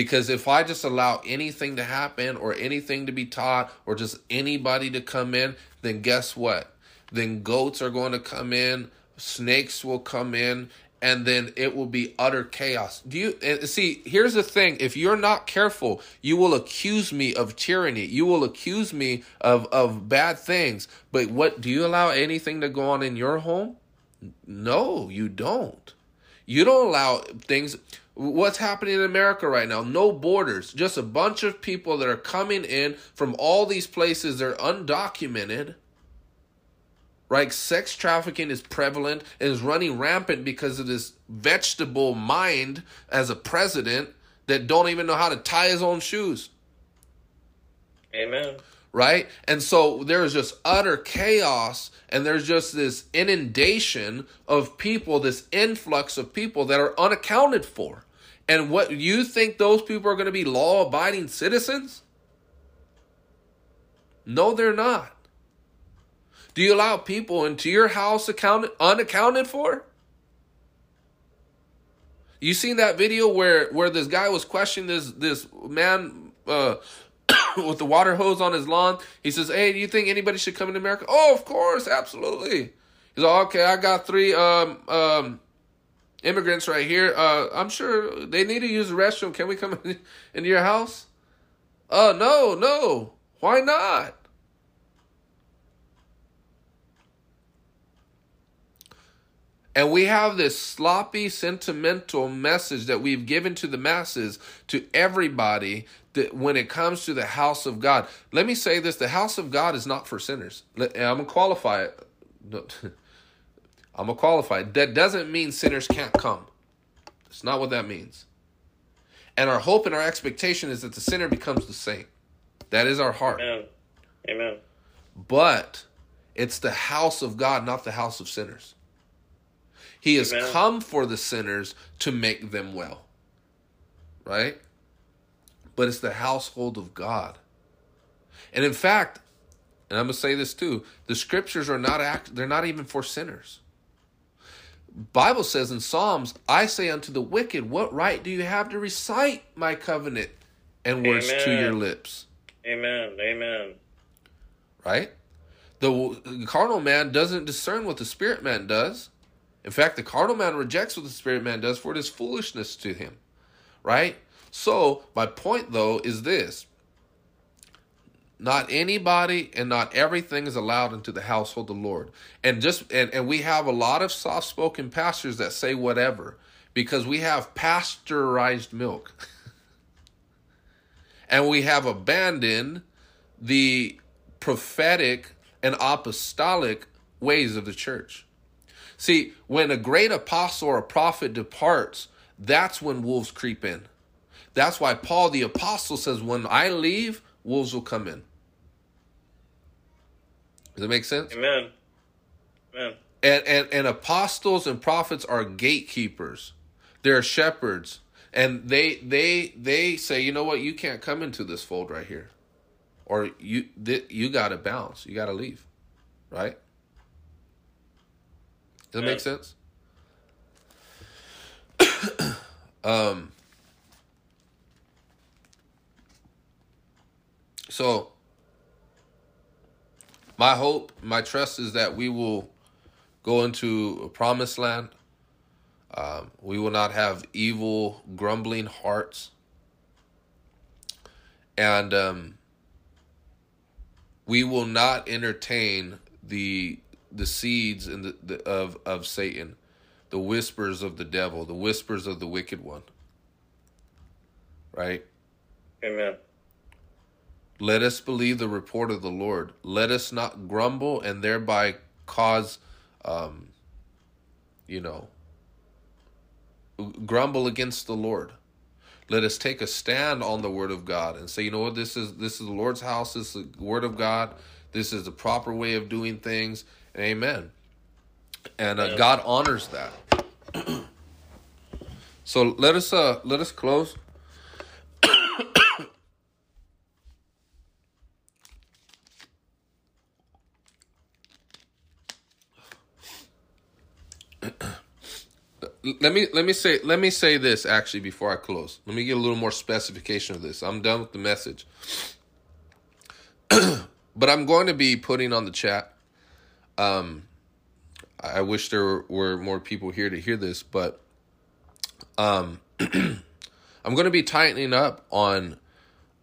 Because if I just allow anything to happen or anything to be taught or just anybody to come in, then guess what? Then goats are going to come in, snakes will come in, and then it will be utter chaos. Do you see? Here's the thing: if you're not careful, you will accuse me of tyranny. You will accuse me of of bad things. But what do you allow anything to go on in your home? No, you don't. You don't allow things. What's happening in America right now? No borders, just a bunch of people that are coming in from all these places. They're undocumented right? Sex trafficking is prevalent and is running rampant because of this vegetable mind as a president that don't even know how to tie his own shoes. Amen. Right? And so there's just utter chaos and there's just this inundation of people, this influx of people that are unaccounted for. And what you think those people are going to be law abiding citizens? No, they're not. Do you allow people into your house accounted unaccounted for? You seen that video where where this guy was questioning this this man uh, [COUGHS] with the water hose on his lawn? He says, "Hey, do you think anybody should come in America?" Oh, of course, absolutely. He's like, "Okay, I got three um um immigrants right here. Uh, I'm sure they need to use the restroom. Can we come [LAUGHS] in, into your house?" Uh, no, no. Why not? And we have this sloppy, sentimental message that we've given to the masses, to everybody, that when it comes to the house of God. Let me say this the house of God is not for sinners. I'm going to qualify it. I'm going to qualify it. That doesn't mean sinners can't come. It's not what that means. And our hope and our expectation is that the sinner becomes the saint. That is our heart. Amen. Amen. But it's the house of God, not the house of sinners. He has Amen. come for the sinners to make them well. Right? But it's the household of God. And in fact, and I'm going to say this too, the scriptures are not act they're not even for sinners. Bible says in Psalms, I say unto the wicked, what right do you have to recite my covenant and words Amen. to your lips? Amen. Amen. Right? The carnal man doesn't discern what the spirit man does. In fact, the carnal man rejects what the spirit man does, for it is foolishness to him. Right? So, my point though is this not anybody and not everything is allowed into the household of the Lord. And just and, and we have a lot of soft spoken pastors that say whatever because we have pasteurized milk. [LAUGHS] and we have abandoned the prophetic and apostolic ways of the church. See, when a great apostle or a prophet departs, that's when wolves creep in. That's why Paul the apostle says, When I leave, wolves will come in. Does that make sense? Amen. Amen. And, and, and apostles and prophets are gatekeepers. They're shepherds. And they they they say, you know what, you can't come into this fold right here. Or you you gotta bounce. You gotta leave. Right? Does that yeah. make sense? [COUGHS] um, so, my hope, my trust is that we will go into a promised land. Um, we will not have evil, grumbling hearts. And um, we will not entertain the the seeds in the, the, of of Satan, the whispers of the devil, the whispers of the wicked one. Right? Amen. Let us believe the report of the Lord. Let us not grumble and thereby cause, um, you know, grumble against the Lord. Let us take a stand on the word of God and say, you know what, this is this is the Lord's house. This is the word of God. This is the proper way of doing things. Amen. And uh, Yeah. God honors that. [CLEARS THROAT] so let us uh let us close. let me let me say let me say this actually before I close. Let me get a little more specification of this. I'm done with the message. [CLEARS THROAT] but I'm going to be putting on the chat. Um I wish there were more people here to hear this, but um [CLEARS THROAT] I'm going to be tightening up on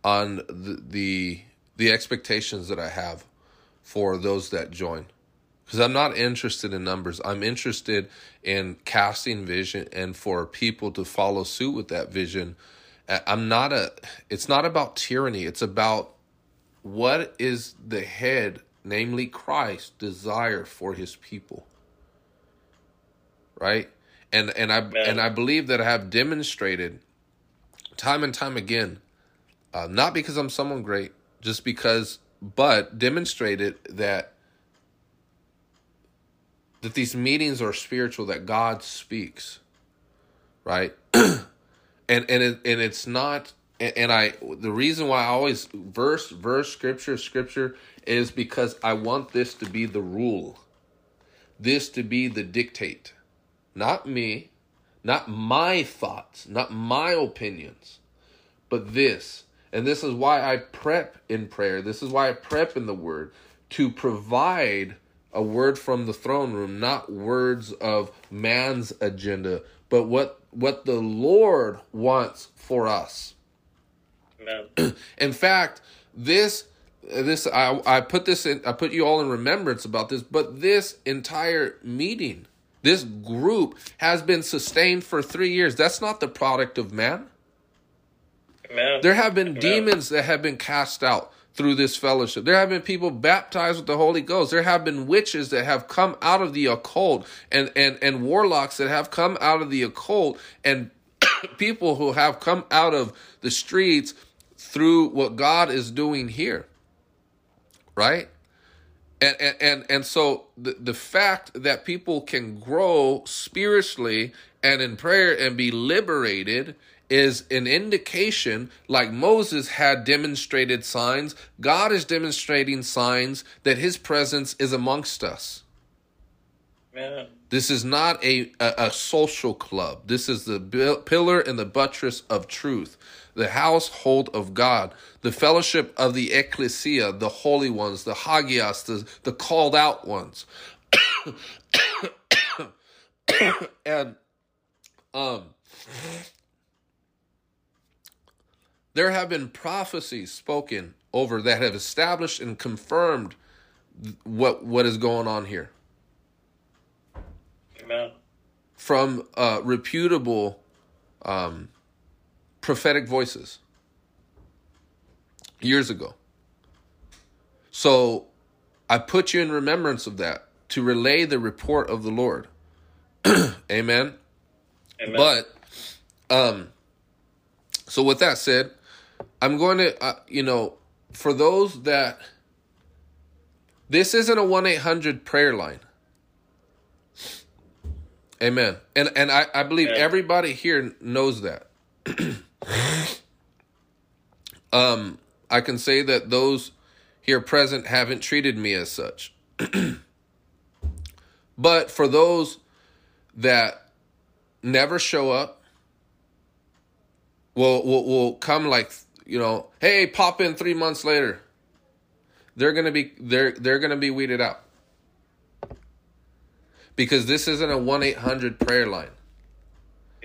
on the the, the expectations that I have for those that join because I'm not interested in numbers. I'm interested in casting vision and for people to follow suit with that vision. I'm not a. It's not about tyranny. It's about what is the head, namely Christ, desire for His people. Right, and and I and I believe that I have demonstrated time and time again, uh, not because I'm someone great, just because, but demonstrated that that these meetings are spiritual that God speaks, right? [CLEARS THROAT] and and it, and it's not and, and I the reason why I always verse verse scripture scripture is because I want this to be the rule. This to be the dictate. Not me, not my thoughts, not my opinions, but this. And this is why I prep in prayer. This is why I prep in the word to provide a word from the throne room, not words of man's agenda, but what what the Lord wants for us. Amen. [CLEARS THROAT] In fact, this this I I put this in I put you all in remembrance about this, but this entire meeting, this group has been sustained for 3 years. That's not the product of man. Amen. There have been Amen. demons that have been cast out through this fellowship. There have been people baptized with the Holy Ghost. There have been witches that have come out of the occult and and and warlocks that have come out of the occult and [COUGHS] people who have come out of the streets through what God is doing here. Right? And and and, and so the, the fact that people can grow spiritually and in prayer and be liberated is an indication like Moses had demonstrated signs God is demonstrating signs that his presence is amongst us Amen. this is not a, a, a social club. This is the bil- pillar and the buttress of truth, the household of God, the fellowship of the ecclesia, the holy ones, the hagias, the, the called out ones. [COUGHS] and um, there have been prophecies spoken over that have established and confirmed what what is going on here Amen. from uh, reputable um, prophetic voices years ago. So I put you in remembrance of that to relay the report of the Lord. [CLEARS THROAT] Amen. Amen. But, um, so with that said, I'm going to, uh, you know, for those that this isn't a one eight hundred prayer line. Amen. And and I, I believe Amen. everybody here knows that. [CLEARS THROAT] um, I can say that those here present haven't treated me as such. [CLEARS THROAT] but for those that never show up, will will will come like you know, hey, pop in three months later. They're gonna be they're they're gonna be weeded out because this isn't a one eight hundred prayer line.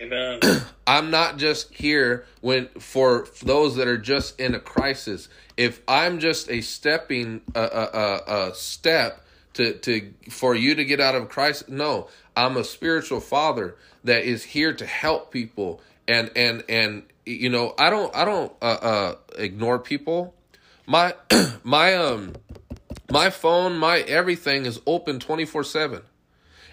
Amen. [CLEARS THROAT] I'm not just here when for those that are just in a crisis. If I'm just a stepping a a, step to to for you to get out of crisis, no, I'm a spiritual father that is here to help people and and and you know I don't I don't uh, uh, ignore people, My [CLEARS THROAT] my um my phone, my everything is open 24/7.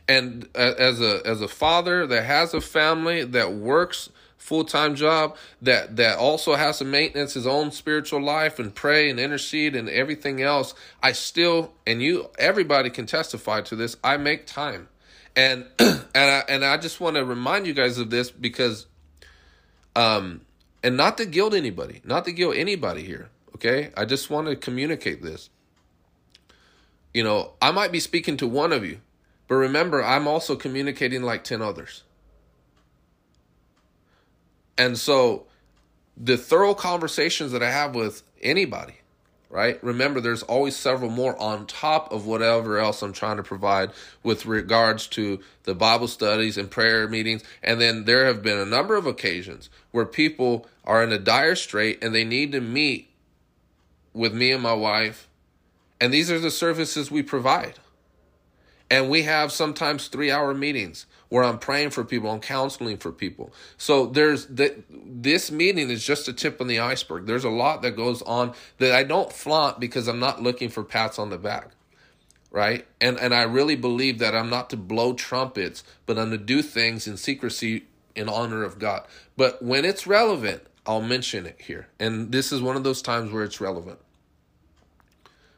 And as a as a father that has a family that works full-time job that that also has to maintenance his own spiritual life and pray and intercede and everything else, I still and you everybody can testify to this. I make time. And [CLEARS THROAT] and I and I just want to remind you guys of this because um and not to guilt anybody, not to guilt anybody here, okay? I just want to communicate this. You know, I might be speaking to one of you, but remember, I'm also communicating like 10 others. And so the thorough conversations that I have with anybody, right? Remember, there's always several more on top of whatever else I'm trying to provide with regards to the Bible studies and prayer meetings. And then there have been a number of occasions where people are in a dire strait and they need to meet with me and my wife. And these are the services we provide. And we have sometimes three hour meetings where I'm praying for people, I'm counseling for people. So there's that this meeting is just a tip on the iceberg. There's a lot that goes on that I don't flaunt because I'm not looking for pats on the back. Right? And and I really believe that I'm not to blow trumpets, but I'm to do things in secrecy in honor of God. But when it's relevant, I'll mention it here. And this is one of those times where it's relevant.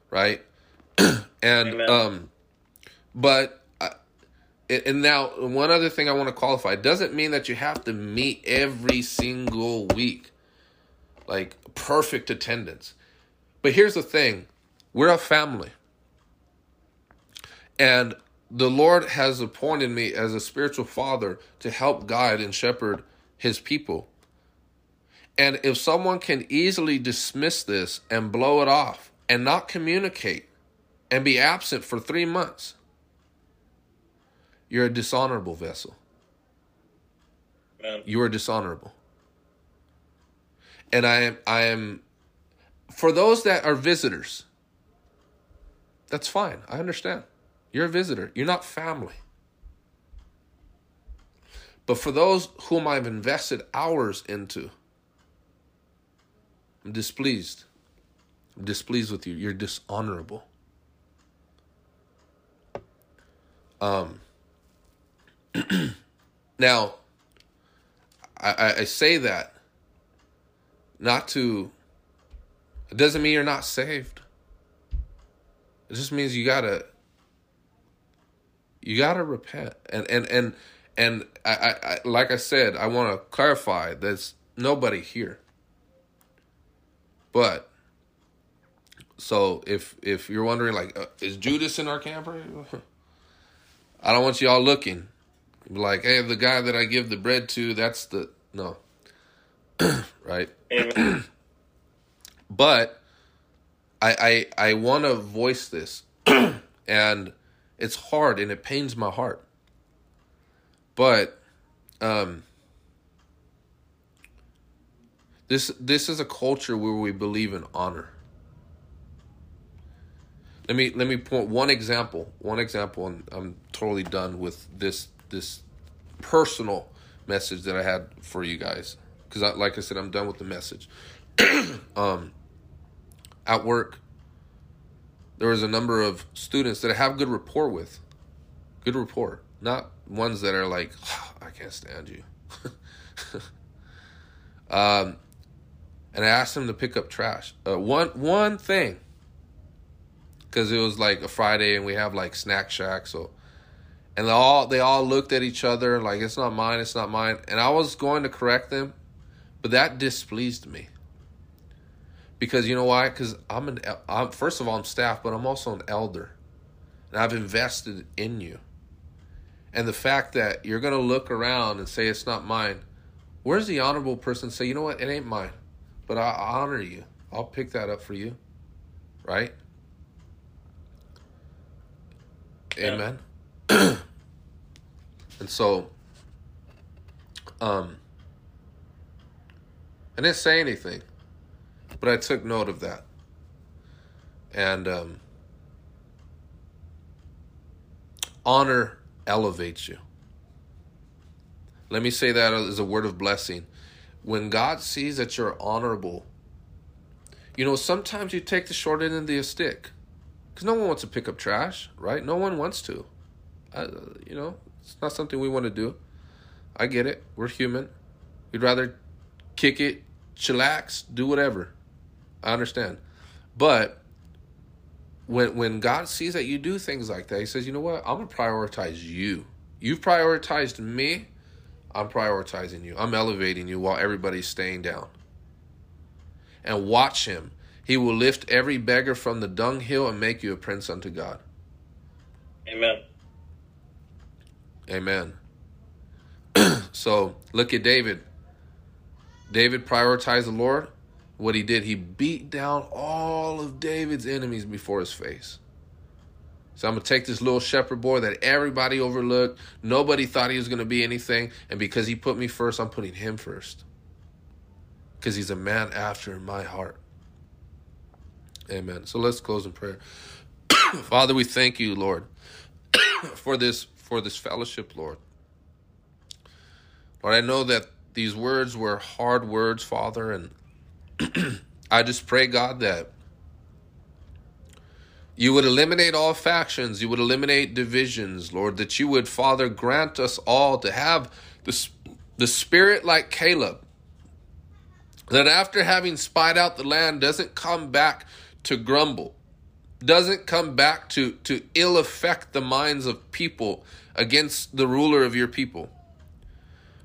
Right? [CLEARS THROAT] and Amen. um but and now one other thing I want to qualify it doesn't mean that you have to meet every single week, like perfect attendance. But here's the thing: we're a family, and the Lord has appointed me as a spiritual father to help guide and shepherd His people. And if someone can easily dismiss this and blow it off and not communicate and be absent for three months, you're a dishonorable vessel. Amen. You are dishonorable. And I am I am for those that are visitors, that's fine. I understand. You're a visitor. You're not family. But for those whom I've invested hours into, I'm displeased. I'm displeased with you. You're dishonorable. Um [CLEARS THROAT] now, I, I, say that not to. It doesn't mean you're not saved. It just means you gotta. You gotta repent, and and and and I, I, I like I said, I want to clarify. There's nobody here. But so if if you're wondering, like, uh, is Judas in our camper? [LAUGHS] I don't want you all looking like, hey, the guy that I give the bread to, that's the no, [CLEARS THROAT] right? [CLEARS THROAT] But I I I want to voice this, [CLEARS THROAT] and it's hard and it pains my heart. But um, this this is a culture where we believe in honor. Let me let me point one example. One example, and I'm totally done with this this personal message that I had for you guys. Because, I, like I said, I'm done with the message. [CLEARS THROAT] um, at work, there was a number of students that I have good rapport with. Good rapport, not ones that are like, I can't stand you. [LAUGHS] um, and I asked them to pick up trash. Uh, one one thing, because it was like a Friday and we have like snack shack, so and they all they all looked at each other like it's not mine, it's not mine. And I was going to correct them, but that displeased me. Because you know why? Because I'm an I'm first of all I'm staff, but I'm also an elder, and I've invested in you. And the fact that you're gonna look around and say it's not mine, where's the honorable person say you know what it ain't mine, but I honor you. I'll pick that up for you, right? Yeah. Amen. [CLEARS THROAT] and so, um, I didn't say anything, but I took note of that. And um, honor elevates you. Let me say that as a word of blessing. When God sees that you're honorable, you know, sometimes you take the short end of the stick. Because no one wants to pick up trash, right? No one wants to. Uh, you know, it's not something we want to do. I get it. We're human. We'd rather kick it, chillax, do whatever. I understand. But when when God sees that you do things like that, he says, "You know what? I'm going to prioritize you. You've prioritized me. I'm prioritizing you. I'm elevating you while everybody's staying down." And watch him. He will lift every beggar from the dunghill and make you a prince unto God. Amen. Amen. [CLEARS THROAT] so look at David. David prioritized the Lord. What he did, he beat down all of David's enemies before his face. So I'm going to take this little shepherd boy that everybody overlooked. Nobody thought he was going to be anything. And because he put me first, I'm putting him first. Because he's a man after my heart. Amen. So let's close in prayer. [CLEARS THROAT] Father, we thank you, Lord, [CLEARS THROAT] for this for this fellowship, Lord. Lord, I know that these words were hard words, Father, and [CLEARS THROAT] I just pray, God, that you would eliminate all factions, you would eliminate divisions, Lord, that you would, Father, grant us all to have the, the spirit like Caleb, that after having spied out the land doesn't come back to grumble, doesn't come back to, to ill affect the minds of people against the ruler of your people.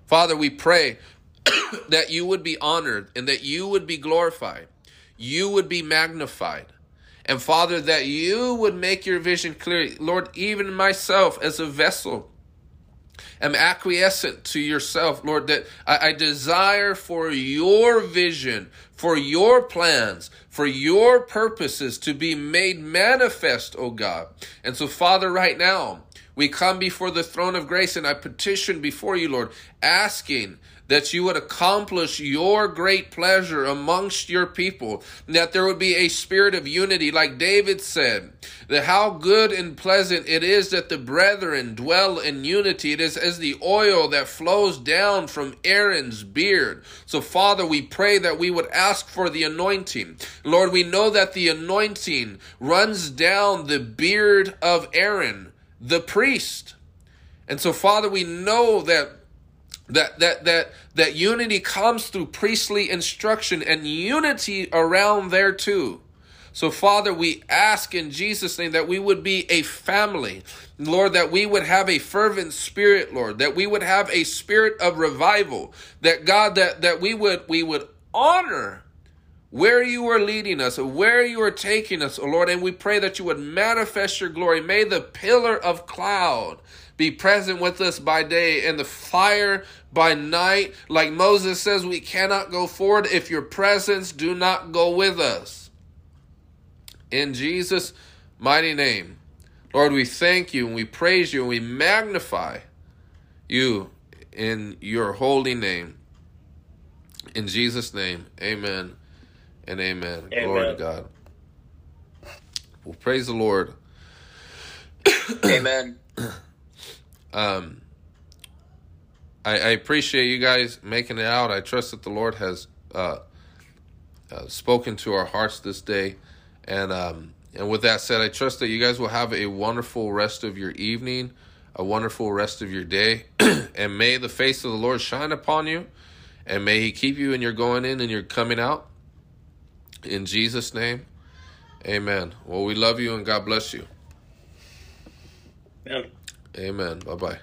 Father, we pray [COUGHS] that you would be honored and that you would be glorified, you would be magnified. And Father, that you would make your vision clear. Lord, even myself as a vessel am acquiescent to yourself, Lord, that I, I, desire for your vision, for your plans, for your purposes to be made manifest, O God. And so, Father, right now, we come before the throne of grace and I petition before you, Lord, asking that you would accomplish your great pleasure amongst your people, that there would be a spirit of unity, like David said, that how good and pleasant it is that the brethren dwell in unity. It is as the oil that flows down from Aaron's beard. So, Father, we pray that we would ask for the anointing. Lord, we know that the anointing runs down the beard of Aaron, the priest. And so, Father, we know that that that that that unity comes through priestly instruction and unity around there too so father we ask in jesus name that we would be a family lord that we would have a fervent spirit lord that we would have a spirit of revival that god that that we would we would honor where you are leading us, where you are taking us, oh Lord, and we pray that you would manifest your glory. May the pillar of cloud be present with us by day and the fire by night. Like Moses says, we cannot go forward if your presence do not go with us. In Jesus' mighty name, Lord, we thank you and we praise you and we magnify you in your holy name. In Jesus' name, amen and amen. amen. Glory to God. Well, praise the Lord. amen. [COUGHS] Um, I, I, appreciate you guys making it out. I trust that the Lord has uh, uh, spoken to our hearts this day, and um, and with that said, I trust that you guys will have a wonderful rest of your evening, a wonderful rest of your day, [COUGHS] and may the face of the Lord shine upon you, and may He keep you in your going in and your coming out. In Jesus' name, Amen. Well, we love you and God bless you. Amen. Amen. Bye bye.